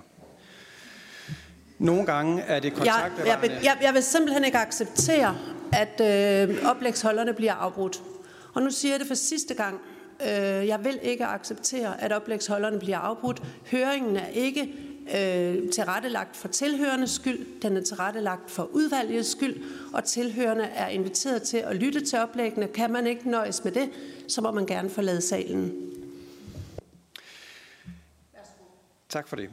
Nogle gange er det kontaktbevarende... Jeg, jeg, jeg, jeg vil simpelthen ikke acceptere, at øh, oplægsholderne bliver afbrudt. Og nu siger jeg det for sidste gang. Øh, jeg vil ikke acceptere, at oplægsholderne bliver afbrudt. Høringen er ikke øh, tilrettelagt for tilhørendes skyld, den er tilrettelagt for udvalgets skyld, og tilhørende er inviteret til at lytte til oplæggene. Kan man ikke nøjes med det, så må man gerne forlade salen. Tak for det.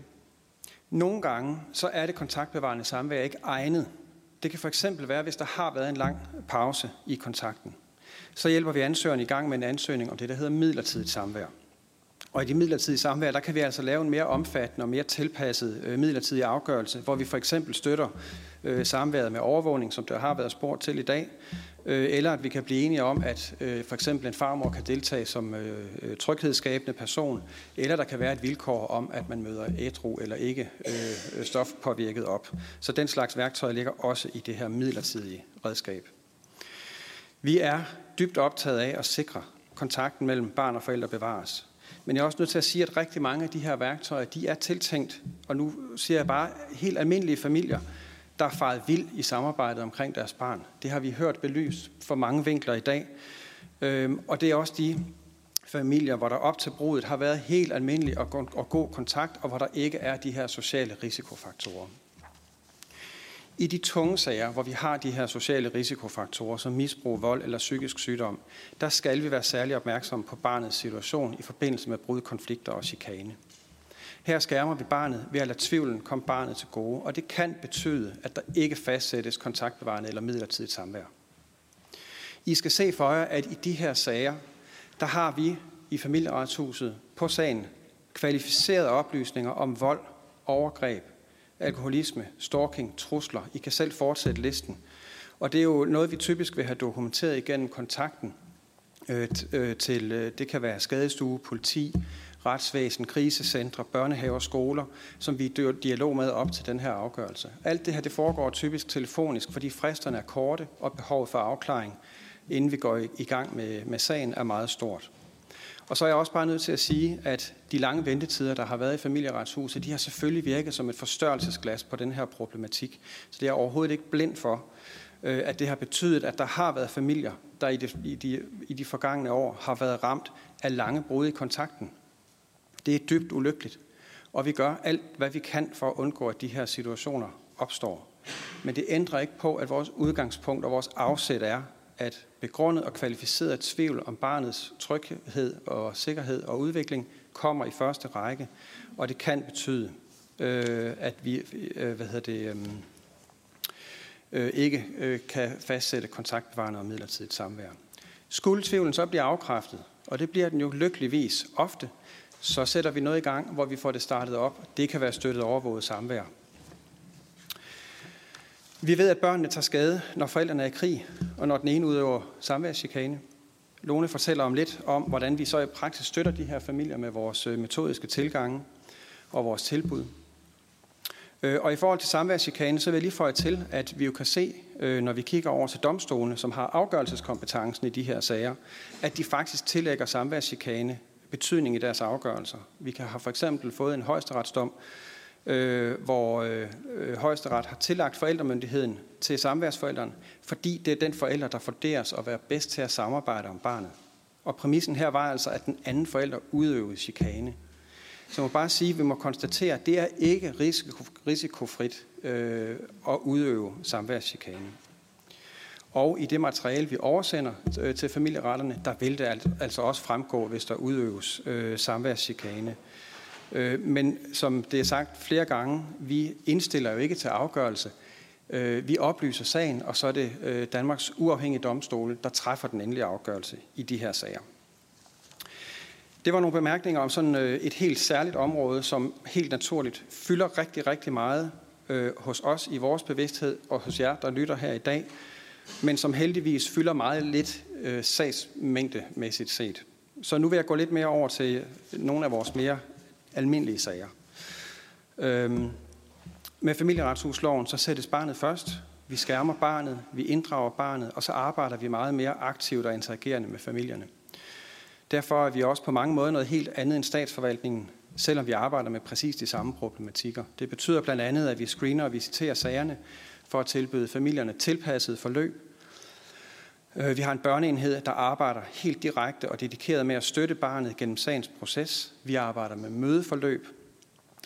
Nogle gange så er det kontaktbevarende samvær ikke egnet. Det kan for eksempel være, hvis der har været en lang pause i kontakten. Så hjælper vi ansøgeren i gang med en ansøgning om det, der hedder midlertidigt samvær. Og i de midlertidige samvær, der kan vi altså lave en mere omfattende og mere tilpasset øh, midlertidig afgørelse, hvor vi for eksempel støtter øh, samværet med overvågning, som der har været spurgt til i dag, øh, eller at vi kan blive enige om, at øh, for eksempel en farmor kan deltage som øh, øh tryghedsskabende person, eller der kan være et vilkår om, at man møder ædru eller ikke øh, stofpåvirket op. Så den slags værktøj ligger også i det her midlertidige redskab. Vi er dybt optaget af at sikre kontakten mellem barn og forældre bevares. Men jeg er også nødt til at sige, at rigtig mange af de her værktøjer, de er tiltænkt, og nu siger jeg bare helt almindelige familier, der er faret vild i samarbejdet omkring deres barn. Det har vi hørt belyst for mange vinkler i dag. Øhm, og det er også de familier, hvor der op til brudet har været helt almindelig og god kontakt, og hvor der ikke er de her sociale risikofaktorer. I de tunge sager, hvor vi har de her sociale risikofaktorer, som misbrug, vold eller psykisk sygdom, der skal vi være særlig opmærksomme på barnets situation i forbindelse med brud, konflikter og chikane. Her skærmer vi barnet ved at lade tvivlen komme barnet til gode, og det kan betyde, at der ikke fastsættes kontaktbevarende eller midlertidigt samvær. I skal se for jer, at i de her sager, der har vi i familieretshuset på sagen kvalificerede oplysninger om vold overgreb, alkoholisme, stalking, trusler. I kan selv fortsætte listen. Og det er jo noget, vi typisk vil have dokumenteret igennem kontakten øh, øh til, øh, det kan være skadestue, politi, retsvæsen, krisecentre, børnehaver, skoler, som vi er dialog med op til den her afgørelse. Alt det her det foregår typisk telefonisk, fordi fristerne er korte, og behovet for afklaring, inden vi går i gang med, med sagen, er meget stort. Og så er jeg også bare nødt til at sige, at de lange ventetider, der har været i familieretshuset, de har selvfølgelig virket som et forstørrelsesglas på den her problematik. Så det er jeg overhovedet ikke blind for, øh, at det har betydet, at der har været familier, der i de, i de, i de forgangne år har været ramt af lange brud i kontakten. Det er dybt ulykkeligt, og vi gør alt, hvad vi kan for at undgå, at de her situationer opstår. Men det ændrer ikke på, at vores udgangspunkt og vores afsæt er, at begrundet og kvalificeret tvivl om barnets tryghed og sikkerhed og udvikling kommer i første række, og det kan betyde, øh, at vi øh, hvad hedder det, øhm, øh, ikke øh, kan fastsætte kontaktbevarende og midlertidigt samvær. Skulle tvivlen så blive afkræftet, og det bliver den jo lykkeligvis ofte, så sætter vi noget i gang, hvor vi får det startet op. Det kan være støttet overvåget samvær. Vi ved, at børnene tager skade, når forældrene er i krig, og når den ene udøver samværschikane. Lone fortæller om lidt om, hvordan vi så i praksis støtter de her familier med vores øh, metodiske tilgange og vores tilbud. Øh, og i forhold til samværschikane, så vil jeg lige føje til, at vi jo kan se, øh, når vi kigger over til domstolene, som har afgørelseskompetencen i de her sager, at de faktisk tillægger samværschikane betydning i deres afgørelser. Vi kan have for eksempel fået en højesteretsdom, øh, hvor øh, øh, højesteret har tillagt forældremyndigheden til samværsforældrene, fordi det er den forælder, der vurderes at være bedst til at samarbejde om barnet. Og præmissen her var altså, at den anden forælder udøvede chikane. Så jeg må bare sige, at vi må konstatere, at det er ikke risiko, risikofrit øh, at udøve samværschikane. Og i det materiale, vi oversender øh, til familieretterne, der vil det altså også fremgå, hvis der udøves øh, samværschikane. Øh, men som det er sagt flere gange, vi indstiller jo ikke til afgørelse. Øh, vi oplyser sagen, og så er det øh, Danmarks uafhængige domstole, der træffer den endelige afgørelse i de her sager. Det var nogle bemærkninger om sådan øh, et helt særligt område, som helt naturligt fylder rigtig, rigtig meget øh, hos os i vores bevidsthed og hos jer, der lytter her i dag, men som heldigvis fylder meget lidt øh, sagsmængdemæssigt set. Så nu vil jeg gå lidt mere over til nogle af vores mere almindelige sager. Øhm, med familieretshusloven så sættes barnet først. Vi skærmer barnet, vi inddrager barnet, og så arbejder vi meget mere aktivt og interagerende med familierne. Derfor er vi også på mange måder noget helt andet end statsforvaltningen, selvom vi arbejder med præcis de samme problematikker. Det betyder blandt andet, at vi screener og visiterer sagerne for at tilbyde familierne tilpasset forløb. Øh, vi har en børneenhed, der arbejder helt direkte og dedikeret med at støtte barnet gennem sagens proces. Vi arbejder med mødeforløb,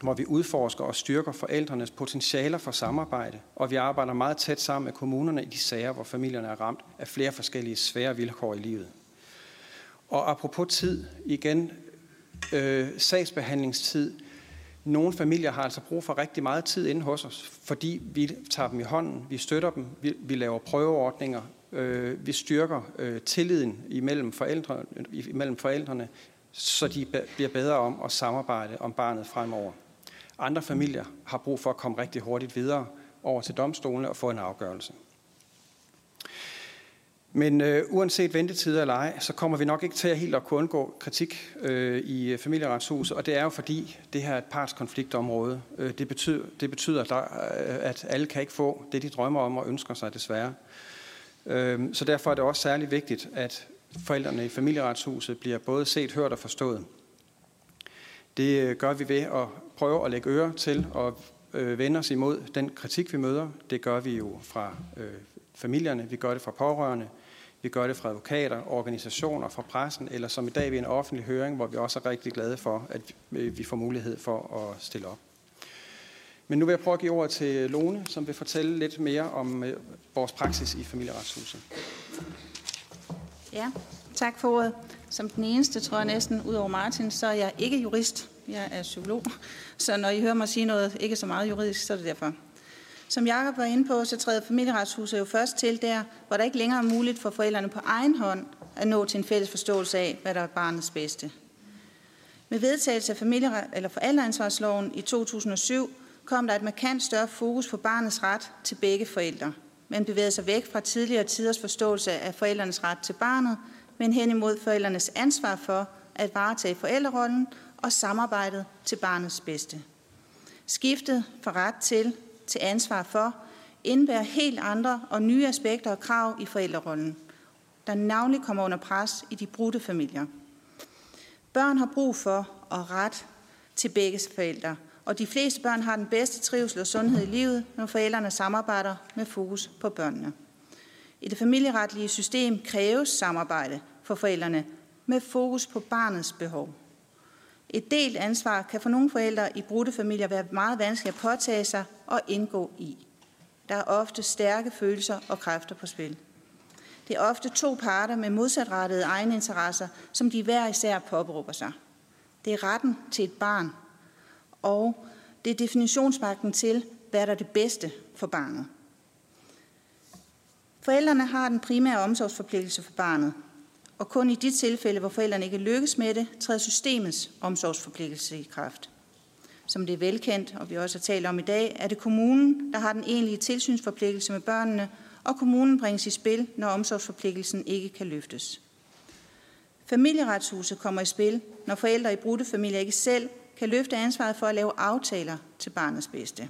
hvor vi udforsker og styrker forældrenes potentialer for samarbejde, og vi arbejder meget tæt sammen med kommunerne i de sager, hvor familierne er ramt af flere forskellige svære vilkår i livet. Og apropos tid, igen, øh, sagsbehandlingstid. Nogle familier har altså brug for rigtig meget tid inde hos os, fordi vi tager dem i hånden, vi støtter dem, vi, vi laver prøveordninger, øh, vi styrker øh, tilliden imellem, forældre, imellem forældrene, så de bliver bedre om at samarbejde om barnet fremover. Andre familier har brug for at komme rigtig hurtigt videre over til domstolene og få en afgørelse. Men øh, uanset ventetider eller ej, så kommer vi nok ikke til at helt at kunne undgå kritik øh, i øh, familieretshuset, og det er jo fordi, det her er et partskonfliktområde. Øh, det, betyder, det betyder, der, øh, at alle kan ikke få det, de drømmer om og ønsker sig desværre. Øhm, så derfor er det også særlig vigtigt, at forældrene i familieretshuset bliver både set, hørt og forstået. Det øh, gør vi ved at prøve at lægge øre til og øh, vende os imod den kritik, vi møder. Det gør vi jo fra øh, familierne, vi gør det fra pårørende, vi gør det fra advokater, organisationer, fra pressen, eller som i dag ved en offentlig høring, hvor vi også er rigtig glade for, at vi får mulighed for at stille op. Men nu vil jeg prøve at give ordet til Lone, som vil fortælle lidt mere om øh, vores praksis i familieretshuset. Ja, tak for ordet. Som den eneste, tror jeg næsten, ud over Martin, så er jeg ikke jurist. Jeg er psykolog. Så når I hører mig sige noget ikke så meget juridisk, så er det derfor. Som Jacob var inde på, så træder familieretshuset jo først til der, hvor der ikke længere er muligt for forældrene på egen hånd at nå til en fælles forståelse af, hvad der er barnets bedste. Med vedtagelse af familie- eller forældreansvarsloven i 2007 kom der et markant større fokus på barnets ret til begge forældre. Man bevægede sig væk fra tidligere tiders forståelse af forældrenes ret til barnet, men hen imod forældrenes ansvar for at varetage forældrerollen og samarbejdet til barnets bedste. Skiftet fra ret til til ansvar for indebærer helt andre og nye aspekter og krav i forældrerollen, der navnlig kommer under pres i de brudte familier. Børn har brug for og ret til begge forældre, og de fleste børn har den bedste trivsel og sundhed i livet, når forældrene samarbejder med fokus på børnene. I det familieretlige system kræves samarbejde for forældrene med fokus på barnets behov. Et delt ansvar kan for nogle forældre i brudte familier være meget vanskeligt at påtage sig og indgå i. Der er ofte stærke følelser og kræfter på spil. Det er ofte to parter med modsatrettede egne interesser, som de hver især påberåber sig. Det er retten til et barn, og det er definitionsmagten til, hvad der er det bedste for barnet. Forældrene har den primære omsorgsforpligtelse for barnet, og kun i de tilfælde, hvor forældrene ikke lykkes med det, træder systemets omsorgsforpligtelse i kraft. Som det er velkendt, og vi også har talt om i dag, er det kommunen, der har den egentlige tilsynsforpligtelse med børnene, og kommunen bringes i spil, når omsorgsforpligtelsen ikke kan løftes. Familieretshuset kommer i spil, når forældre i brudte familier ikke selv kan løfte ansvaret for at lave aftaler til barnets bedste.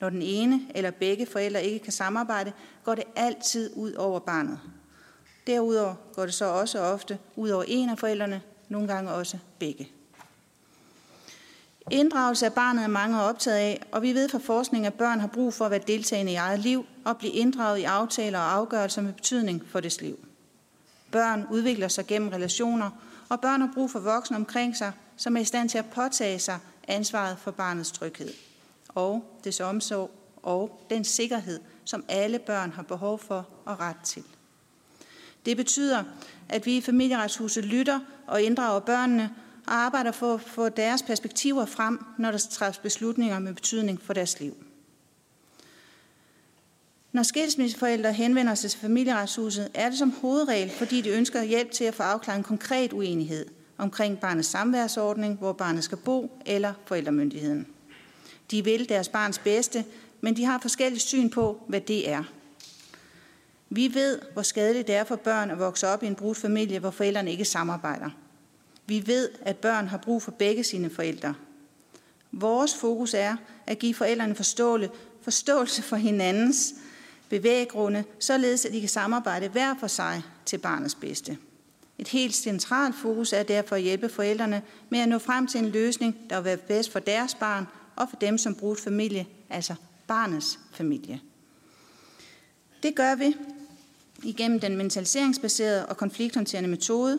Når den ene eller begge forældre ikke kan samarbejde, går det altid ud over barnet. Derudover går det så også ofte ud over en af forældrene, nogle gange også begge. Inddragelse af barnet er mange optaget af, og vi ved fra forskning, at børn har brug for at være deltagende i eget liv og blive inddraget i aftaler og afgørelser med betydning for dets liv. Børn udvikler sig gennem relationer, og børn har brug for voksne omkring sig, som er i stand til at påtage sig ansvaret for barnets tryghed og dets omsorg og den sikkerhed, som alle børn har behov for og ret til. Det betyder, at vi i familieretshuset lytter og inddrager børnene og arbejder for at få deres perspektiver frem, når der træffes beslutninger med betydning for deres liv. Når skilsmisseforældre henvender sig til familieretshuset, er det som hovedregel, fordi de ønsker hjælp til at få afklaret en konkret uenighed omkring barnets samværsordning, hvor barnet skal bo, eller forældremyndigheden. De vil deres barns bedste, men de har forskellige syn på, hvad det er. Vi ved, hvor skadeligt det er for børn at vokse op i en brudt familie, hvor forældrene ikke samarbejder. Vi ved, at børn har brug for begge sine forældre. Vores fokus er at give forældrene forståelse for hinandens bevæggrunde, således at de kan samarbejde hver for sig til barnets bedste. Et helt centralt fokus er derfor at hjælpe forældrene med at nå frem til en løsning, der vil være bedst for deres barn og for dem som brugt familie, altså barnets familie. Det gør vi igennem den mentaliseringsbaserede og konflikthåndterende metode.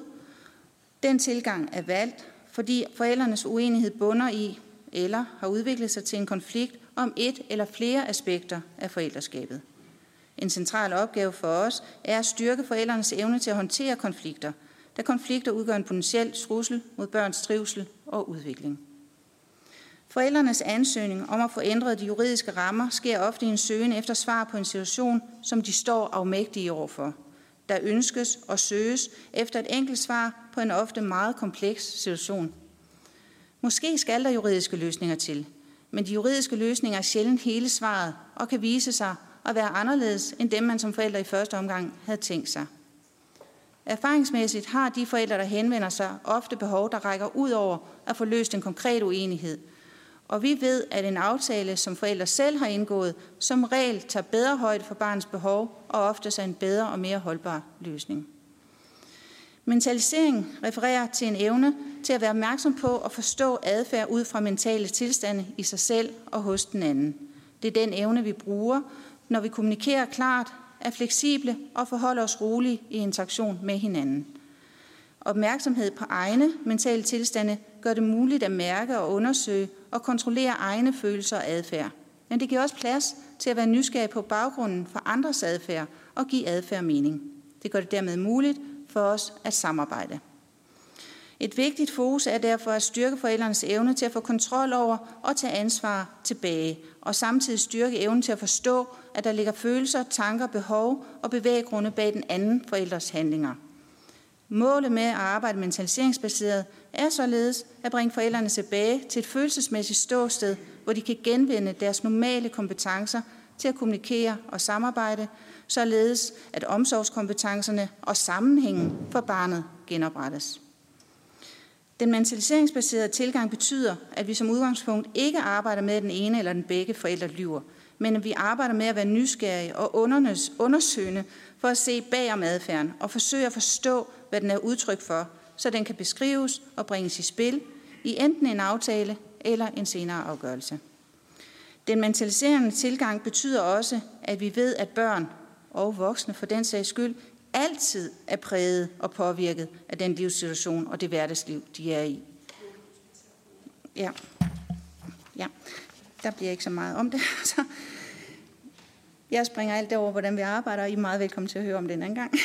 Den tilgang er valgt, fordi forældrenes uenighed bunder i eller har udviklet sig til en konflikt om et eller flere aspekter af forældreskabet. En central opgave for os er at styrke forældrenes evne til at håndtere konflikter, da konflikter udgør en potentiel trussel mod børns trivsel og udvikling. Forældrenes ansøgning om at få ændret de juridiske rammer sker ofte i en søgen efter svar på en situation, som de står afmægtige overfor. Der ønskes og søges efter et enkelt svar på en ofte meget kompleks situation. Måske skal der juridiske løsninger til, men de juridiske løsninger er sjældent hele svaret og kan vise sig at være anderledes end dem, man som forældre i første omgang havde tænkt sig. Erfaringsmæssigt har de forældre, der henvender sig, ofte behov, der rækker ud over at få løst en konkret uenighed. Og vi ved, at en aftale, som forældre selv har indgået, som regel tager bedre højde for barnets behov og ofte er en bedre og mere holdbar løsning. Mentalisering refererer til en evne til at være opmærksom på og forstå adfærd ud fra mentale tilstande i sig selv og hos den anden. Det er den evne, vi bruger, når vi kommunikerer klart, er fleksible og forholder os roligt i interaktion med hinanden. Opmærksomhed på egne mentale tilstande gør det muligt at mærke og undersøge og kontrollere egne følelser og adfærd. Men det giver også plads til at være nysgerrig på baggrunden for andres adfærd og give adfærd mening. Det gør det dermed muligt for os at samarbejde. Et vigtigt fokus er derfor at styrke forældrenes evne til at få kontrol over og tage ansvar tilbage, og samtidig styrke evnen til at forstå, at der ligger følelser, tanker, behov og bevæggrunde bag den anden forældres handlinger. Målet med at arbejde mentaliseringsbaseret er således at bringe forældrene tilbage til et følelsesmæssigt ståsted, hvor de kan genvinde deres normale kompetencer til at kommunikere og samarbejde, således at omsorgskompetencerne og sammenhængen for barnet genoprettes. Den mentaliseringsbaserede tilgang betyder, at vi som udgangspunkt ikke arbejder med, at den ene eller den begge forældre lyver, men at vi arbejder med at være nysgerrige og undersøgende for at se bag om adfærden og forsøge at forstå, hvad den er udtryk for, så den kan beskrives og bringes i spil i enten en aftale eller en senere afgørelse. Den mentaliserende tilgang betyder også, at vi ved, at børn og voksne for den sags skyld altid er præget og påvirket af den livssituation og det hverdagsliv, de er i. Ja. Ja, der bliver ikke så meget om det. Så jeg springer alt derover, hvordan vi arbejder, og I er meget velkommen til at høre om det en anden gang.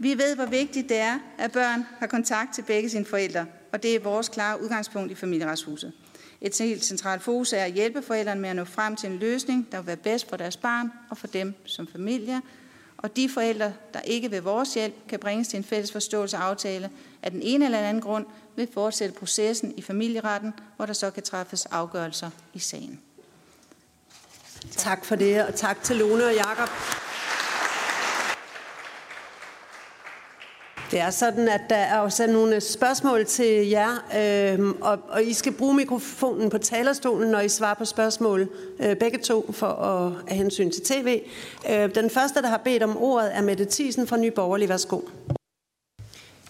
Vi ved, hvor vigtigt det er, at børn har kontakt til begge sine forældre, og det er vores klare udgangspunkt i familieretshuset. Et helt centralt fokus er at hjælpe forældrene med at nå frem til en løsning, der vil være bedst for deres barn og for dem som familie. Og de forældre, der ikke ved vores hjælp kan bringes til en fælles forståelse og aftale, af den ene eller anden grund vil fortsætte processen i familieretten, hvor der så kan træffes afgørelser i sagen. Tak for det, og tak til Lone og Jakob. Det er sådan, at der er også nogle spørgsmål til jer, øh, og, og I skal bruge mikrofonen på talerstolen, når I svarer på spørgsmål, øh, begge to, for at have hensyn til tv. Øh, den første, der har bedt om ordet, er Mette Thiesen fra Nye Borgerlige. Værsgo.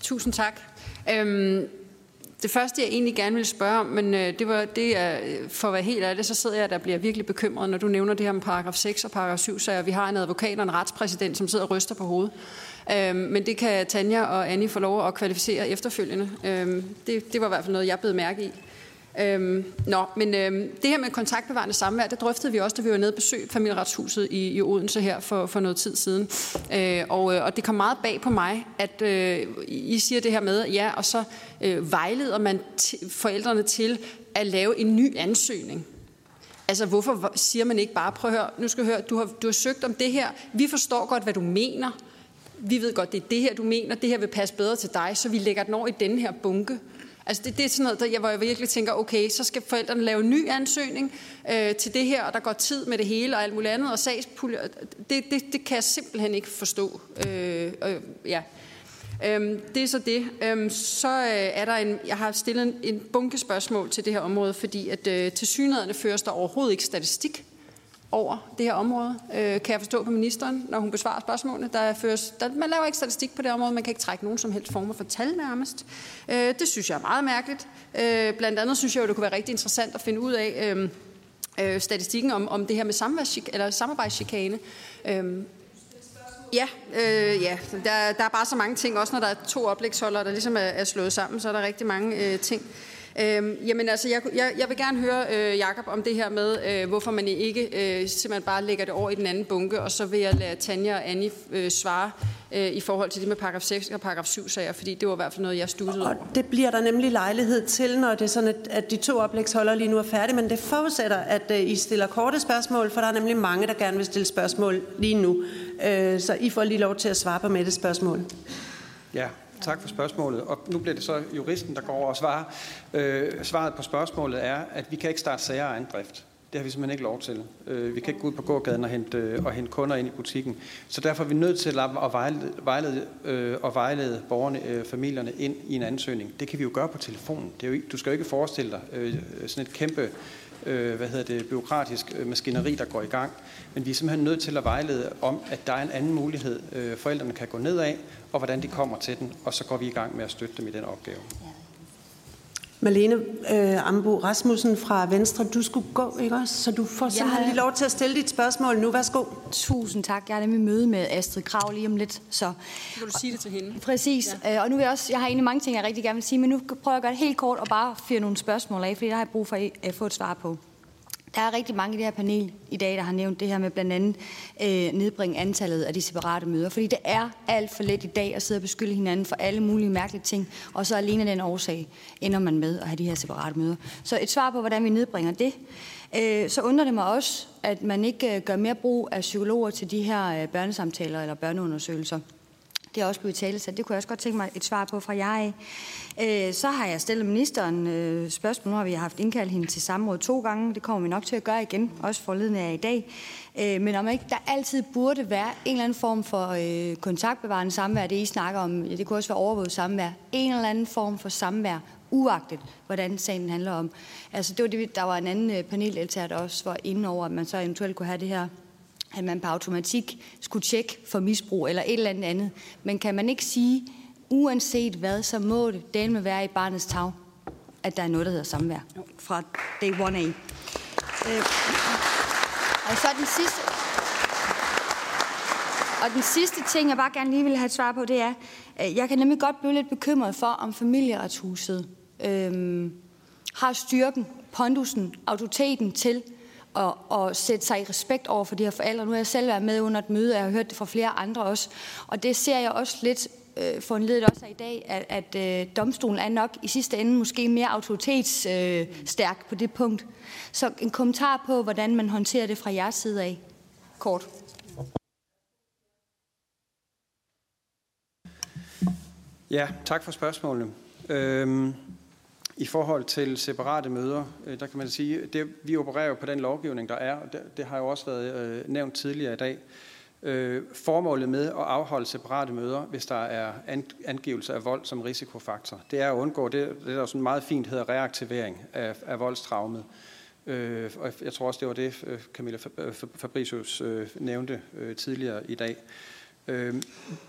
Tusind tak. Øhm, det første, jeg egentlig gerne ville spørge om, men øh, det var det, er, for at være helt ærlig, så sidder jeg der bliver virkelig bekymret, når du nævner det her med paragraf 6 og paragraf 7, så vi har en advokat og en retspræsident, som sidder og ryster på hovedet. Øhm, men det kan Tanja og Annie få lov at kvalificere efterfølgende. Øhm, det, det var i hvert fald noget, jeg blev mærke i. Øhm, nå, men øhm, det her med kontaktbevarende samvær, det drøftede vi også, da vi var nede og besøg familieretshuset i, i Odense her for, for noget tid siden. Øh, og, øh, og det kom meget bag på mig, at øh, I siger det her med, ja, og så øh, vejleder man forældrene til at lave en ny ansøgning. Altså, hvorfor siger man ikke bare, prøv at høre, nu skal du høre, du har, du har søgt om det her, vi forstår godt, hvad du mener, vi ved godt, det er det her, du mener, det her vil passe bedre til dig, så vi lægger den over i den her bunke. Altså det, det er sådan noget, der, jeg, hvor jeg virkelig tænker, okay, så skal forældrene lave en ny ansøgning øh, til det her, og der går tid med det hele og alt muligt andet, og sagspuljer, det, det, det kan jeg simpelthen ikke forstå. Øh, øh, ja. Øhm, det er så det. Øhm, så øh, er der en, jeg har stillet en, en bunke spørgsmål til det her område, fordi at øh, til synligheden føres der overhovedet ikke statistik over det her område, øh, kan jeg forstå på ministeren, når hun besvarer spørgsmålene. Der føres, der, man laver ikke statistik på det område, man kan ikke trække nogen som helst former for tal nærmest. Øh, det synes jeg er meget mærkeligt. Øh, blandt andet synes jeg jo, det kunne være rigtig interessant at finde ud af øh, øh, statistikken om, om det her med eller samarbejdschikane. Øh, Ja, øh, ja. Der, der er bare så mange ting, også når der er to oplægsholdere, der ligesom er, er slået sammen, så er der rigtig mange øh, ting. Øhm, jamen altså, jeg, jeg, jeg vil gerne høre øh, Jakob om det her med, øh, hvorfor man ikke øh, simpelthen bare lægger det over i den anden bunke, og så vil jeg lade Tanja og Annie øh, svare øh, i forhold til det med paragraf 6 og paragraf 7 sager, fordi det var i hvert fald noget, jeg stussede over. det bliver der nemlig lejlighed til, når det er sådan, at, at de to oplægsholder lige nu er færdige, men det forudsætter, at øh, I stiller korte spørgsmål, for der er nemlig mange, der gerne vil stille spørgsmål lige nu. Øh, så I får lige lov til at svare på med det spørgsmål. Ja, Tak for spørgsmålet. Og nu bliver det så juristen, der går over og svarer. Øh, svaret på spørgsmålet er, at vi kan ikke starte sager af egen drift. Det har vi simpelthen ikke lov til. Øh, vi kan ikke gå ud på gågaden og hente, øh, og hente kunder ind i butikken. Så derfor er vi nødt til at vejlede, vejlede, øh, og vejlede borgerne, øh, familierne ind i en ansøgning. Det kan vi jo gøre på telefonen. Det er jo, du skal jo ikke forestille dig øh, sådan et kæmpe øh, hvad hedder det, byråkratisk øh, maskineri, der går i gang. Men vi er simpelthen nødt til at vejlede om, at der er en anden mulighed, øh, forældrene kan gå ned af, og hvordan de kommer til den, og så går vi i gang med at støtte dem i den opgave. Malene øh, Ambo Rasmussen fra Venstre, du skulle gå, ikke også? Så du får simpelthen lige lov til at stille dit spørgsmål nu. Værsgo. Tusind tak. Jeg er nemlig møde med Astrid Krav lige om lidt. Så vil du sige det til hende? Præcis. Ja. Øh, og nu vil jeg også, jeg har egentlig mange ting, jeg rigtig gerne vil sige, men nu prøver jeg at gøre det helt kort og bare fyre nogle spørgsmål af, fordi der har jeg brug for at få et svar på. Der er rigtig mange i det her panel i dag, der har nævnt det her med blandt andet øh, nedbringe antallet af de separate møder. Fordi det er alt for let i dag at sidde og beskylde hinanden for alle mulige mærkelige ting, og så alene den årsag ender man med at have de her separate møder. Så et svar på, hvordan vi nedbringer det. Øh, så undrer det mig også, at man ikke øh, gør mere brug af psykologer til de her øh, børnesamtaler eller børneundersøgelser. Det er også blevet tale, så det kunne jeg også godt tænke mig et svar på fra jer af. Øh, så har jeg stillet ministeren øh, spørgsmål. Nu har vi haft indkaldt hende til samråd to gange. Det kommer vi nok til at gøre igen, også forledende af i dag. Øh, men om ikke der altid burde være en eller anden form for øh, kontaktbevarende samvær, det I snakker om, ja, det kunne også være overvåget samvær, en eller anden form for samvær, uagtet hvordan sagen handler om. Altså det var det, der var en anden øh, paneldeltager, der også var inde over, at man så eventuelt kunne have det her at man på automatik skulle tjekke for misbrug eller et eller andet andet. Men kan man ikke sige, uanset hvad, så må det med være i barnets tag, at der er noget, der hedder samvær fra day one af. Øh, og så den sidste, og den sidste ting, jeg bare gerne lige vil have et svar på, det er, øh, jeg kan nemlig godt blive lidt bekymret for, om familieretshuset øh, har styrken, pondusen, autoriteten til at, at sætte sig i respekt over for de her forældre. Nu har jeg selv været med under et møde, og jeg har hørt det fra flere andre også. Og det ser jeg også lidt øh, foranledet også af i dag, at, at øh, domstolen er nok i sidste ende måske mere autoritetsstærk øh, på det punkt. Så en kommentar på, hvordan man håndterer det fra jeres side af. Kort. Ja, tak for spørgsmålene. Øhm, i forhold til separate møder, øh, der kan man sige, at vi opererer jo på den lovgivning, der er, og det, det har jo også været øh, nævnt tidligere i dag. Øh, formålet med at afholde separate møder, hvis der er angivelse af vold som risikofaktor, det er at undgå det, det der sådan meget fint hedder reaktivering af, af voldstraumet. Øh, og jeg tror også, det var det, øh, Camilla Fabricius øh, nævnte øh, tidligere i dag. Øh, Øh,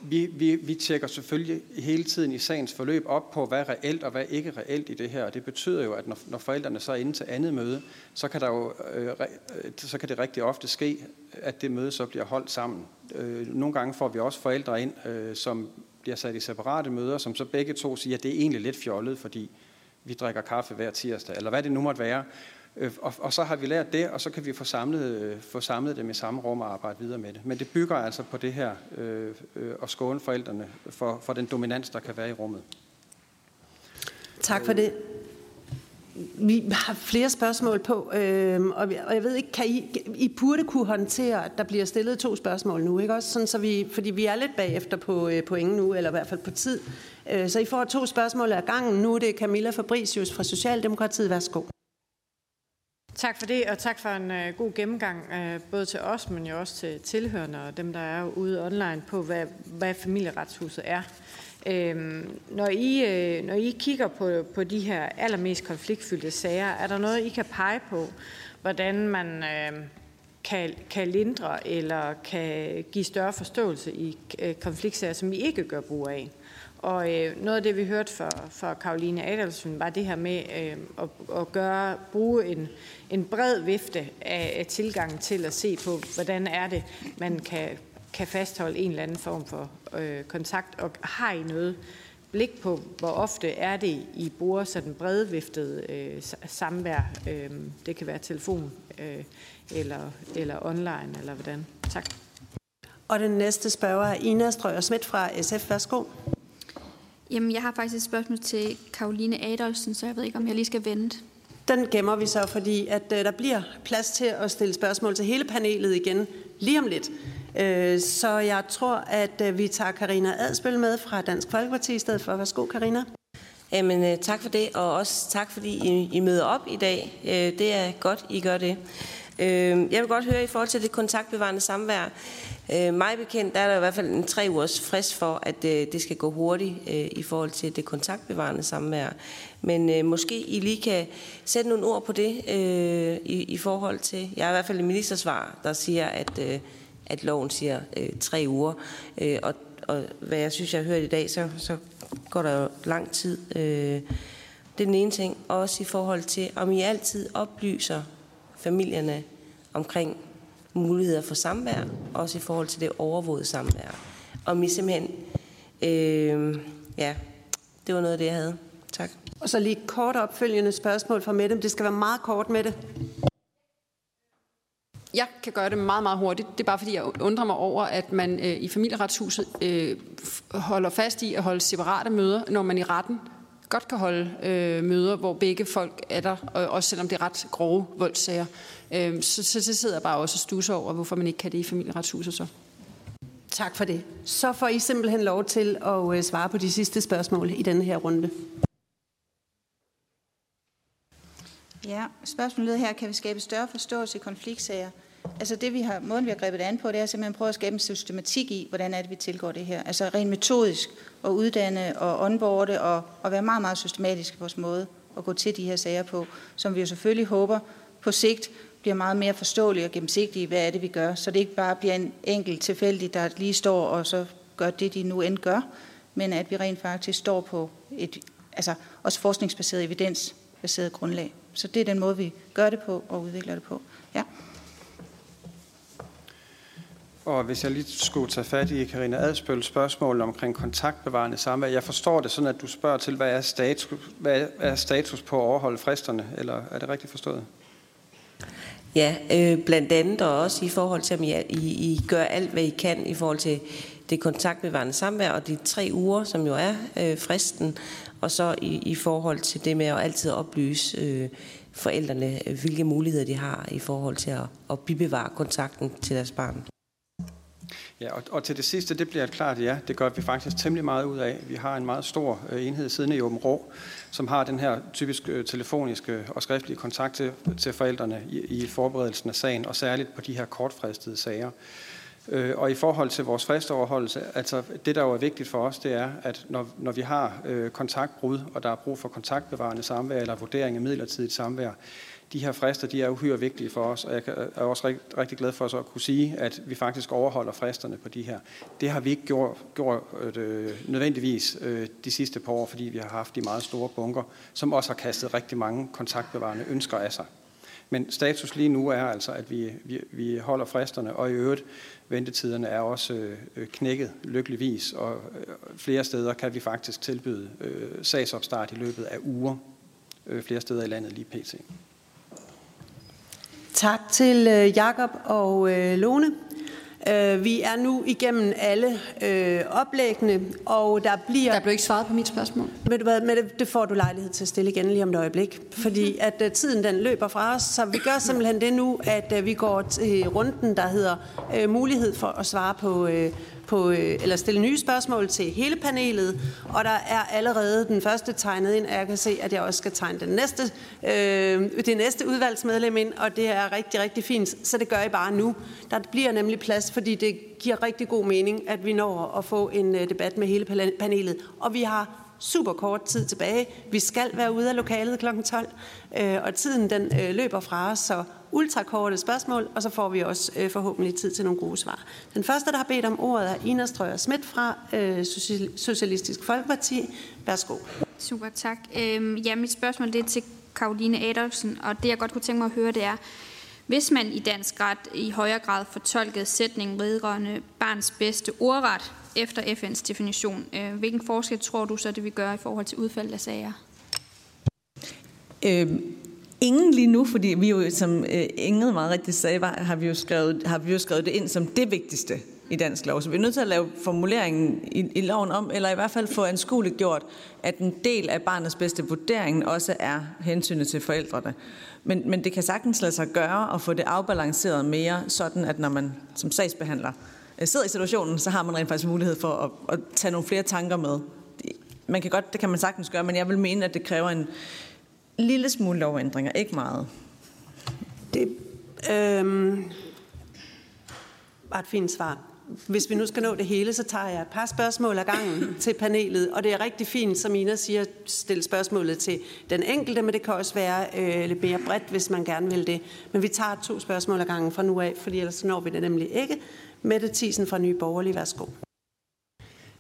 vi, vi, vi tjekker selvfølgelig hele tiden i sagens forløb op på, hvad er reelt og hvad er ikke reelt i det her. Og det betyder jo, at når, når forældrene så er inde til andet møde, så kan, der jo, øh, øh, så kan det rigtig ofte ske, at det møde så bliver holdt sammen. Øh, nogle gange får vi også forældre ind, øh, som bliver sat i separate møder, som så begge to siger, at det er egentlig lidt fjollet, fordi vi drikker kaffe hver tirsdag, eller hvad det nu måtte være. Øh, og, og så har vi lært det, og så kan vi få samlet, øh, få samlet dem i samme rum og arbejde videre med det. Men det bygger altså på det her øh, øh, at skåne forældrene for, for den dominans, der kan være i rummet. Tak for det. Vi har flere spørgsmål på, øh, og jeg ved ikke, kan I, I burde kunne håndtere, at der bliver stillet to spørgsmål nu, ikke også? Sådan, så vi, fordi vi er lidt bagefter på øh, pointen nu, eller i hvert fald på tid. Øh, så I får to spørgsmål ad gangen. Nu er det Camilla Fabricius fra Socialdemokratiet. Værsgo. Tak for det, og tak for en uh, god gennemgang, uh, både til os, men jo også til tilhørende og dem, der er ude online på, hvad, hvad familieretshuset er. Uh, når, I, uh, når I kigger på, på de her allermest konfliktfyldte sager, er der noget, I kan pege på, hvordan man uh, kan, kan lindre eller kan give større forståelse i uh, konfliktsager, som I ikke gør brug af? Og øh, noget af det, vi hørte fra, fra Karoline Adolfsen, var det her med øh, at, at gøre, bruge en, en bred vifte af, af tilgangen til at se på, hvordan er det, man kan, kan fastholde en eller anden form for øh, kontakt, og har I noget blik på, hvor ofte er det, I bruger sådan bredviftet øh, samvær? Øh, det kan være telefon øh, eller, eller online, eller hvordan? Tak. Og den næste spørger er Ina Strøger Schmidt fra SF. Værsgo. Jamen, jeg har faktisk et spørgsmål til Karoline Adolfsen, så jeg ved ikke, om jeg lige skal vente. Den gemmer vi så, fordi at uh, der bliver plads til at stille spørgsmål til hele panelet igen lige om lidt. Uh, så jeg tror, at uh, vi tager Karina Adspil med fra Dansk Folkeparti i stedet for. Værsgo, Karina. Jamen, uh, tak for det, og også tak, fordi I, I møder op i dag. Det er godt, I gør det. Øh, jeg vil godt høre i forhold til det kontaktbevarende samvær. Øh, mig bekendt der er der i hvert fald en tre ugers frist for, at øh, det skal gå hurtigt øh, i forhold til det kontaktbevarende samvær. Men øh, måske I lige kan sætte nogle ord på det øh, i, i forhold til, jeg har i hvert fald et ministersvar, der siger, at, øh, at loven siger øh, tre uger. Øh, og, og hvad jeg synes, jeg har hørt i dag, så, så går der jo lang tid. Øh, det er den ene ting. Også i forhold til, om I altid oplyser familierne omkring muligheder for samvær, også i forhold til det overvågede samvær. Om I simpelthen, øh, ja, det var noget af det, jeg havde. Tak. Og så lige et kort opfølgende spørgsmål fra Mette. Det skal være meget kort med det. Jeg kan gøre det meget, meget hurtigt. Det er bare fordi, jeg undrer mig over, at man øh, i familieretshuset øh, holder fast i at holde separate møder, når man i retten godt kan holde øh, møder, hvor begge folk er der, og også selvom det er ret grove voldssager. Øh, så, så, så sidder jeg bare også og stusser over, hvorfor man ikke kan det i familieretshuset så. Tak for det. Så får I simpelthen lov til at øh, svare på de sidste spørgsmål i denne her runde. Ja, spørgsmålet her, kan vi skabe større forståelse i konfliktsager? Altså det, vi har, måden vi har grebet an på, det er simpelthen at prøve at skabe en systematik i, hvordan er det, vi tilgår det her. Altså rent metodisk at uddanne og onboarde og, og være meget, meget systematisk i vores måde at gå til de her sager på, som vi jo selvfølgelig håber på sigt bliver meget mere forståelige og gennemsigtige, hvad er det, vi gør. Så det ikke bare bliver en enkelt tilfældig, der lige står og så gør det, de nu end gør, men at vi rent faktisk står på et altså også forskningsbaseret, evidensbaseret grundlag. Så det er den måde, vi gør det på og udvikler det på. Ja. Og hvis jeg lige skulle tage fat i Karina Adspøls spørgsmål omkring kontaktbevarende samvær. Jeg forstår det sådan, at du spørger til, hvad er status, hvad er status på at overholde fristerne, eller er det rigtigt forstået? Ja, øh, blandt andet og også i forhold til, at I, I, I gør alt, hvad I kan i forhold til det kontaktbevarende samvær og de tre uger, som jo er øh, fristen, og så i, i forhold til det med at altid oplyse øh, forældrene, øh, hvilke muligheder de har i forhold til at, at bibevare kontakten til deres barn. Ja, og, og til det sidste, det bliver et klart ja. Det gør vi faktisk temmelig meget ud af. Vi har en meget stor øh, enhed siden i Åben Rå, som har den her typisk øh, telefoniske og skriftlige kontakt til, til forældrene i, i forberedelsen af sagen, og særligt på de her kortfristede sager. Øh, og i forhold til vores fristoverholdelse, altså det der jo er vigtigt for os, det er, at når, når vi har øh, kontaktbrud, og der er brug for kontaktbevarende samvær eller vurdering af midlertidigt samvær, de her frister, de er uhyre vigtige for os, og jeg er også rigtig, rigtig glad for at kunne sige, at vi faktisk overholder fristerne på de her. Det har vi ikke gjort, gjort øh, nødvendigvis øh, de sidste par år, fordi vi har haft de meget store bunker, som også har kastet rigtig mange kontaktbevarende ønsker af sig. Men status lige nu er altså, at vi, vi, vi holder fristerne, og i øvrigt ventetiderne er også øh, knækket lykkeligvis, og øh, flere steder kan vi faktisk tilbyde øh, sagsopstart i løbet af uger, øh, flere steder i landet lige pt. Tak til øh, Jakob og øh, Lone. Øh, vi er nu igennem alle øh, oplæggene, og der bliver... Der blev ikke svaret på mit spørgsmål. Ved du hvad, Mette, det får du lejlighed til at stille igen lige om et øjeblik, fordi at uh, tiden den løber fra os, så vi gør simpelthen det nu, at uh, vi går til runden, der hedder uh, mulighed for at svare på, uh, på, øh, eller stille nye spørgsmål til hele panelet, og der er allerede den første tegnet ind, og jeg kan se, at jeg også skal tegne den næste, øh, det næste udvalgsmedlem ind, og det er rigtig, rigtig fint, så det gør I bare nu. Der bliver nemlig plads, fordi det giver rigtig god mening, at vi når at få en øh, debat med hele panelet, og vi har super kort tid tilbage. Vi skal være ude af lokalet kl. 12, øh, og tiden den øh, løber fra os, så ultrakorte spørgsmål, og så får vi også øh, forhåbentlig tid til nogle gode svar. Den første, der har bedt om ordet, er Ina Strøger Schmidt fra øh, Socialistisk Folkeparti. Værsgo. Super, tak. Øhm, ja, mit spørgsmål det er til Karoline Adolfsen, og det jeg godt kunne tænke mig at høre, det er, hvis man i dansk ret i højere grad fortolkede sætningen vedrørende barns bedste ordret, efter FN's definition. Øh, hvilken forskel tror du så, det vil gøre i forhold til udfaldet af sager? Øhm, ingen lige nu, fordi vi jo, som øh, Ingrid meget rigtigt sagde, var, har, vi jo skrevet, har vi jo skrevet det ind som det vigtigste i dansk lov. Så vi er nødt til at lave formuleringen i, i loven om, eller i hvert fald få anskueligt gjort, at en del af barnets bedste vurdering også er hensynet til forældrene. Men, men det kan sagtens lade sig gøre at få det afbalanceret mere, sådan at når man som sagsbehandler sidder i situationen, så har man rent faktisk mulighed for at, at tage nogle flere tanker med. Man kan godt, det kan man sagtens gøre, men jeg vil mene, at det kræver en lille smule lovændringer, ikke meget. Det øh, var et fint svar. Hvis vi nu skal nå det hele, så tager jeg et par spørgsmål ad gangen til panelet, og det er rigtig fint, som Ina siger, at stille spørgsmålet til den enkelte, men det kan også være øh, lidt mere bredt, hvis man gerne vil det. Men vi tager to spørgsmål ad gangen fra nu af, fordi ellers når vi det nemlig ikke. Mette Thiesen fra Nye Borgerlige, værsgo.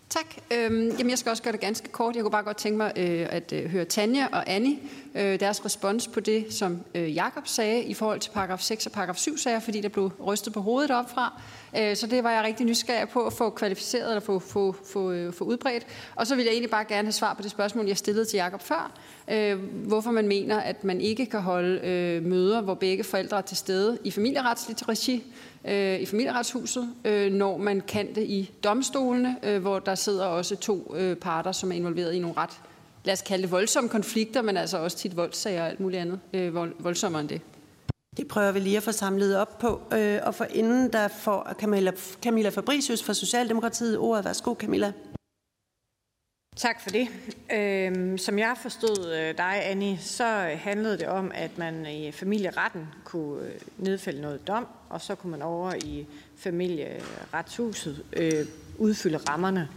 Tak. Øhm, jamen jeg skal også gøre det ganske kort. Jeg kunne bare godt tænke mig øh, at øh, høre Tanja og Annie, øh, deres respons på det, som øh, Jakob sagde i forhold til paragraf 6 og paragraf 7 sager, fordi der blev rystet på hovedet opfra. Øh, så det var jeg rigtig nysgerrig på at få kvalificeret eller få, få, få, øh, få udbredt. Og så vil jeg egentlig bare gerne have svar på det spørgsmål, jeg stillede til Jakob før. Øh, hvorfor man mener, at man ikke kan holde øh, møder, hvor begge forældre er til stede i familieretsligt regi, øh, i familieretshuset, øh, når man kan det i domstolene, øh, hvor der sidder også to øh, parter, som er involveret i nogle ret, lad os kalde det voldsomme konflikter, men altså også tit voldssager og alt muligt andet øh, vold, voldsommere end det. Det prøver vi lige at få samlet op på. Øh, og for inden der får Camilla, Camilla Fabricius fra Socialdemokratiet ordet. Værsgo, Camilla. Tak for det. Øhm, som jeg forstod øh, dig, Annie, så handlede det om, at man i familieretten kunne øh, nedfælde noget dom, og så kunne man over i familieretshuset øh, udfylde rammerne.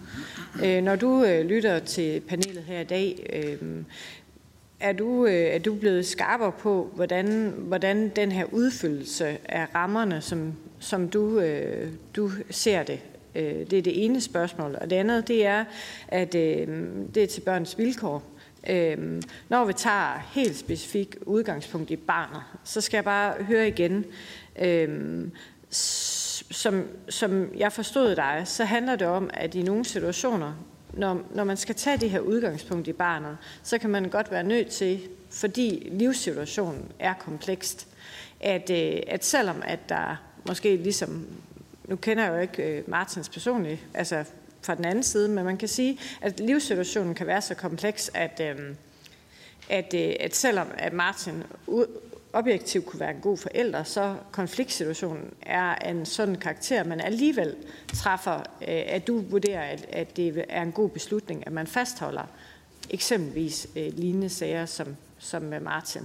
Øh, når du øh, lytter til panelet her i dag, øh, er du, øh, er du blevet skarpere på, hvordan, hvordan den her udfyldelse af rammerne, som, som du, øh, du ser det, øh, det er det ene spørgsmål. Og det andet, det er, at øh, det er til børns vilkår. Øh, når vi tager helt specifikt udgangspunkt i barnet, så skal jeg bare høre igen. Øhm, som, som jeg forstod dig, så handler det om, at i nogle situationer, når, når man skal tage det her udgangspunkt i barnet, så kan man godt være nødt til, fordi livssituationen er komplekst, at, øh, at selvom at der måske ligesom, nu kender jeg jo ikke øh, Martins personligt, altså fra den anden side, men man kan sige, at livssituationen kan være så kompleks, at, øhm, at, øh, at selvom at Martin objektivt kunne være en god forælder, så konfliktsituationen er en sådan karakter, man alligevel træffer, øh, at du vurderer, at, at det er en god beslutning, at man fastholder eksempelvis øh, lignende sager som, som med Martin.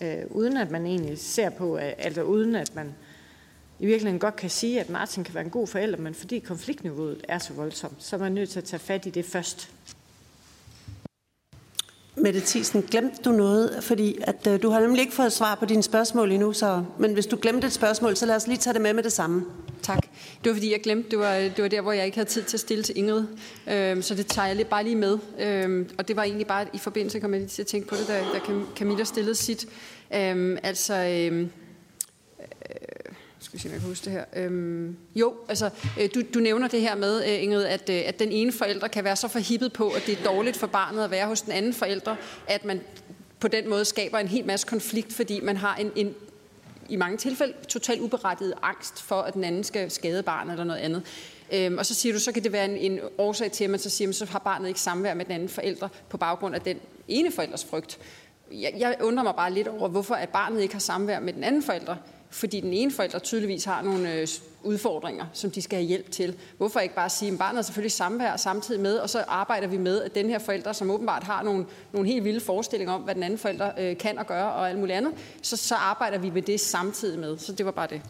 Øh, uden at man egentlig ser på, øh, altså uden at man i virkeligheden godt kan sige, at Martin kan være en god forælder, men fordi konfliktniveauet er så voldsomt, så er man nødt til at tage fat i det først. Mette Thiesen, glemte du noget? Fordi at, øh, du har nemlig ikke fået svar på dine spørgsmål endnu, så, men hvis du glemte et spørgsmål, så lad os lige tage det med med det samme. Tak. Det var fordi, jeg glemte, det var, øh, det var der, hvor jeg ikke havde tid til at stille til Ingrid. Øhm, så det tager jeg lige, bare lige med. Øhm, og det var egentlig bare i forbindelse, kom jeg lige til at tænke på det, da, da Camilla stillede sit. Øhm, altså, øhm, skal vi se, om jeg kan huske det her. Øhm, jo, altså, øh, du, du nævner det her med, øh, Ingrid, at, øh, at den ene forælder kan være så forhippet på, at det er dårligt for barnet at være hos den anden forælder, at man på den måde skaber en hel masse konflikt, fordi man har en, en i mange tilfælde totalt uberettiget angst for, at den anden skal skade barnet eller noget andet. Øhm, og så siger du, så kan det være en, en årsag til, at man så siger, at så har barnet ikke samvær med den anden forælder på baggrund af den ene forældres frygt. Jeg, jeg undrer mig bare lidt over, hvorfor at barnet ikke har samvær med den anden forælder, fordi den ene forælder tydeligvis har nogle øh, udfordringer, som de skal have hjælp til. Hvorfor ikke bare sige, at barnet er selvfølgelig samvær samtidig med, og så arbejder vi med, at den her forælder, som åbenbart har nogle, nogle helt vilde forestillinger om, hvad den anden forælder øh, kan og gøre og alt muligt andet, så, så arbejder vi med det samtidig med. Så det var bare det.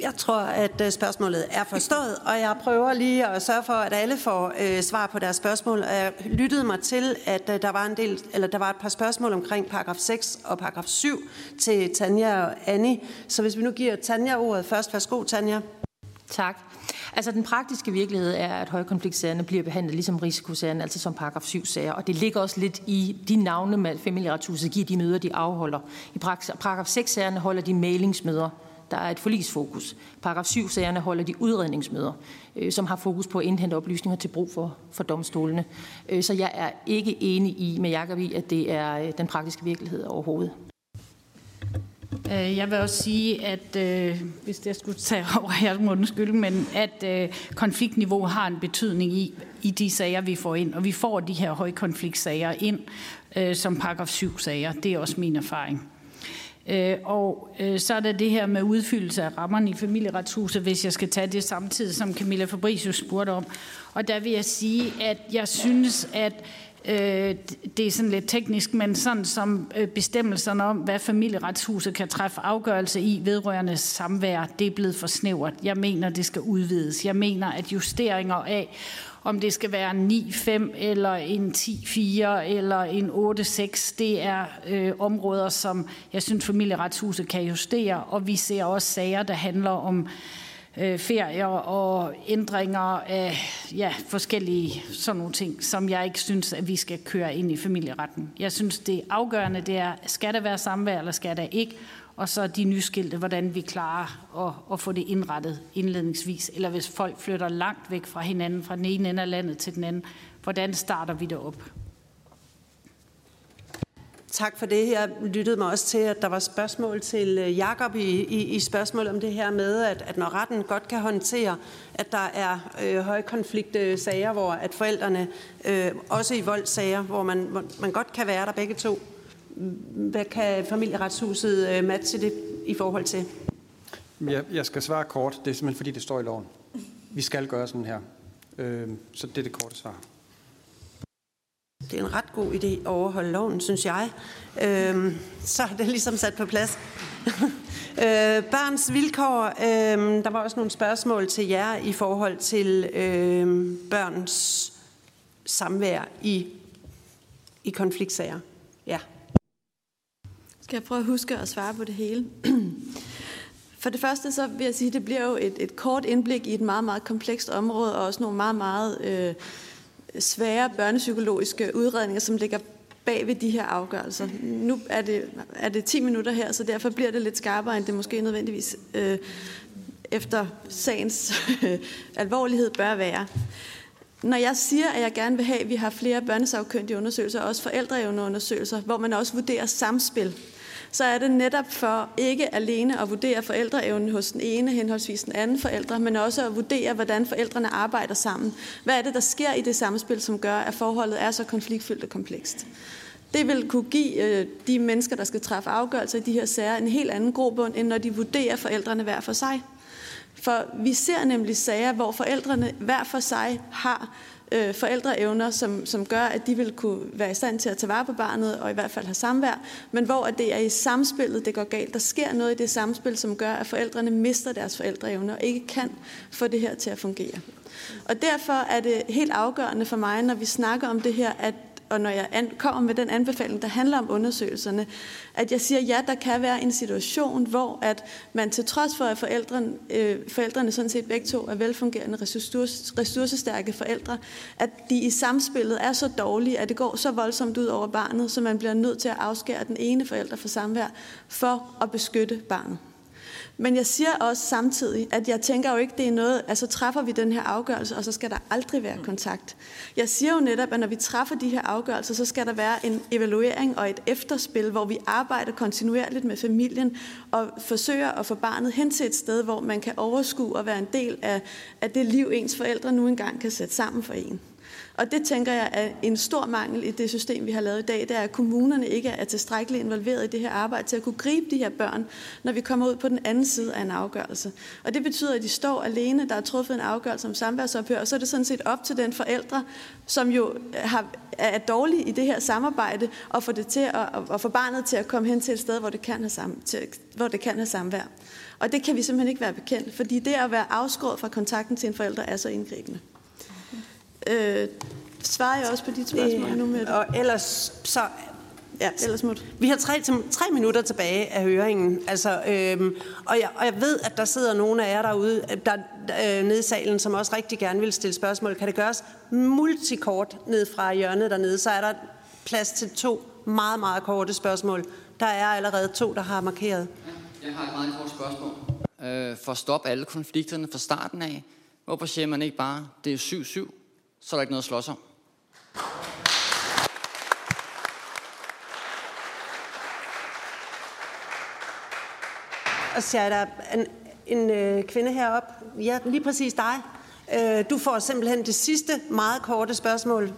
Jeg tror, at øh, spørgsmålet er forstået, og jeg prøver lige at sørge for, at alle får øh, svar på deres spørgsmål. Jeg lyttede mig til, at øh, der var en del, eller der var et par spørgsmål omkring paragraf 6 og paragraf 7 til Tanja og Annie. Så hvis vi nu giver Tanja ordet først. Værsgo, Tanja. Tak. Altså den praktiske virkelighed er, at højkonfliktsagerne bliver behandlet ligesom risikosagerne, altså som paragraf 7-sager. Og det ligger også lidt i de navne, med familieretshuset giver de møder, de afholder. I paragraf 6-sagerne holder de mailingsmøder. Der er et forlisfokus. Paragraf 7-sagerne holder de udredningsmøder, øh, som har fokus på at indhente oplysninger til brug for, for domstolene. Øh, så jeg er ikke enig i med Jacob i, at det er øh, den praktiske virkelighed overhovedet. Øh, jeg vil også sige, at øh, hvis jeg skulle tage over her, må undskyld, men at øh, konfliktniveau har en betydning i, i de sager, vi får ind. Og vi får de her højkonfliktsager ind øh, som paragraf 7-sager. Det er også min erfaring. Øh, og øh, så er der det her med udfyldelse af rammerne i familieretshuset, hvis jeg skal tage det samtidig, som Camilla Fabricius spurgte om. Og der vil jeg sige, at jeg synes, at Øh, det er sådan lidt teknisk, men sådan som øh, bestemmelserne om, hvad familieretshuset kan træffe afgørelse i vedrørende samvær, det er blevet for snævert. Jeg mener, det skal udvides. Jeg mener, at justeringer af, om det skal være en 9-5 eller en 10-4 eller en 8-6, det er øh, områder, som jeg synes, familieretshuset kan justere, og vi ser også sager, der handler om øh, ferier og ændringer af ja, forskellige sådan nogle ting, som jeg ikke synes, at vi skal køre ind i familieretten. Jeg synes, det afgørende det er, skal der være samvær, eller skal der ikke? Og så de nyskilte, hvordan vi klarer at, at få det indrettet indledningsvis. Eller hvis folk flytter langt væk fra hinanden, fra den ene ende af landet til den anden, hvordan starter vi det op? Tak for det. Jeg lyttede mig også til, at der var spørgsmål til øh, Jakob i, i, i spørgsmål om det her med, at, at når retten godt kan håndtere, at der er øh, højkonfliktsager, hvor at forældrene, øh, også i voldssager, hvor man, hvor man godt kan være der begge to, hvad kan familieretshuset øh, matche det i forhold til? Jeg, jeg skal svare kort. Det er simpelthen fordi, det står i loven. Vi skal gøre sådan her. Øh, så det er det korte svar. Det er en ret god idé at overholde loven, synes jeg. Øh, så er det ligesom sat på plads. øh, børns vilkår. Øh, der var også nogle spørgsmål til jer i forhold til øh, børns samvær i, i konfliktsager. Ja. Skal jeg prøve at huske at svare på det hele? For det første så vil jeg sige, at det bliver jo et, et kort indblik i et meget, meget komplekst område, og også nogle meget, meget øh, svære børnepsykologiske udredninger, som ligger bag ved de her afgørelser. Nu er det, er det 10 minutter her, så derfor bliver det lidt skarpere, end det måske nødvendigvis øh, efter sagens øh, alvorlighed bør være. Når jeg siger, at jeg gerne vil have, at vi har flere børnesagkyndige undersøgelser, og også forældreevneundersøgelser, hvor man også vurderer samspil, så er det netop for ikke alene at vurdere forældreevnen hos den ene henholdsvis den anden forældre, men også at vurdere, hvordan forældrene arbejder sammen. Hvad er det, der sker i det samspil, som gør, at forholdet er så konfliktfyldt og komplekst? Det vil kunne give øh, de mennesker, der skal træffe afgørelser i de her sager, en helt anden grobund, end når de vurderer forældrene hver for sig. For vi ser nemlig sager, hvor forældrene hver for sig har øh, forældreevner, som, som gør, at de vil kunne være i stand til at tage vare på barnet og i hvert fald have samvær, men hvor at det er i samspillet, det går galt. Der sker noget i det samspil, som gør, at forældrene mister deres forældreevner og ikke kan få det her til at fungere. Og derfor er det helt afgørende for mig, når vi snakker om det her, at og når jeg kommer med den anbefaling, der handler om undersøgelserne, at jeg siger, ja, der kan være en situation, hvor at man til trods for, at forældrene, øh, forældrene sådan set begge to er velfungerende, ressource, ressourcestærke forældre, at de i samspillet er så dårlige, at det går så voldsomt ud over barnet, så man bliver nødt til at afskære den ene forælder fra samvær for at beskytte barnet. Men jeg siger også samtidig, at jeg tænker jo ikke, det er noget, altså træffer vi den her afgørelse, og så skal der aldrig være kontakt. Jeg siger jo netop, at når vi træffer de her afgørelser, så skal der være en evaluering og et efterspil, hvor vi arbejder kontinuerligt med familien og forsøger at få barnet hen til et sted, hvor man kan overskue og være en del af, af det liv, ens forældre nu engang kan sætte sammen for en. Og det tænker jeg er en stor mangel i det system, vi har lavet i dag, det er, at kommunerne ikke er tilstrækkeligt involveret i det her arbejde til at kunne gribe de her børn, når vi kommer ud på den anden side af en afgørelse. Og det betyder, at de står alene, der er truffet en afgørelse om samværsophør, og så er det sådan set op til den forældre, som jo har, er dårlig i det her samarbejde, og få, det til at, og få barnet til at komme hen til et sted, hvor det kan have, sam, til, hvor det kan have samvær. Og det kan vi simpelthen ikke være bekendt, fordi det at være afskåret fra kontakten til en forælder er så indgribende. Øh, svarer jeg også på dit spørgsmål øh, nu med det? Og ellers så... Ja, ellers smut. Vi har tre, tre minutter tilbage af høringen, altså, øhm, og, jeg, og jeg ved, at der sidder nogle af jer derude, der, øh, nede i salen, som også rigtig gerne vil stille spørgsmål. Kan det gøres multikort ned fra hjørnet dernede, så er der plads til to meget, meget korte spørgsmål. Der er allerede to, der har markeret. Jeg har et meget kort spørgsmål. Øh, for at stoppe alle konflikterne fra starten af, hvorfor siger man ikke bare, det er 7-7, så er der ikke noget at slås om. Og så er der en, en øh, kvinde herop. Ja, lige præcis dig. Øh, du får simpelthen det sidste meget korte spørgsmål.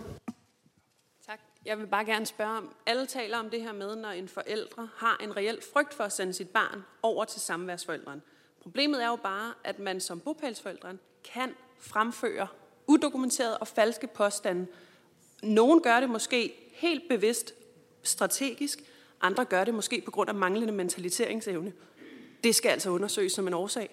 Tak. Jeg vil bare gerne spørge om, alle taler om det her med, når en forældre har en reel frygt for at sende sit barn over til samværsforældren. Problemet er jo bare, at man som bopælsforældren kan fremføre udokumenterede og falske påstande. Nogen gør det måske helt bevidst strategisk, andre gør det måske på grund af manglende mentaliseringsevne. Det skal altså undersøges som en årsag.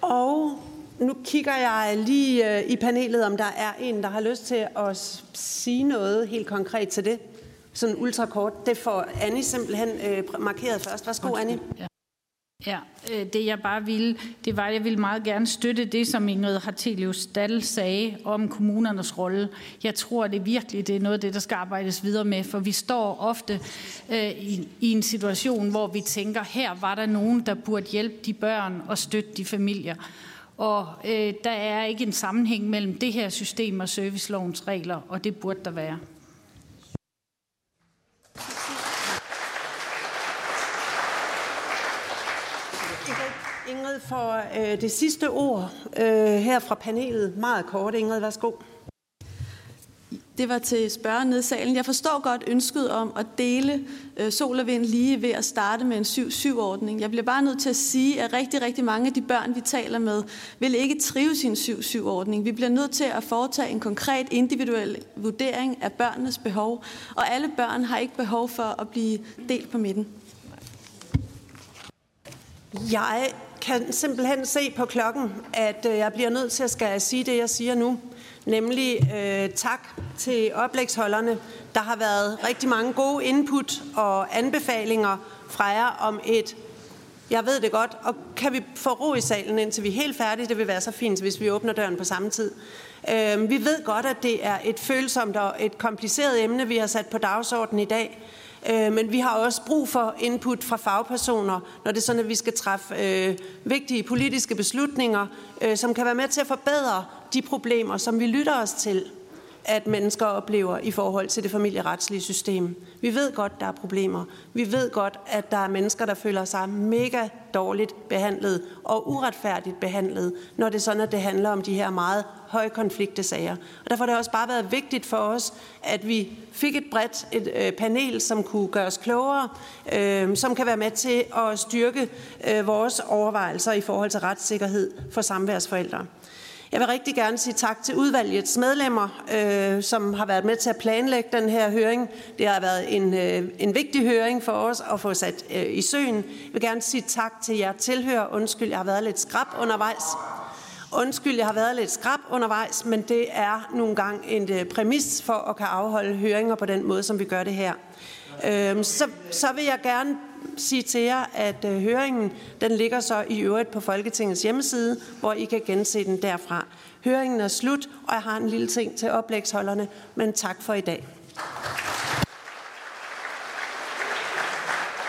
Og nu kigger jeg lige øh, i panelet, om der er en, der har lyst til at sige noget helt konkret til det. Sådan ultrakort. Det får Annie simpelthen øh, markeret først. Værsgo, Annie. Ja. Ja, øh, det jeg bare ville, det var, at jeg ville meget gerne støtte det, som Ingrid Hartelius Dahl sagde om kommunernes rolle. Jeg tror, det virkelig det er noget af det, der skal arbejdes videre med, for vi står ofte øh, i, i en situation, hvor vi tænker, her var der nogen, der burde hjælpe de børn og støtte de familier. Og øh, der er ikke en sammenhæng mellem det her system og servicelovens regler, og det burde der være. Ingrid, for øh, det sidste ord øh, her fra panelet. Meget kort, Ingrid, værsgo. Det var til spørgeren nede i salen. Jeg forstår godt ønsket om at dele øh, sol og vind lige ved at starte med en 7-7-ordning. Jeg bliver bare nødt til at sige, at rigtig, rigtig mange af de børn, vi taler med, vil ikke trives i en 7-7-ordning. Vi bliver nødt til at foretage en konkret individuel vurdering af børnenes behov, og alle børn har ikke behov for at blive delt på midten. Jeg kan simpelthen se på klokken, at øh, jeg bliver nødt til at skal sige det, jeg siger nu. Nemlig øh, tak til oplægsholderne. Der har været rigtig mange gode input og anbefalinger fra jer om et jeg ved det godt, og kan vi få ro i salen, indtil vi er helt færdige? Det vil være så fint, hvis vi åbner døren på samme tid. Øh, vi ved godt, at det er et følsomt og et kompliceret emne, vi har sat på dagsordenen i dag. Øh, men vi har også brug for input fra fagpersoner, når det er sådan, at vi skal træffe øh, vigtige politiske beslutninger, øh, som kan være med til at forbedre de problemer, som vi lytter os til at mennesker oplever i forhold til det familieretslige system. Vi ved godt, der er problemer. Vi ved godt, at der er mennesker, der føler sig mega dårligt behandlet og uretfærdigt behandlet, når det er sådan, at det handler om de her meget høje konfliktesager. Og derfor har det også bare været vigtigt for os, at vi fik et bredt et, øh, panel, som kunne gøre os klogere, øh, som kan være med til at styrke øh, vores overvejelser i forhold til retssikkerhed for samværsforældre. Jeg vil rigtig gerne sige tak til udvalgets medlemmer, øh, som har været med til at planlægge den her høring. Det har været en, øh, en vigtig høring for os at få sat øh, i søen. Jeg vil gerne sige tak til jer tilhører. Undskyld, jeg har været lidt skrab undervejs. Undskyld, jeg har været lidt skrab undervejs, men det er nogle gange en øh, præmis for at kan afholde høringer på den måde, som vi gør det her. Øh, så, så vil jeg gerne sige til jer, at øh, høringen den ligger så i øvrigt på Folketingets hjemmeside, hvor I kan gense den derfra. Høringen er slut, og jeg har en lille ting til oplægsholderne, men tak for i dag.